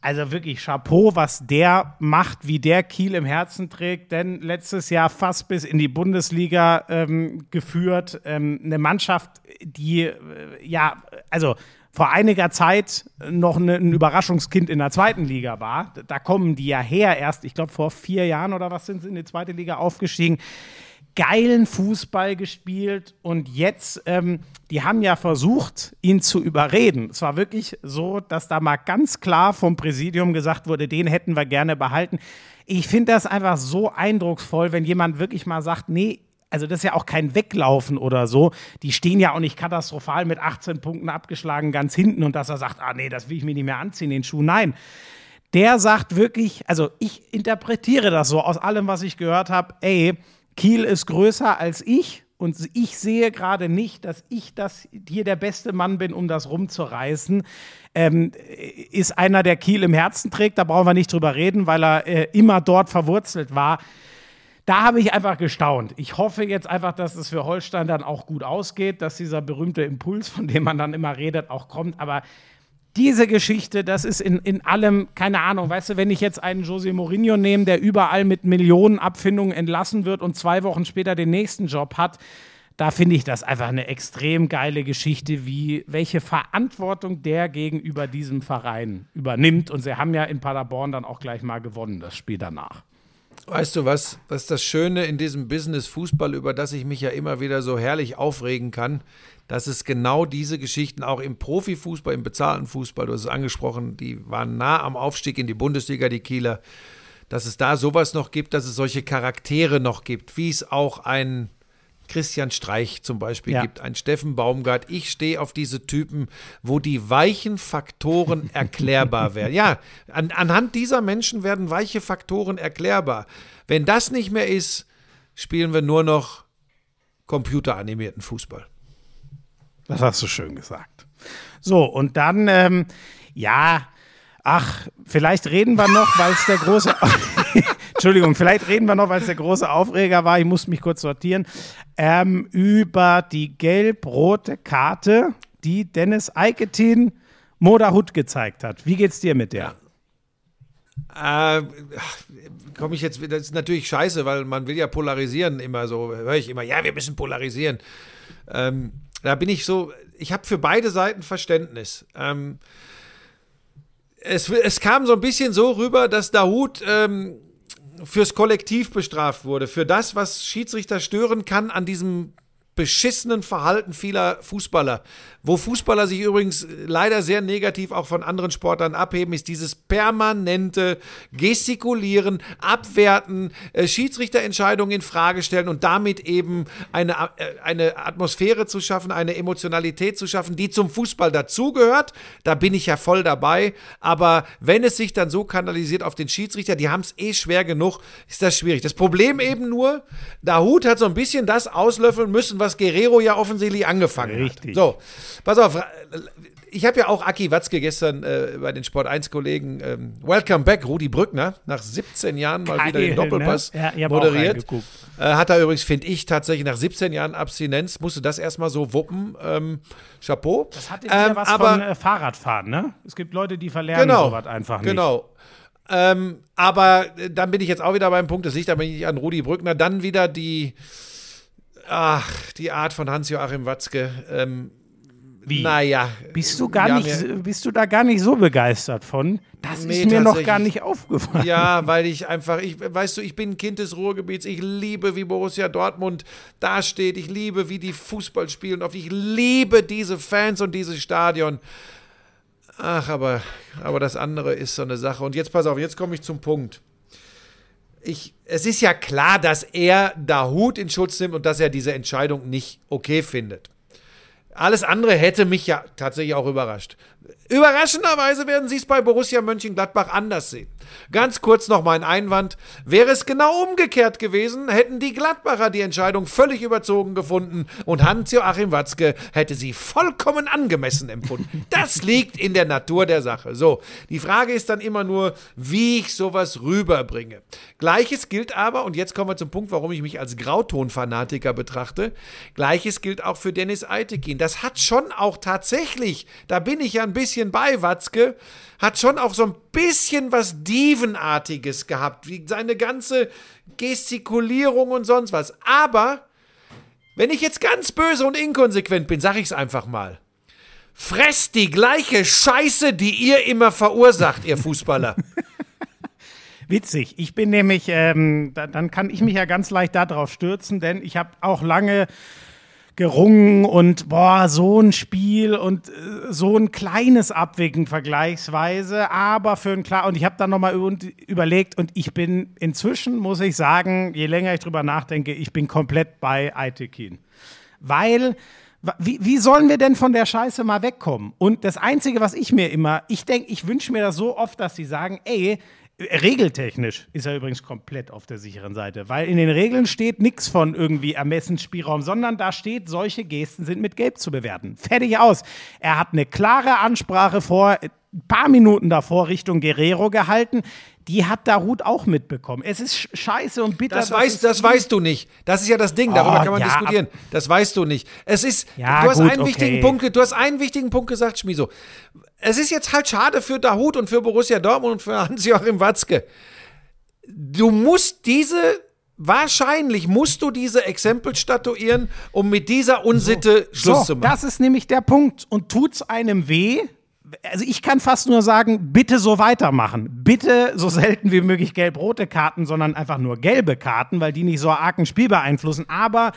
also wirklich Chapeau, was der macht, wie der Kiel im Herzen trägt. Denn letztes Jahr fast bis in die Bundesliga ähm, geführt. Ähm, eine Mannschaft, die, äh, ja, also vor einiger Zeit noch ne, ein Überraschungskind in der zweiten Liga war. Da kommen die ja her erst, ich glaube, vor vier Jahren oder was sind sie in die zweite Liga aufgestiegen geilen Fußball gespielt und jetzt, ähm, die haben ja versucht, ihn zu überreden. Es war wirklich so, dass da mal ganz klar vom Präsidium gesagt wurde, den hätten wir gerne behalten. Ich finde das einfach so eindrucksvoll, wenn jemand wirklich mal sagt, nee, also das ist ja auch kein Weglaufen oder so. Die stehen ja auch nicht katastrophal mit 18 Punkten abgeschlagen ganz hinten und dass er sagt, ah nee, das will ich mir nicht mehr anziehen, den Schuh. Nein, der sagt wirklich, also ich interpretiere das so aus allem, was ich gehört habe, ey, Kiel ist größer als ich und ich sehe gerade nicht, dass ich das hier der beste Mann bin, um das rumzureißen. Ähm, ist einer, der Kiel im Herzen trägt, da brauchen wir nicht drüber reden, weil er äh, immer dort verwurzelt war. Da habe ich einfach gestaunt. Ich hoffe jetzt einfach, dass es für Holstein dann auch gut ausgeht, dass dieser berühmte Impuls, von dem man dann immer redet, auch kommt. Aber diese Geschichte, das ist in, in allem, keine Ahnung, weißt du, wenn ich jetzt einen Jose Mourinho nehme, der überall mit Millionen Abfindungen entlassen wird und zwei Wochen später den nächsten Job hat, da finde ich das einfach eine extrem geile Geschichte, wie welche Verantwortung der gegenüber diesem Verein übernimmt. Und sie haben ja in Paderborn dann auch gleich mal gewonnen, das Spiel danach. Weißt du was, was ist das Schöne in diesem Business Fußball, über das ich mich ja immer wieder so herrlich aufregen kann, dass es genau diese Geschichten auch im Profifußball, im bezahlten Fußball, du hast es angesprochen, die waren nah am Aufstieg in die Bundesliga, die Kieler, dass es da sowas noch gibt, dass es solche Charaktere noch gibt, wie es auch ein Christian Streich zum Beispiel Ja. gibt, ein Steffen Baumgart. Ich stehe auf diese Typen, wo die weichen Faktoren erklärbar werden. Ja, an, anhand dieser Menschen werden weiche Faktoren erklärbar. Wenn das nicht mehr ist, spielen wir nur noch computeranimierten Fußball. Das hast du schön gesagt. So, und dann, ähm, ja, ach, vielleicht reden wir noch, weil es der große. Entschuldigung, vielleicht reden wir noch, weil es der große Aufreger war. Ich muss mich kurz sortieren. Ähm, über die gelb-rote Karte, die Dennis Eiketin Moderhut gezeigt hat. Wie geht's dir mit der? Äh, komme ich jetzt, das ist natürlich scheiße, weil man will ja polarisieren immer so, höre ich immer, ja, wir müssen polarisieren. Ähm, da bin ich so, ich habe für beide Seiten Verständnis. Ähm, es, es kam so ein bisschen so rüber, dass Dahut ähm, fürs Kollektiv bestraft wurde, für das, was Schiedsrichter stören kann an diesem beschissenen Verhalten vieler Fußballer. Wo Fußballer sich übrigens leider sehr negativ auch von anderen Sportlern abheben, ist dieses permanente Gestikulieren, Abwerten, äh, Schiedsrichterentscheidungen in Frage stellen und damit eben eine, äh, eine Atmosphäre zu schaffen, eine Emotionalität zu schaffen, die zum Fußball dazugehört. Da bin ich ja voll dabei. Aber wenn es sich dann so kanalisiert auf den Schiedsrichter, die haben es eh schwer genug, ist das schwierig. Das Problem eben nur, Dahut hat so ein bisschen das auslöffeln müssen, was Guerrero ja offensichtlich angefangen Richtig. hat. So, pass auf. Ich habe ja auch Aki Watzke gestern äh, bei den Sport 1 Kollegen ähm, Welcome Back, Rudi Brückner, nach 17 Jahren mal wieder den Geil, Doppelpass ne? Ja, moderiert. Äh, hat er übrigens, finde ich, tatsächlich nach 17 Jahren Abstinenz, musste das erstmal so wuppen. Ähm, Chapeau. Das hat wieder Ähm, was aber, von äh, Fahrradfahren, ne? Es gibt Leute, die verlernen Genau, sowas einfach nicht. Genau. Ähm, aber äh, dann bin ich jetzt auch wieder beim Punkt, das liegt aber nicht an Rudi Brückner, dann wieder die, ach, die Art von Hans-Joachim Watzke. Ähm, Wie? Naja. Bist du gar ja, nicht, bist du da gar nicht so begeistert von? Das Nee, ist mir noch gar nicht aufgefallen. Ja, weil ich einfach, ich, weißt du, ich bin ein Kind des Ruhrgebiets. Ich liebe, wie Borussia Dortmund dasteht. Ich liebe, wie die Fußball spielen. Und ich liebe diese Fans und dieses Stadion. Ach, aber, aber das andere ist so eine Sache. Und jetzt pass auf, jetzt komme ich zum Punkt. Ich, es ist ja klar, dass er da Hut in Schutz nimmt und dass er diese Entscheidung nicht okay findet. Alles andere hätte mich ja tatsächlich auch überrascht. Überraschenderweise werden Sie es bei Borussia Mönchengladbach anders sehen. Ganz kurz noch mein Einwand. Wäre es genau umgekehrt gewesen, hätten die Gladbacher die Entscheidung völlig überzogen gefunden und Hans-Joachim Watzke hätte sie vollkommen angemessen empfunden. Das liegt in der Natur der Sache. So, die Frage ist dann immer nur, wie ich sowas rüberbringe. Gleiches gilt aber, und jetzt kommen wir zum Punkt, warum ich mich als Grauton-Fanatiker betrachte, gleiches gilt auch für Dennis Eitekin. Das hat schon auch tatsächlich, da bin ich ja ein bisschen bei Watzke, hat schon auch so ein bisschen was Dievenartiges gehabt, wie seine ganze Gestikulierung und sonst was. Aber, wenn ich jetzt ganz böse und inkonsequent bin, sag ich's einfach mal. Fresst die gleiche Scheiße, die ihr immer verursacht, ihr Fußballer. Witzig. Ich bin nämlich, ähm, da, dann kann ich mich ja ganz leicht darauf stürzen, denn ich habe auch lange gerungen und boah, so ein Spiel und äh, so ein kleines Abwicken vergleichsweise, aber für ein klar und ich habe dann nochmal überlegt und ich bin inzwischen, muss ich sagen, je länger ich drüber nachdenke, ich bin komplett bei Aitekin. Weil wie, wie sollen wir denn von der Scheiße mal wegkommen? Und das Einzige, was ich mir immer, ich denke, ich wünsche mir das so oft, dass sie sagen, ey, Regeltechnisch ist er übrigens komplett auf der sicheren Seite, weil in den Regeln steht nichts von irgendwie Ermessensspielraum, sondern da steht, solche Gesten sind mit Gelb zu bewerten. Fertig aus. Er hat eine klare Ansprache vor ein paar Minuten davor Richtung Guerrero gehalten. Die hat Darut auch mitbekommen. Es ist sch- scheiße und bitter. Das, weißt, das weißt du nicht. Das ist ja das Ding, darüber Oh, kann man ja, diskutieren. Das weißt du nicht. Es ist, Ja, du hast gut, einen wichtigen okay. Punkt, du hast einen wichtigen Punkt gesagt, Schmiso. Es ist jetzt halt schade für Dahut und für Borussia Dortmund und für Hans-Joachim Watzke. Du musst diese, wahrscheinlich musst du diese Exempel statuieren, um mit dieser Unsitte Schluss so, zu machen. Das ist nämlich der Punkt. Und tut's einem weh? Also ich kann fast nur sagen, bitte so weitermachen. Bitte so selten wie möglich gelb-rote Karten, sondern einfach nur gelbe Karten, weil die nicht so arg ein Spiel beeinflussen. Aber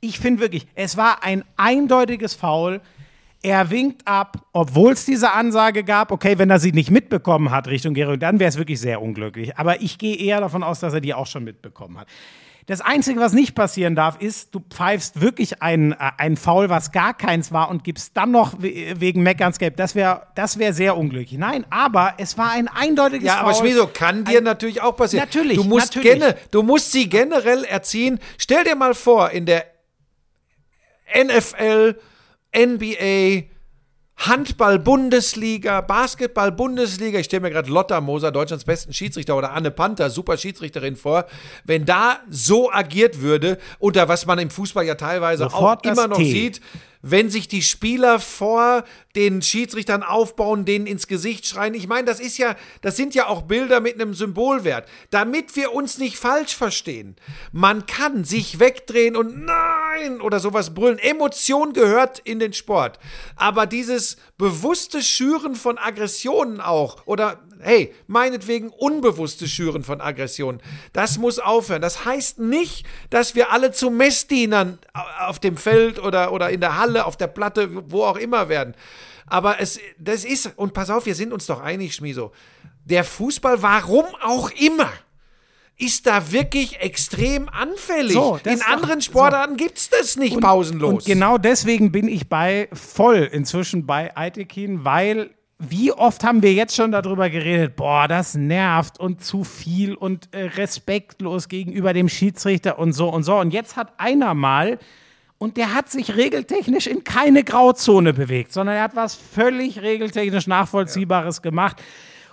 ich finde wirklich, es war ein eindeutiges Foul. Er winkt ab, obwohl es diese Ansage gab, okay, wenn er sie nicht mitbekommen hat Richtung Gero, dann wäre es wirklich sehr unglücklich. Aber ich gehe eher davon aus, dass er die auch schon mitbekommen hat. Das Einzige, was nicht passieren darf, ist, du pfeifst wirklich ein, äh, Foul, was gar keins war und gibst dann noch we wegen Meckerns Gelb. Das wäre das wär sehr unglücklich. Nein, aber es war ein eindeutiges Ja, Foul. aber Schmiso, kann dir Ein- natürlich auch passieren. Natürlich, du musst, natürlich. gene- du musst sie generell erziehen. Stell dir mal vor, in der NFL, NBA, Handball-Bundesliga, Basketball-Bundesliga, ich stelle mir gerade Lotta Moser, Deutschlands besten Schiedsrichter, oder Anne Panther, super Schiedsrichterin vor, wenn da so agiert würde, oder was man im Fußball ja teilweise Sofort auch immer noch T. sieht, wenn sich die Spieler vor den Schiedsrichtern aufbauen, denen ins Gesicht schreien. Ich meine, das ist ja, das sind ja auch Bilder mit einem Symbolwert. Damit wir uns nicht falsch verstehen. Man kann sich wegdrehen und nein oder sowas brüllen. Emotion gehört in den Sport. Aber dieses bewusste Schüren von Aggressionen auch oder hey, meinetwegen unbewusste Schüren von Aggressionen, das muss aufhören. Das heißt nicht, dass wir alle zu Messdienern auf dem Feld oder, oder in der Halle, auf der Platte, wo auch immer werden. Aber es, das ist, und pass auf, wir sind uns doch einig, Schmiso. Der Fußball, warum auch immer, ist da wirklich extrem anfällig. So, in anderen Sportarten gibt's das nicht pausenlos. Und genau deswegen bin ich bei voll inzwischen bei Aitekin, weil wie oft haben wir jetzt schon darüber geredet, boah, das nervt und zu viel und äh, respektlos gegenüber dem Schiedsrichter und so und so. Und jetzt hat einer mal, und der hat sich regeltechnisch in keine Grauzone bewegt, sondern er hat was völlig regeltechnisch Nachvollziehbares gemacht.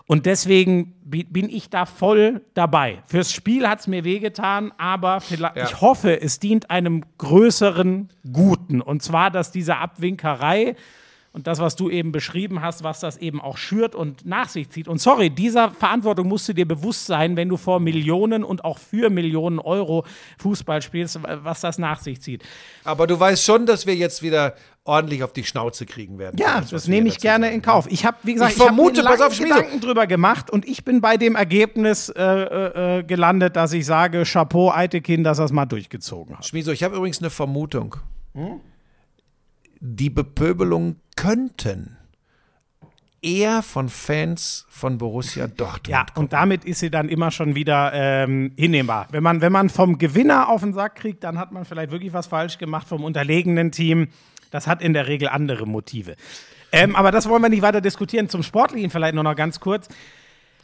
Und deswegen bi- bin ich da voll dabei. Fürs Spiel hat es mir wehgetan, aber vielleicht, Ja. ich hoffe, es dient einem größeren Guten. Und zwar, dass diese Abwinkerei Und das, was du eben beschrieben hast, was das eben auch schürt und nach sich zieht. Und sorry, dieser Verantwortung musst du dir bewusst sein, wenn du vor Millionen und auch für Millionen Euro Fußball spielst, was das nach sich zieht. Aber du weißt schon, dass wir jetzt wieder ordentlich auf die Schnauze kriegen werden. Ja, das wir nehme ich gerne sagen. in Kauf. Ich habe, wie gesagt, Ich ich vermute, mir pass auf. Gedanken drüber gemacht und ich bin bei dem Ergebnis äh, äh, äh, gelandet, dass ich sage, Chapeau Eitekin, dass er es mal durchgezogen hat. Schmieso, ich habe übrigens eine Vermutung. Die Bepöbelung könnten eher von Fans von Borussia Dortmund Ja, und damit ist sie dann immer schon wieder ähm, hinnehmbar. Wenn man, wenn man vom Gewinner auf den Sack kriegt, dann hat man vielleicht wirklich was falsch gemacht vom unterlegenen Team. Das hat in der Regel andere Motive. Ähm, aber das wollen wir nicht weiter diskutieren. Zum Sportlichen vielleicht nur noch ganz kurz.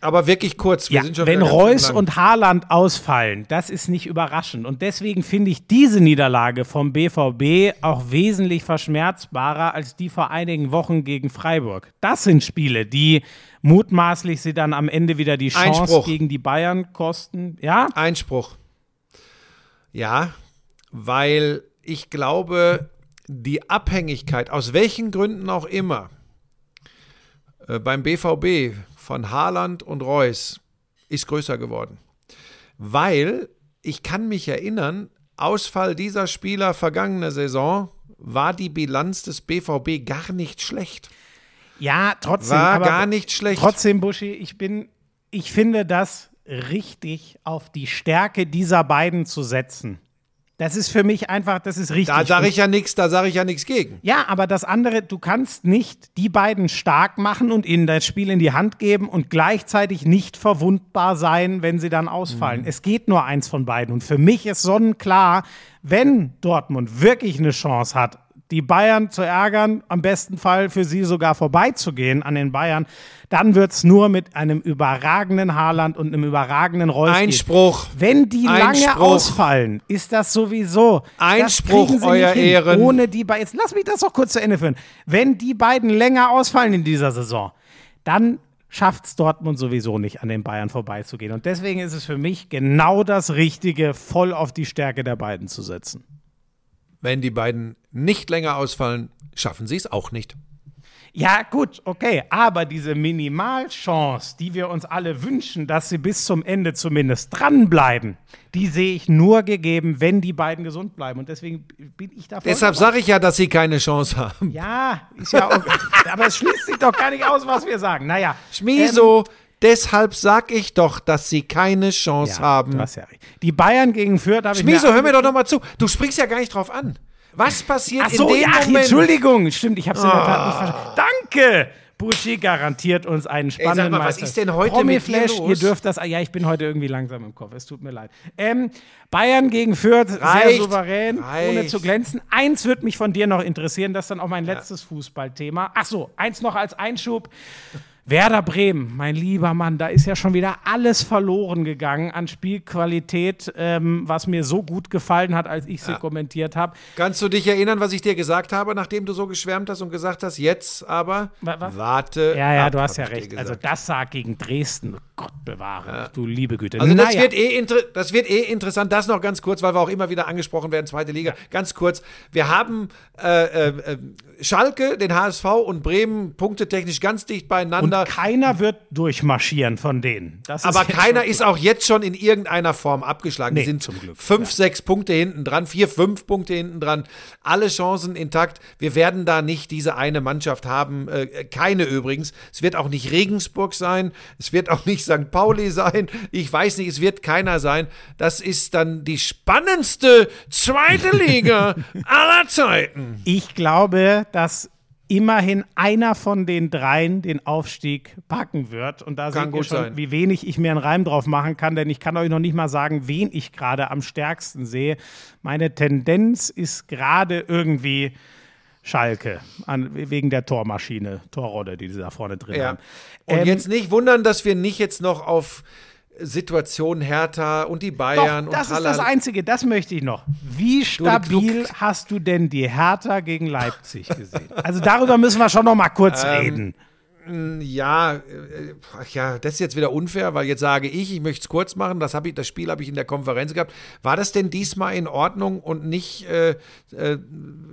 Aber wirklich kurz, wir Ja, sind schon wenn Reus und Haaland ausfallen, das ist nicht überraschend. Und deswegen finde ich diese Niederlage vom BVB auch wesentlich verschmerzbarer als die vor einigen Wochen gegen Freiburg. Das sind Spiele, die mutmaßlich sie dann am Ende wieder die Chance Einspruch. gegen die Bayern kosten. Ja, Einspruch. Ja, weil ich glaube, die Abhängigkeit, aus welchen Gründen auch immer, äh, beim BVB von Haaland und Reus ist größer geworden. Weil ich kann mich erinnern, Ausfall dieser Spieler vergangene Saison war die Bilanz des BVB gar nicht schlecht. ja, trotzdem. War gar nicht schlecht. Trotzdem, Buschi, ich bin, ich finde das richtig, auf die Stärke dieser beiden zu setzen. Das ist für mich einfach, das ist richtig. Da sage ich ja nichts, da sage ich ja nichts gegen. Ja, aber das andere, du kannst nicht die beiden stark machen und ihnen das Spiel in die Hand geben und gleichzeitig nicht verwundbar sein, wenn sie dann ausfallen. Es geht nur eins von beiden. Und für mich ist sonnenklar, wenn Dortmund wirklich eine Chance hat, die Bayern zu ärgern, am besten Fall für sie sogar vorbeizugehen an den Bayern, dann wird es nur mit einem überragenden Haaland und einem überragenden Reus. Einspruch. Wenn die lange Einspruch. ausfallen, ist das sowieso. Einspruch, das Euer nicht hin, Ehren. Ohne die beiden. Jetzt lass mich das doch kurz zu Ende führen. Wenn die beiden länger ausfallen in dieser Saison, dann schafft es Dortmund sowieso nicht, an den Bayern vorbeizugehen. Und deswegen ist es für mich genau das Richtige, voll auf die Stärke der beiden zu setzen. Wenn die beiden nicht länger ausfallen, schaffen sie es auch nicht. Ja, gut, okay. Aber diese Minimalchance, die wir uns alle wünschen, dass sie bis zum Ende zumindest dranbleiben, die sehe ich nur gegeben, wenn die beiden gesund bleiben. Und deswegen bin ich davon. Deshalb sage ich ja, dass sie keine Chance haben. Ja, ist ja auch. aber es schließt sich doch gar nicht aus, was wir sagen. Naja. Schmieso, deshalb sag ich doch, dass sie keine Chance ähm, haben. Ja. Die Bayern gegen Fürth habe ich Schmieso, hör mir doch noch mal zu. Du springst ja gar nicht drauf an. Was passiert Ach so, in dem ja, Moment? Ah. Entschuldigung. Stimmt, ich habe es in der Tat nicht verstanden. Danke! Buschi garantiert uns einen spannenden sag mal, was Meister- ist denn heute Promi mit dir Flash, los? ihr dürft das. Ja, ich bin heute irgendwie langsam im Kopf. Es tut mir leid. Ähm, Bayern gegen Fürth, sehr Reicht. souverän, Reicht. ohne zu glänzen. Eins wird mich von dir noch interessieren, das ist dann auch mein letztes Fußballthema. Ach so, eins noch als Einschub. Werder Bremen, mein lieber Mann, da ist ja schon wieder alles verloren gegangen an Spielqualität, ähm, was mir so gut gefallen hat, als ich sie kommentiert habe. Kannst du dich erinnern, was ich dir gesagt habe, nachdem du so geschwärmt hast und gesagt hast, jetzt aber Wa- was? warte. Ja, ja, ab, du hast ja recht. Also das sah gegen Dresden, Gott bewahre, du liebe Güte. Also das, Naja. wird eh das wird eh interessant. Das noch ganz kurz, weil wir auch immer wieder angesprochen werden, zweite Liga. Ganz kurz. Wir haben äh, äh, äh, Schalke, den HSV und Bremen punktetechnisch ganz dicht und beieinander. keiner wird durchmarschieren von denen. Das aber keiner ist auch jetzt schon in irgendeiner Form abgeschlagen. Nee, Die sind zum Glück, fünf, sechs Punkte hinten dran, vier, fünf Punkte hinten dran. Alle Chancen intakt. Wir werden da nicht diese eine Mannschaft haben. Äh, keine übrigens. Es wird auch nicht Regensburg sein. Es wird auch nicht St. Pauli sein. Ich weiß nicht, es wird keiner sein. Das ist dann die spannendste zweite Liga aller Zeiten. Ich glaube, dass immerhin einer von den dreien den Aufstieg packen wird. Und da Kann seht ihr gut schon, sein. wie wenig ich mir einen Reim drauf machen kann, denn ich kann euch noch nicht mal sagen, wen ich gerade am stärksten sehe. Meine Tendenz ist gerade irgendwie Schalke, an, wegen der Tormaschine, Torrolle, die sie da vorne drin Ja. haben. Und Ähm, jetzt nicht wundern, dass wir nicht jetzt noch auf Situation Hertha und die Bayern Doch, das und ist das Einzige, das möchte ich noch. Wie stabil hast du denn die Hertha gegen Leipzig gesehen? Also darüber müssen wir schon noch mal kurz Ähm, reden. Ja, äh, ach ja, das ist jetzt wieder unfair, weil jetzt sage ich, ich möchte es kurz machen. Das, ich, das Spiel habe ich in der Konferenz gehabt. War das denn diesmal in Ordnung und nicht äh, äh,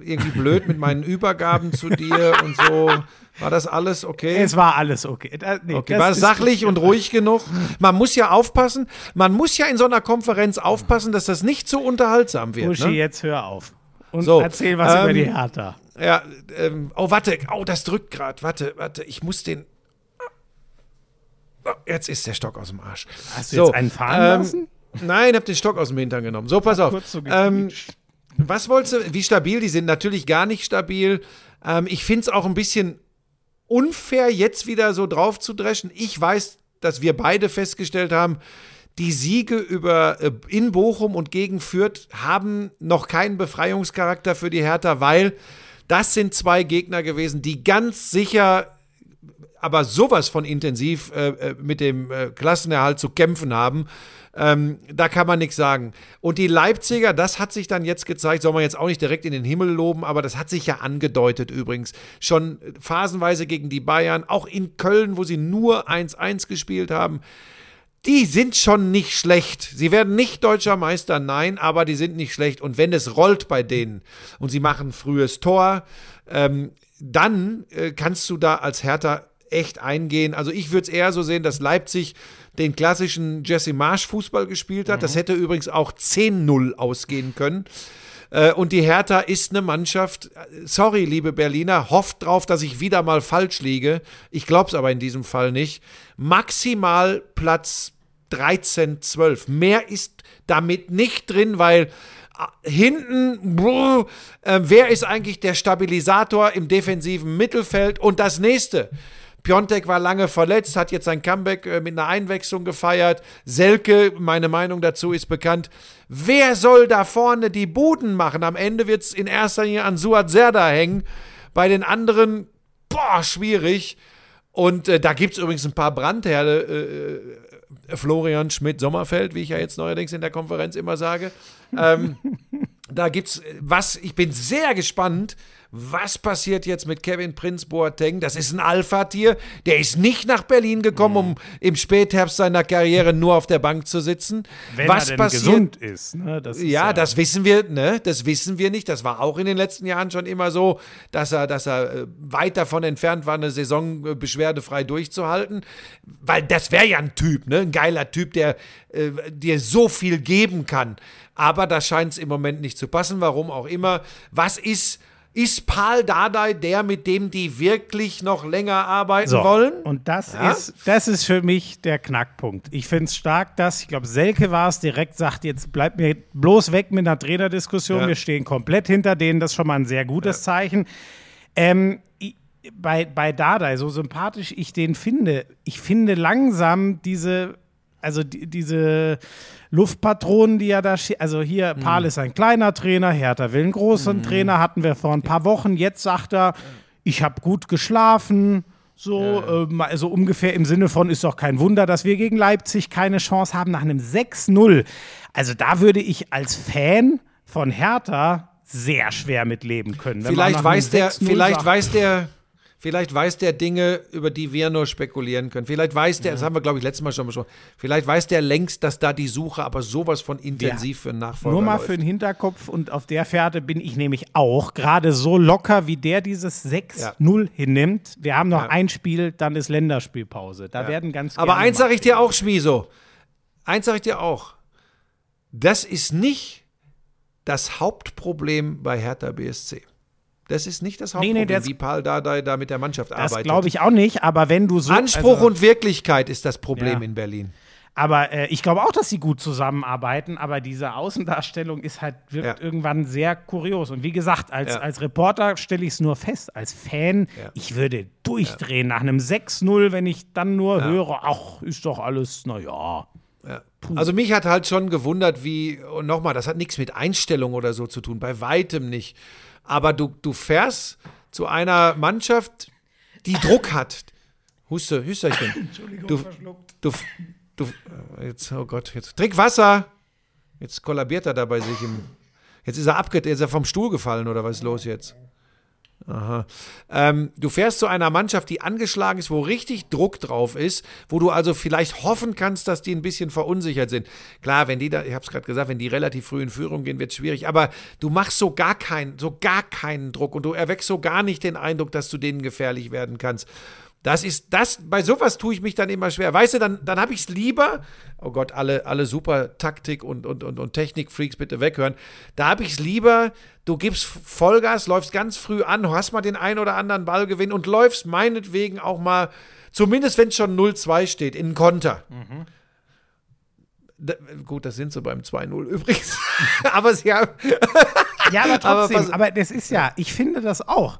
irgendwie blöd mit meinen Übergaben zu dir und so? War das alles okay? Es war alles okay. Da, nee, Okay, war es sachlich und ruhig genug? Man muss ja aufpassen, man muss ja in so einer Konferenz aufpassen, dass das nicht so unterhaltsam wird. Uschi, Ne? jetzt hör auf. Und So, erzähl was ähm, über die Hertha. Ja, ähm, oh, warte, oh, das drückt gerade. Warte, warte, ich muss den. Oh, jetzt ist der Stock aus dem Arsch. Hast du jetzt einen fahren lassen? Nein, hab den Stock aus dem Hintern genommen. So, pass auf. Kurz so ähm, was wolltest du, wie stabil die sind? Natürlich gar nicht stabil. Ähm, ich finde es auch ein bisschen unfair, jetzt wieder so drauf zu dreschen. Ich weiß, dass wir beide festgestellt haben, die Siege über äh, in Bochum und gegen Fürth haben noch keinen Befreiungscharakter für die Hertha, weil das sind zwei Gegner gewesen, die ganz sicher aber sowas von intensiv äh, äh, mit dem äh, Klassenerhalt zu kämpfen haben. Ähm, da kann man nichts sagen. Und die Leipziger, das hat sich dann jetzt gezeigt, soll man jetzt auch nicht direkt in den Himmel loben, aber das hat sich ja angedeutet übrigens. Schon phasenweise gegen die Bayern, auch in Köln, wo sie nur 1-1 gespielt haben. Die sind schon nicht schlecht. Sie werden nicht deutscher Meister, nein, aber die sind nicht schlecht. Und wenn es rollt bei denen und sie machen frühes Tor, ähm, dann äh, kannst du da als Hertha echt eingehen. Also ich würde es eher so sehen, dass Leipzig den klassischen Jesse Marsch Fußball gespielt hat. Das hätte übrigens auch 10-0 ausgehen können. Äh, Und die Hertha ist eine Mannschaft, sorry, liebe Berliner, hofft drauf, dass ich wieder mal falsch liege. Ich glaube es aber in diesem Fall nicht. Maximal Platz 13, 12. Mehr ist damit nicht drin, weil äh, hinten, brr, äh, wer ist eigentlich der Stabilisator im defensiven Mittelfeld? Und das nächste. Piontek war lange verletzt, hat jetzt sein Comeback äh, mit einer Einwechslung gefeiert. Selke, meine Meinung dazu ist bekannt. Wer soll da vorne die Buden machen? Am Ende wird es in erster Linie an Suat Serda hängen. Bei den anderen, boah, schwierig. Und äh, da gibt es übrigens ein paar Brandherde. Äh, Florian Schmidt-Sommerfeld, wie ich ja jetzt neuerdings in der Konferenz immer sage. Ähm, da gibt's was, ich bin sehr gespannt, was passiert jetzt mit Kevin Prinz Boateng. Das ist ein Alpha-Tier, der ist nicht nach Berlin gekommen, um im Spätherbst seiner Karriere nur auf der Bank zu sitzen. Wenn was er denn passiert? gesund ist. Ne? Das ist Ja, das wissen wir, ne? Das wissen wir nicht. Das war auch in den letzten Jahren schon immer so, dass er, dass er äh, weit davon entfernt war, eine Saison äh, beschwerdefrei durchzuhalten. Weil das wäre ja ein Typ, ne? Ein geiler Typ, der äh, dir so viel geben kann. Aber da scheint es im Moment nicht zu passen, warum auch immer. Was ist, ist Paul Dardai der, mit dem die wirklich noch länger arbeiten So, wollen? Und das, Ja? ist, das ist für mich der Knackpunkt. Ich finde es stark, dass, ich glaube, Selke war es, direkt sagt, jetzt bleibt mir bloß weg mit einer Trainerdiskussion. Ja. Wir stehen komplett hinter denen. Das ist schon mal ein sehr gutes Zeichen. Ähm, bei, bei Dardai, so sympathisch ich den finde, ich finde langsam diese, also die, diese Luftpatronen, die ja da, also hier, Paul ist ein kleiner Trainer, Hertha will einen großen Trainer, hatten wir vor ein paar Wochen. Jetzt sagt er, ich habe gut geschlafen. So, ähm, also ungefähr im Sinne von, ist doch kein Wunder, dass wir gegen Leipzig keine Chance haben nach einem 6-0. Also da würde ich als Fan von Hertha sehr schwer mit leben können. Vielleicht weiß der, 6-0 vielleicht weiß der, vielleicht weiß der Dinge, über die wir nur spekulieren können. Vielleicht weiß der, das haben wir, glaube ich, letztes Mal schon besprochen, vielleicht weiß der längst, dass da die Suche aber sowas von intensiv für einen Nachfolger Nur mal läuft. für den Hinterkopf und auf der Fährte bin ich nämlich auch gerade so locker, wie der dieses 6-0 hinnimmt. Wir haben noch Ja. ein Spiel, dann ist Länderspielpause. Da werden ganz Aber eins sage ich dir auch, Schmiso. Eins sage ich dir auch. Das ist nicht das Hauptproblem bei Hertha BSC. Das ist nicht das Nee, nee, Hauptproblem, das- wie Paul Dardai da mit der Mannschaft Das arbeitet. glaube ich auch nicht, aber wenn du so. Anspruch also, und Wirklichkeit ist das Problem Ja. in Berlin. Aber äh, ich glaube auch, dass sie gut zusammenarbeiten, aber diese Außendarstellung ist halt, wirkt Ja. irgendwann sehr kurios. Und wie gesagt, als, Ja. als Reporter stelle ich es nur fest, als Fan, Ja. ich würde durchdrehen nach einem 6-0, wenn ich dann nur höre, ach, ist doch alles, naja. Ja. Also mich hat halt schon gewundert, wie, und nochmal, das hat nichts mit Einstellung oder so zu tun, bei weitem nicht. Aber du, du fährst zu einer Mannschaft, die Druck hat. Huste, Hüsterchen. Entschuldigung, du, du, du, äh, jetzt, oh Gott, jetzt, trink Wasser. Jetzt kollabiert er da bei sich im, jetzt ist er abge, jetzt ist er vom Stuhl gefallen oder was ist los jetzt? Ähm, du fährst zu einer Mannschaft, die angeschlagen ist, wo richtig Druck drauf ist, wo du also vielleicht hoffen kannst, dass die ein bisschen verunsichert sind. Klar, wenn die da, ich habe es gerade gesagt, wenn die relativ früh in Führung gehen, wird es schwierig. Aber du machst so gar keinen, so gar keinen Druck und du erweckst so gar nicht den Eindruck, dass du denen gefährlich werden kannst. Das ist das, bei sowas tue ich mich dann immer schwer. Weißt du, dann, dann habe ich es lieber, oh Gott, alle, alle super Taktik und, und, und, und Technik-Freaks bitte weghören. Da habe ich es lieber, du gibst Vollgas, läufst ganz früh an, hast mal den einen oder anderen Ballgewinn und läufst meinetwegen auch mal, zumindest wenn es schon 0-2 steht, in Konter. Da, gut, das sind sie beim 2-0 übrigens. aber sie haben. Ja, aber trotzdem, was- aber, das ist ja, ich finde das auch.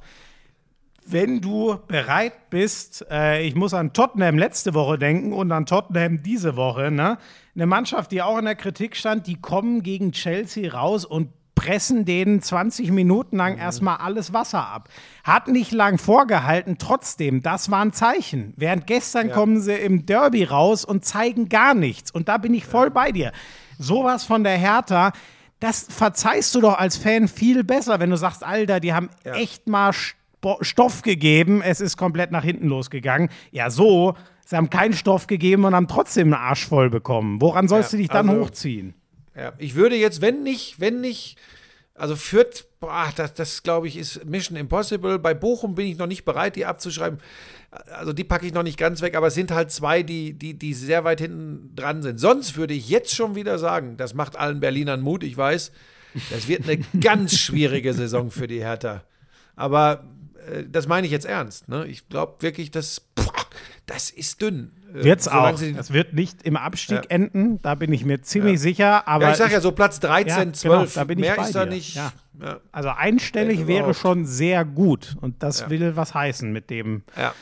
Wenn du bereit bist, äh, ich muss an Tottenham letzte Woche denken und an Tottenham diese Woche, ne? Eine Mannschaft, die auch in der Kritik stand, die kommen gegen Chelsea raus und pressen denen 20 Minuten lang erstmal alles Wasser ab. Hat nicht lang vorgehalten, trotzdem, das war ein Zeichen. Während gestern kommen sie im Derby raus und zeigen gar nichts. Und da bin ich voll bei dir. Sowas von der Hertha, das verzeihst du doch als Fan viel besser, wenn du sagst, Alter, die haben echt mal Spo- Stoff gegeben, es ist komplett nach hinten losgegangen. Ja, so, sie haben keinen Stoff gegeben und haben trotzdem einen Arsch voll bekommen. Woran sollst Ja, du dich dann also- hochziehen? Ja, ich würde jetzt, wenn nicht, wenn nicht, also Fürth, boah, das, das glaube ich, ist Mission Impossible. Bei Bochum bin ich noch nicht bereit, die abzuschreiben. Also die packe ich noch nicht ganz weg, aber es sind halt zwei, die, die, die sehr weit hinten dran sind. Sonst würde ich jetzt schon wieder sagen, das macht allen Berlinern Mut, ich weiß, das wird eine ganz schwierige Saison für die Hertha. Aber das meine ich jetzt ernst. Ne? Ich glaube wirklich, das, boah, das ist dünn. Äh, Wird's solange auch. Es wird nicht im Abstieg Ja. enden, da bin ich mir ziemlich sicher. Aber ja, ich sage ja so Platz 13, Ja, genau, 12. da bin ich Mehr bei ist da nicht. Ja. Ja. also einstellig wäre überhaupt. schon sehr gut. Und das will was heißen mit dem Ja.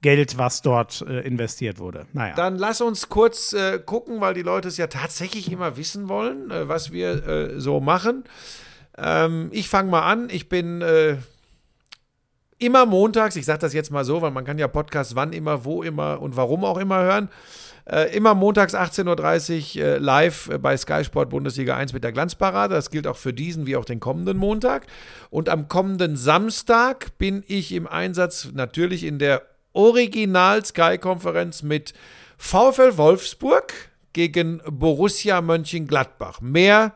Geld, was dort äh, investiert wurde. Naja. Dann lass uns kurz äh, gucken, weil die Leute es ja tatsächlich immer wissen wollen, äh, was wir äh, so machen. Ähm, ich fange mal an. Ich bin äh, immer montags, ich sage das jetzt mal so, weil man kann ja Podcasts wann immer, wo immer und warum auch immer hören. Äh, immer montags 18.30 Uhr äh, live äh, bei Sky Sport Bundesliga 1 mit der Glanzparade. Das gilt auch für diesen wie auch den kommenden Montag. Und am kommenden Samstag bin ich im Einsatz natürlich in der Original Sky-Konferenz mit VfL Wolfsburg gegen Borussia Mönchengladbach. Mehr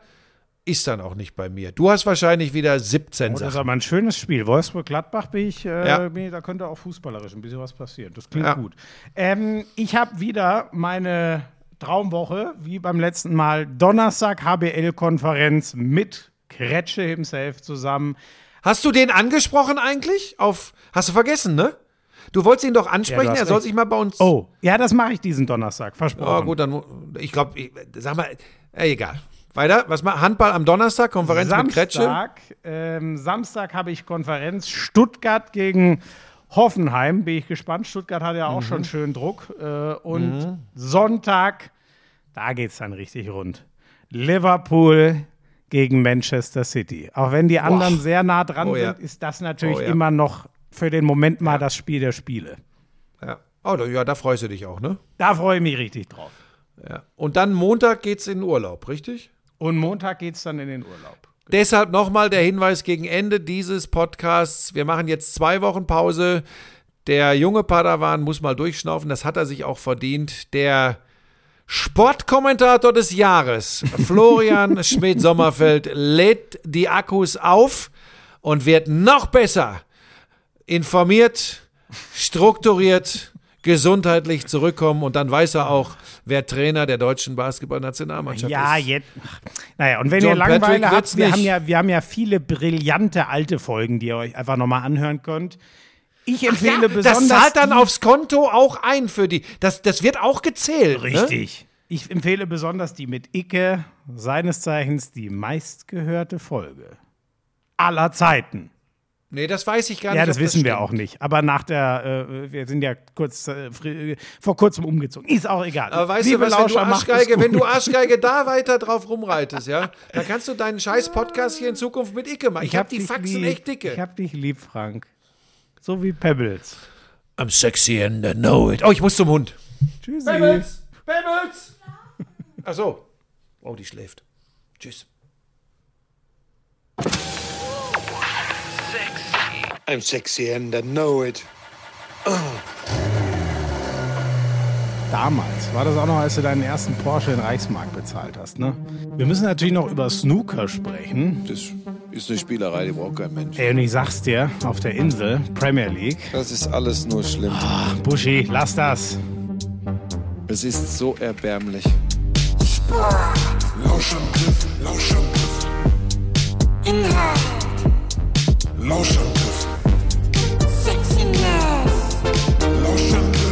ist dann auch nicht bei mir. Du hast wahrscheinlich wieder 17 Oh, das ist Sachen. aber ein schönes Spiel. Wolfsburg-Gladbach bin ich, äh, Ja. bin ich, da könnte auch fußballerisch ein bisschen was passieren. Das klingt Ja. gut. Ähm, ich habe wieder meine Traumwoche, wie beim letzten Mal. Donnerstag HBL-Konferenz mit Kretsche himself zusammen. Hast du den angesprochen eigentlich? Auf, hast du vergessen, ne? Du wolltest ihn doch ansprechen, hast er soll sich mal bei uns. Oh, ja, das mache ich diesen Donnerstag, versprochen. Oh, gut, dann, ich glaube, sag mal, egal. Weiter, was mal? Handball am Donnerstag, Konferenz mit Kretsche. Samstag, ähm, Samstag habe ich Konferenz Stuttgart gegen Hoffenheim. Bin ich gespannt. Stuttgart hat ja auch Mhm. schon schön Druck. Äh, und Sonntag, da geht es dann richtig rund. Liverpool gegen Manchester City. Auch wenn die anderen sehr nah dran Oh ja. sind, ist das natürlich Oh ja. immer noch für den Moment mal das Spiel der Spiele. Ja. Oh, da- ja, da freust du dich auch, ne? Da freue ich mich richtig drauf. Ja. Und dann Montag geht's in den Urlaub, richtig? Und Montag geht es dann in den Urlaub. Deshalb nochmal der Hinweis gegen Ende dieses Podcasts. Wir machen jetzt zwei Wochen Pause. Der junge Padawan muss mal durchschnaufen. Das hat er sich auch verdient. Der Sportkommentator des Jahres, Florian Schmidt-Sommerfeld, lädt die Akkus auf und wird noch besser informiert, strukturiert, gesundheitlich zurückkommen. Und dann weiß er auch, wer Trainer der deutschen Basketballnationalmannschaft Ja, ist. jetzt. Naja, und wenn John ihr Langeweile Patrick habt, wir haben, ja, wir haben ja viele brillante alte Folgen, die ihr euch einfach nochmal anhören könnt. Ich empfehle Ja, besonders. das zahlt dann aufs Konto auch ein für die. Das, das wird auch gezählt. Ne? Richtig. Ich empfehle besonders die mit Icke, seines Zeichens die meistgehörte Folge aller Zeiten. Nee, das weiß ich gar nicht. Ja, das wissen wir stimmt. auch nicht. Aber nach der, äh, wir sind ja kurz, äh, vor kurzem umgezogen. Ist auch egal. Aber weißt Liebe du, was, wenn du, Lauscher, macht es Arschgeige, wenn du Arschgeige da weiter drauf rumreitest, ja, dann kannst du deinen scheiß Podcast hier in Zukunft mit Icke machen. Ich, hab die dich Faxen lieb. echt dicke. Ich hab dich lieb, Frank. So wie Pebbles. I'm sexy and I know it. Oh, ich muss zum Hund. Tschüssi. Pebbles! Pebbles! Ach so. Oh, die schläft. Tschüss. I'm sexy and I know it. Damals war das auch noch, als du deinen ersten Porsche in Reichsmark bezahlt hast, ne? Wir müssen natürlich noch über Snooker sprechen. Das ist eine Spielerei, die braucht kein Mensch. Ey, und ich sag's dir, auf der Insel, Premier League. Das ist alles nur schlimm. Ach, Buschi, lass das. Es ist so erbärmlich. Lauschangriff, Lauschangriff, Inhalt. Lauschangriff. ocean.